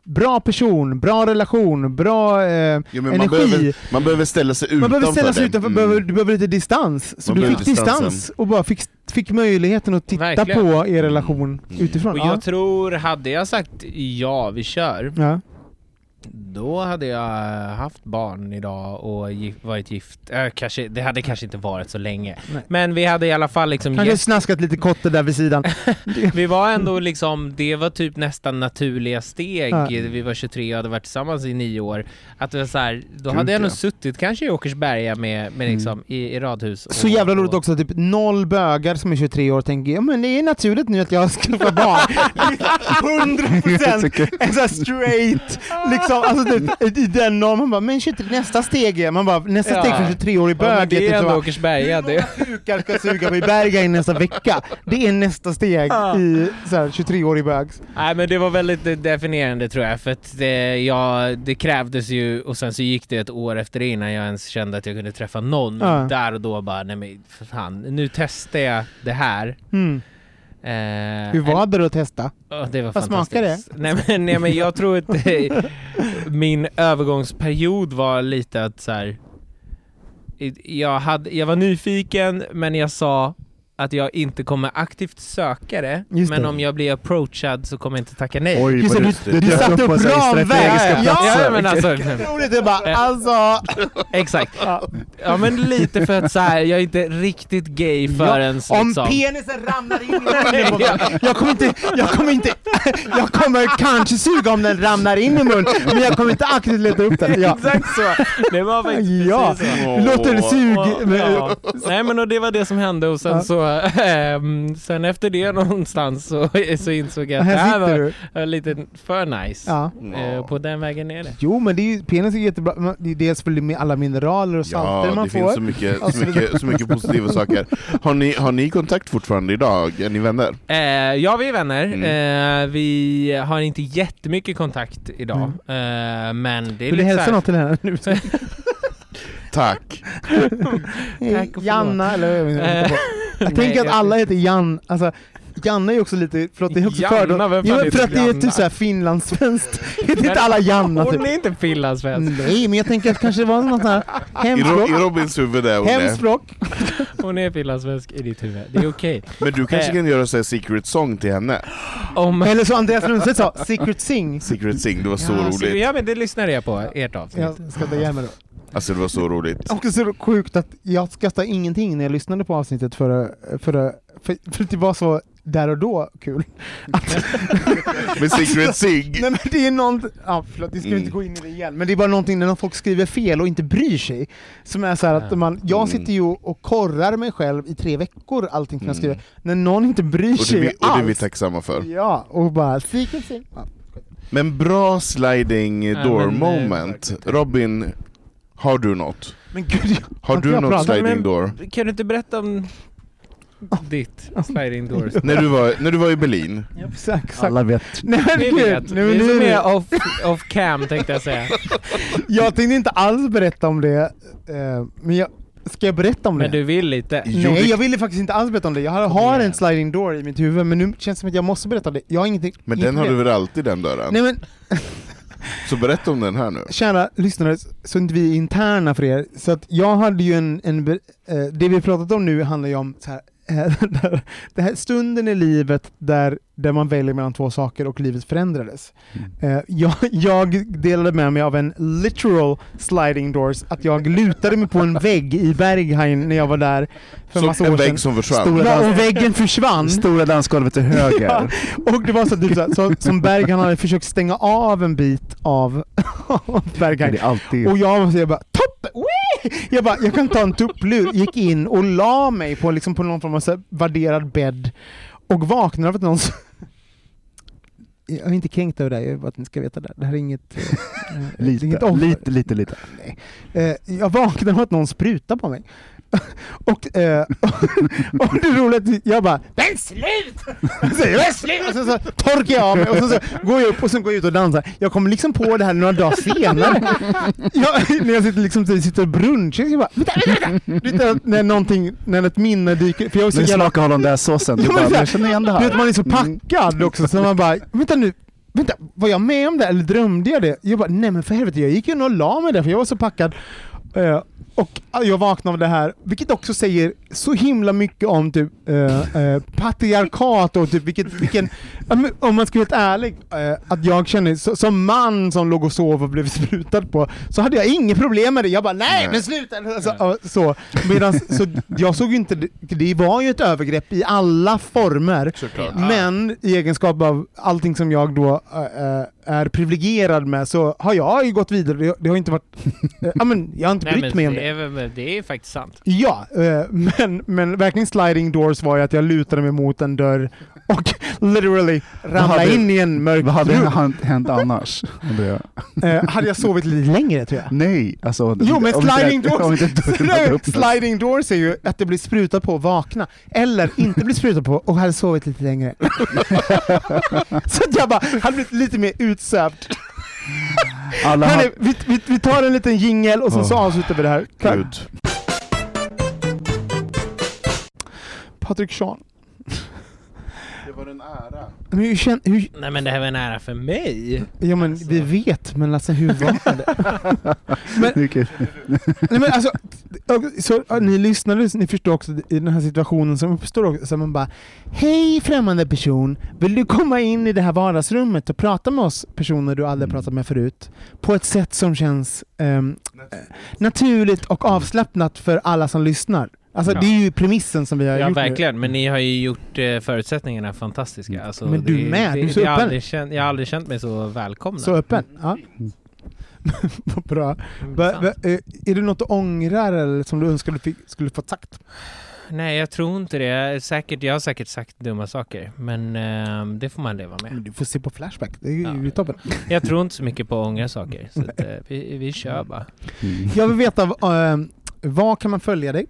[SPEAKER 2] bra person, bra relation, bra eh,
[SPEAKER 3] Ja, men man,
[SPEAKER 2] energi.
[SPEAKER 3] behöver, man behöver ställa sig utanför
[SPEAKER 2] Man behöver ställa sig utanför,
[SPEAKER 3] Mm.
[SPEAKER 2] behöver, du behöver lite distans. Så
[SPEAKER 3] Man
[SPEAKER 2] du fick
[SPEAKER 3] distansen.
[SPEAKER 2] distans och bara fick, fick möjligheten att titta
[SPEAKER 4] Verkligen.
[SPEAKER 2] på er relation utifrån.
[SPEAKER 4] Och jag tror, hade jag sagt ja, vi kör,
[SPEAKER 2] ja.
[SPEAKER 4] Då hade jag haft barn idag och gif- varit gift. Eh, kanske, det hade kanske inte varit så länge.
[SPEAKER 2] Nej.
[SPEAKER 4] Men vi hade i alla fall liksom
[SPEAKER 2] Kanske
[SPEAKER 4] gett
[SPEAKER 2] snaskat lite kotte där vid sidan.
[SPEAKER 4] Vi var ändå liksom, det var typ nästan naturliga steg.
[SPEAKER 2] Ja.
[SPEAKER 4] Vi var 23 och hade varit tillsammans i nio år. Att det var så här, då
[SPEAKER 3] Gud,
[SPEAKER 4] hade jag nog
[SPEAKER 3] ja.
[SPEAKER 4] suttit kanske i Åkersberga med, med liksom, i, i radhus.
[SPEAKER 2] Så
[SPEAKER 4] och-
[SPEAKER 2] jävla roligt också, typ noll bögar som är 23 år tänker ja men det är naturligt nu att jag skaffar barn. 100% en sån här straight, liksom, alltså det, i den normen, man bara men 23, nästa steg är, man bara nästa
[SPEAKER 4] Ja.
[SPEAKER 2] steg för 23-årig
[SPEAKER 4] Ja, men
[SPEAKER 2] bög
[SPEAKER 4] det är
[SPEAKER 2] typ
[SPEAKER 4] ändå Åkersberga.
[SPEAKER 2] hur
[SPEAKER 4] Det.
[SPEAKER 2] många kukar ska suga på i Berga i nästa vecka? Det är nästa steg
[SPEAKER 4] Ja.
[SPEAKER 2] i så här, 23-årig bögs.
[SPEAKER 4] Nej men det var väldigt definierande tror jag, för att det, ja, det krävdes ju och sen så gick det ett år efter det innan jag ens kände att jag kunde träffa någon.
[SPEAKER 2] Ja.
[SPEAKER 4] Där och då bara, nej men fan, nu testar jag det här.
[SPEAKER 2] Mm.
[SPEAKER 4] Eh,
[SPEAKER 2] Hur var det att testa?
[SPEAKER 4] Ja, det var
[SPEAKER 2] Vad smakar det?
[SPEAKER 4] Nej men, nej men jag tror att det, min övergångsperiod var lite att så här. Jag, hade, jag var nyfiken men jag sa att jag inte kommer aktivt söka det,
[SPEAKER 2] Just
[SPEAKER 4] men
[SPEAKER 2] det.
[SPEAKER 4] om jag blir approachad så kommer jag inte tacka nej.
[SPEAKER 1] Oj,
[SPEAKER 2] Just det,
[SPEAKER 1] du,
[SPEAKER 2] du- du satte upp ramverk. Ja.
[SPEAKER 4] Ja men alltså,
[SPEAKER 2] Roligt, det är bara alltså...
[SPEAKER 4] exakt. Ja men lite för att så här, jag är inte riktigt gay förrän
[SPEAKER 2] Om
[SPEAKER 4] liksom.
[SPEAKER 2] penisen ramlar in i munnen på mig. Jag kommer inte, jag kommer inte, jag kommer kanske suga om den ramlar in i munnen, men jag kommer inte aktivt leta upp den. Ja.
[SPEAKER 4] Exakt så! Det var faktiskt
[SPEAKER 2] Ja,
[SPEAKER 4] precis så.
[SPEAKER 2] låter sug...
[SPEAKER 4] Ja. Nej men och det var det som hände och sen
[SPEAKER 2] Ja.
[SPEAKER 4] så, sen efter det någonstans så, så insåg jag att det
[SPEAKER 2] Här
[SPEAKER 4] var, var lite för nice.
[SPEAKER 2] Ja.
[SPEAKER 4] Eh, på den vägen är det.
[SPEAKER 2] Jo men det är ju, penis är jättebra, det är dels för med alla mineraler och salter
[SPEAKER 3] Ja,
[SPEAKER 2] man
[SPEAKER 3] det
[SPEAKER 2] får.
[SPEAKER 3] finns så mycket, så, mycket, så mycket positiva saker. Har ni, har ni kontakt fortfarande idag? Är ni vänner?
[SPEAKER 4] Eh, ja vi är vänner,
[SPEAKER 3] Mm.
[SPEAKER 4] eh, vi har inte jättemycket kontakt idag, eh, men det är
[SPEAKER 2] Vill du hälsa något till henne nu?
[SPEAKER 3] Tack!
[SPEAKER 4] Tack
[SPEAKER 2] Janna, eller jag
[SPEAKER 4] Eh.
[SPEAKER 2] Jag tänker att alla heter Jan, alltså Janna är också lite, förlåt det är också
[SPEAKER 4] Janna,
[SPEAKER 2] fördom.
[SPEAKER 4] vem fan
[SPEAKER 2] Jo, för att det är typ såhär finlandssvenskt. Heter inte alla Janna typ?
[SPEAKER 4] Hon är inte finlandssvensk,
[SPEAKER 2] Nej, men jag tänker att kanske det var något sånt här hemspråk.
[SPEAKER 3] I Robins huvud är hon.
[SPEAKER 2] Hemspråk.
[SPEAKER 4] hon är finlandssvensk i ditt huvud. Det är okej.
[SPEAKER 3] Men du kanske
[SPEAKER 4] Eh.
[SPEAKER 3] kan göra så här secret song till henne?
[SPEAKER 4] Om...
[SPEAKER 2] Eller så Andreas Lundstedt sa, Secret Sing.
[SPEAKER 3] Secret sing, det var så
[SPEAKER 4] ja,
[SPEAKER 3] roligt.
[SPEAKER 4] Ja men det lyssnade jag på, ert avsnitt.
[SPEAKER 2] Jag ska ta igen mig då.
[SPEAKER 3] Alltså det var så roligt.
[SPEAKER 2] Och så sjukt att jag skrattade ingenting när jag lyssnade på avsnittet för, för, för, för att det var så där och då kul. Att,
[SPEAKER 3] Men secret sing,
[SPEAKER 2] nej men det är något, ja förlåt, vi ska
[SPEAKER 3] Mm.
[SPEAKER 2] inte gå in i det igen, men det är bara någonting när folk skriver fel och inte bryr sig. Som är så här att man, jag
[SPEAKER 3] Mm.
[SPEAKER 2] sitter ju och korrar mig själv i tre veckor allting som jag
[SPEAKER 3] Mm.
[SPEAKER 2] skriver, när någon inte bryr
[SPEAKER 3] och det,
[SPEAKER 2] sig
[SPEAKER 3] vi, och det är vi
[SPEAKER 2] alls.
[SPEAKER 3] tacksamma för.
[SPEAKER 2] Ja, och bara secret sing. Ja.
[SPEAKER 3] Men bra sliding
[SPEAKER 4] Ja,
[SPEAKER 3] door
[SPEAKER 4] men, eh,
[SPEAKER 3] moment. Robin, har du något?
[SPEAKER 2] Men gud, jag,
[SPEAKER 3] Har du något sliding
[SPEAKER 4] Men-
[SPEAKER 3] door?
[SPEAKER 4] Kan du inte berätta om ditt sliding doors?
[SPEAKER 3] När du var, när du var i Berlin?
[SPEAKER 2] Ja, exakt, exakt.
[SPEAKER 1] Alla vet.
[SPEAKER 2] Nej men
[SPEAKER 4] Vi vet.
[SPEAKER 2] nej, men
[SPEAKER 4] det är som
[SPEAKER 2] nu,
[SPEAKER 4] är off, off cam tänkte jag säga.
[SPEAKER 2] jag tänkte inte alls berätta om det, eh, men jag, ska jag berätta om
[SPEAKER 4] Men
[SPEAKER 2] det?
[SPEAKER 4] du vill lite.
[SPEAKER 2] Nej, jag ville faktiskt inte alls berätta om det. Jag har, har en sliding door i mitt huvud, men nu känns det som att jag måste berätta om det. Jag har ingenting...
[SPEAKER 3] Men den har du väl alltid den dörren?
[SPEAKER 2] Nej men,
[SPEAKER 3] så berätta om den här nu.
[SPEAKER 2] kära lyssnare, så inte vi är interna för er. Så att jag hade ju en... en eh, det vi pratat om nu handlar ju om så här, det den här stunden i livet där där man väljer mellan två saker och livet förändrades. Eh, jag, jag delade med mig av en literal sliding doors, att jag lutade mig på en vägg i Berghain när jag var där för
[SPEAKER 3] Som
[SPEAKER 2] massa
[SPEAKER 3] en
[SPEAKER 2] år
[SPEAKER 3] vägg
[SPEAKER 2] sedan.
[SPEAKER 3] som försvann.
[SPEAKER 1] Stora
[SPEAKER 2] Ja,
[SPEAKER 1] dans-
[SPEAKER 2] och väggen försvann.
[SPEAKER 1] Stora dansgolvet till höger.
[SPEAKER 2] Ja, och det var så typ så, så som Berghain hade försökt stänga av en bit av, Berghain.
[SPEAKER 1] Det är alltid...
[SPEAKER 2] Och jag, så jag bara toppen! Wee! Jag bara, jag kan ta en tupplur, gick in och la mig på, liksom på någon form av så värderad bädd och vaknade av att någon Jag är inte kränkt över det, här, jag vill att ni ska veta det. Det här är inget... eh, är inget
[SPEAKER 1] Lite, lite, lite, lite.
[SPEAKER 2] Eh, jag vaknade av att någon sprutar på mig. och, eh, och det roliga är att jag bara Men slut! Men slut! Och sen så torkar jag av mig och sen så går jag upp och sen går jag ut och dansar. Jag kommer liksom på det här några dagar senare. Jag, när jag sitter, liksom, sitter och brunchar, jag bara vänta, vänta, vänta! Vet du, när någonting, när ett minne dyker... För jag är så
[SPEAKER 1] Nu
[SPEAKER 2] jävla
[SPEAKER 1] smakar hollandaisesåsen. Du
[SPEAKER 2] Ja, men
[SPEAKER 1] bara,
[SPEAKER 2] så här,
[SPEAKER 1] jag känner igen det
[SPEAKER 2] du vet,
[SPEAKER 1] här.
[SPEAKER 2] man är så packad också, så man bara, vänta nu, vänta, var jag med om det eller drömde jag det? Jag bara, nej men för helvete, jag gick ju och la mig där för jag var så packad. Eh, och jag vaknade av det här, vilket också säger så himla mycket om typ eh, eh, patriarkat och typ vilket, vilken, om man ska vara helt ärlig, eh, att jag känner så, som man som låg och sov och blev sprutad på, så hade jag inget problem med det. Jag bara nej,
[SPEAKER 3] Nej.
[SPEAKER 2] men sluta! Alltså, så. Medans, så jag såg ju inte, det, det var ju ett övergrepp i alla former.
[SPEAKER 3] Såklart.
[SPEAKER 2] Men i egenskap av allting som jag då äh, är privilegierad med så har jag ju gått vidare. Det, har inte varit... äh, ja, men jag har inte brytt mig om
[SPEAKER 4] det. Är, det är faktiskt sant.
[SPEAKER 2] Ja, eh, men, men verkligen sliding doors var ju att jag lutade mig mot en dörr och literally ramlade
[SPEAKER 1] hade-
[SPEAKER 2] in i en mörk
[SPEAKER 1] Vad hade hänt- hänt annars?
[SPEAKER 2] Eh, hade jag sovit lite längre tror jag.
[SPEAKER 1] Nej, alltså...
[SPEAKER 2] Jo men
[SPEAKER 1] om inte-
[SPEAKER 2] sliding doors,
[SPEAKER 1] inte
[SPEAKER 2] sliding doors är ju att det blir sprutat på och vakna. Eller inte bli sprutat på och hade sovit lite längre. Så att jag bara hade blivit lite mer utsövd.
[SPEAKER 1] Alla
[SPEAKER 2] Hörni, vi, vi, vi tar en liten jingel och sen så
[SPEAKER 1] Åh.
[SPEAKER 2] avslutar vi det här. Tack.
[SPEAKER 3] Gud.
[SPEAKER 2] Patrik Sean.
[SPEAKER 3] Det var en ära.
[SPEAKER 2] Men hur känn, hur,
[SPEAKER 4] Nej men det här var en ära för mig.
[SPEAKER 2] ja men vi vet, men alltså hur var det? men, nej, men alltså, och- så, ni lyssnare, ni förstår också i den här situationen som uppstår också, så man bara Hej främmande person, vill du komma in i det här vardagsrummet och prata med oss personer du aldrig pratat med förut? På ett sätt som känns eh, naturligt och avslappnat för alla som lyssnar. Alltså
[SPEAKER 4] Ja.
[SPEAKER 2] det är ju premissen som vi har
[SPEAKER 4] Ja
[SPEAKER 2] gjort nu.
[SPEAKER 4] verkligen, men ni har ju gjort eh, förutsättningserna fantastiska. Alltså,
[SPEAKER 2] Men du
[SPEAKER 4] det-
[SPEAKER 2] med,
[SPEAKER 4] det,
[SPEAKER 2] du är så
[SPEAKER 4] jag, har
[SPEAKER 2] öppen.
[SPEAKER 4] aldrig känt, jag har aldrig känt mig så välkomnad.
[SPEAKER 2] Så öppen. Ja. Vad bra. Va, va, eh, är det något du ångrar eller som du önskar du fick, skulle fått sagt?
[SPEAKER 4] Nej, jag tror inte det. Säkert, jag har säkert sagt dumma saker, men eh, det får man leva med.
[SPEAKER 2] Men Du får se på Flashback, det är ju
[SPEAKER 4] Ja.
[SPEAKER 2] toppen.
[SPEAKER 4] Jag tror inte så mycket på att ångra saker, så att, eh, vi, vi kör bara.
[SPEAKER 1] Mm.
[SPEAKER 2] Jag vill veta, eh, var kan man följa dig?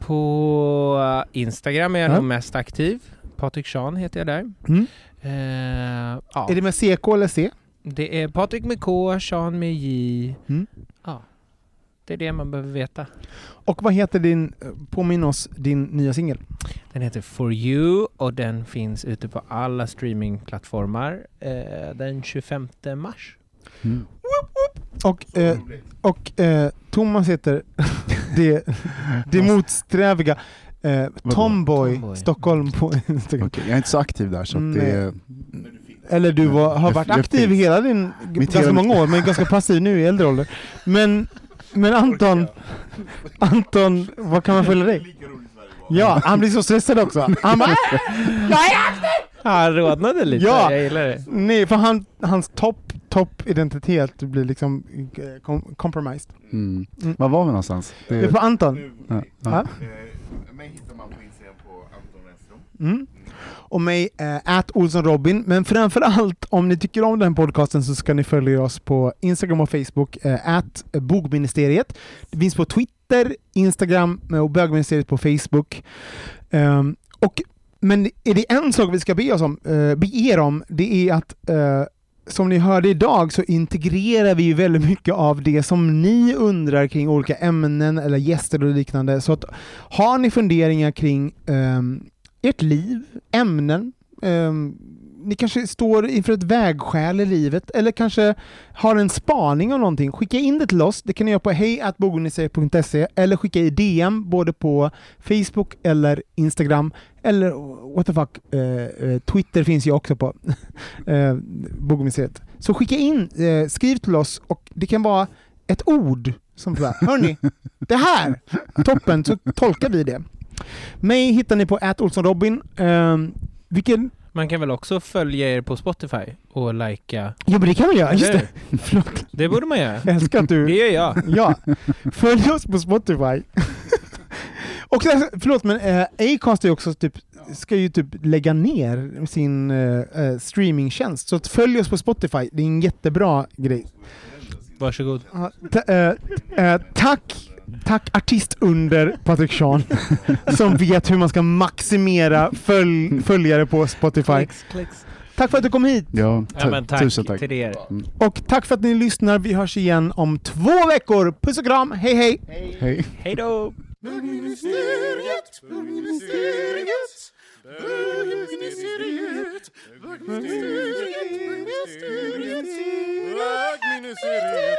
[SPEAKER 4] På Instagram är jag
[SPEAKER 2] Ja.
[SPEAKER 4] nog mest aktiv. Patrik Sean heter jag där.
[SPEAKER 2] Mm.
[SPEAKER 4] Eh, ja.
[SPEAKER 2] Är det med CK eller C?
[SPEAKER 4] Det är Patrik med K, Sean med J.
[SPEAKER 2] Mm.
[SPEAKER 4] Ja. Det är det man behöver veta.
[SPEAKER 2] Och vad heter din, påminn oss, din nya singel?
[SPEAKER 4] Den heter For You och den finns ute på alla streamingplattformar eh, den 25 mars.
[SPEAKER 1] Mm.
[SPEAKER 2] Och, eh, och eh, Thomas heter det, det motsträviga eh, Tomboy,
[SPEAKER 4] Tomboy.
[SPEAKER 2] Stockholm på Instagram.
[SPEAKER 1] Okej, jag är inte så aktiv där så att det är...
[SPEAKER 2] Eller du var, har varit aktiv hela din, ganska
[SPEAKER 1] hela-
[SPEAKER 2] många år, men ganska passiv nu i äldre ålder. Men, men Anton, Anton, vad kan man följa dig? Ja, han blir så stressad också. Han bara,
[SPEAKER 4] Han rodnade lite,
[SPEAKER 2] Ja.
[SPEAKER 4] jag gillar det.
[SPEAKER 2] nej, för han, hans topp, topp identitet blir liksom eh, com- compromised.
[SPEAKER 1] Mm.
[SPEAKER 2] Mm.
[SPEAKER 1] Var var vi någonstans?
[SPEAKER 2] Det är på Anton.
[SPEAKER 1] ja, ja.
[SPEAKER 2] Ja.
[SPEAKER 3] Eh, Mig hittar man på Instagram på Anton Renström.
[SPEAKER 2] Mm. Och mig, äh, Olsson Robin. Men framför allt, om ni tycker om den här podcasten så ska ni följa oss på Instagram och Facebook, äh, bogministeriet. Det finns på Twitter, Instagram eh, och bögministeriet på Facebook. Ehm, och, men är det en sak vi ska be, oss om, eh, be er om, det är att eh, som ni hörde idag så integrerar vi ju väldigt mycket av det som ni undrar kring olika ämnen eller gäster och liknande. Så att har ni funderingar kring ehm, ert liv, ämnen, ehm, ni kanske står inför ett vägskäl i livet eller kanske har en spaning om någonting. Skicka in det till oss. Det kan ni göra på hejatbogonisse.se, eller skicka i DM både på Facebook eller Instagram eller what the fuck, eh, eh Twitter finns ju också på eh, Bogomuseet. Så skicka in, eh, skriv till oss och det kan vara ett ord som bara, hörni, det här, toppen, så tolkar vi det. Mig hittar ni på Robin. Eh, vilken
[SPEAKER 4] man kan väl också följa er på Spotify och likea?
[SPEAKER 2] Ja men det kan man göra, just det. Förlåt.
[SPEAKER 4] Det borde man göra.
[SPEAKER 2] Jag älskar att du...
[SPEAKER 4] Det gör jag.
[SPEAKER 2] Ja. Följ oss på Spotify. och så- förlåt men eh, Acast är också typ, ska ju typ lägga ner sin eh, eh, streamingtjänst. Så följ oss på Spotify, det är en jättebra grej.
[SPEAKER 4] Varsågod.
[SPEAKER 2] Ta, eh, eh, tack, tack artist under Patrik Sean som vet hur man ska maximera följ, följare på Spotify.
[SPEAKER 4] Klicks, klicks.
[SPEAKER 2] Tack för att du kom hit!
[SPEAKER 1] Ja,
[SPEAKER 4] Ja, men tack
[SPEAKER 1] tusen tack.
[SPEAKER 4] till er.
[SPEAKER 2] Och tack för att ni lyssnar. Vi hörs igen om två veckor. Puss och kram, hej hej!
[SPEAKER 1] Hej.
[SPEAKER 4] Hej då!
[SPEAKER 5] Bögministeriet, bögministeriet, bögministeriet, bögministeriet, bögministeriet, bögministeriet.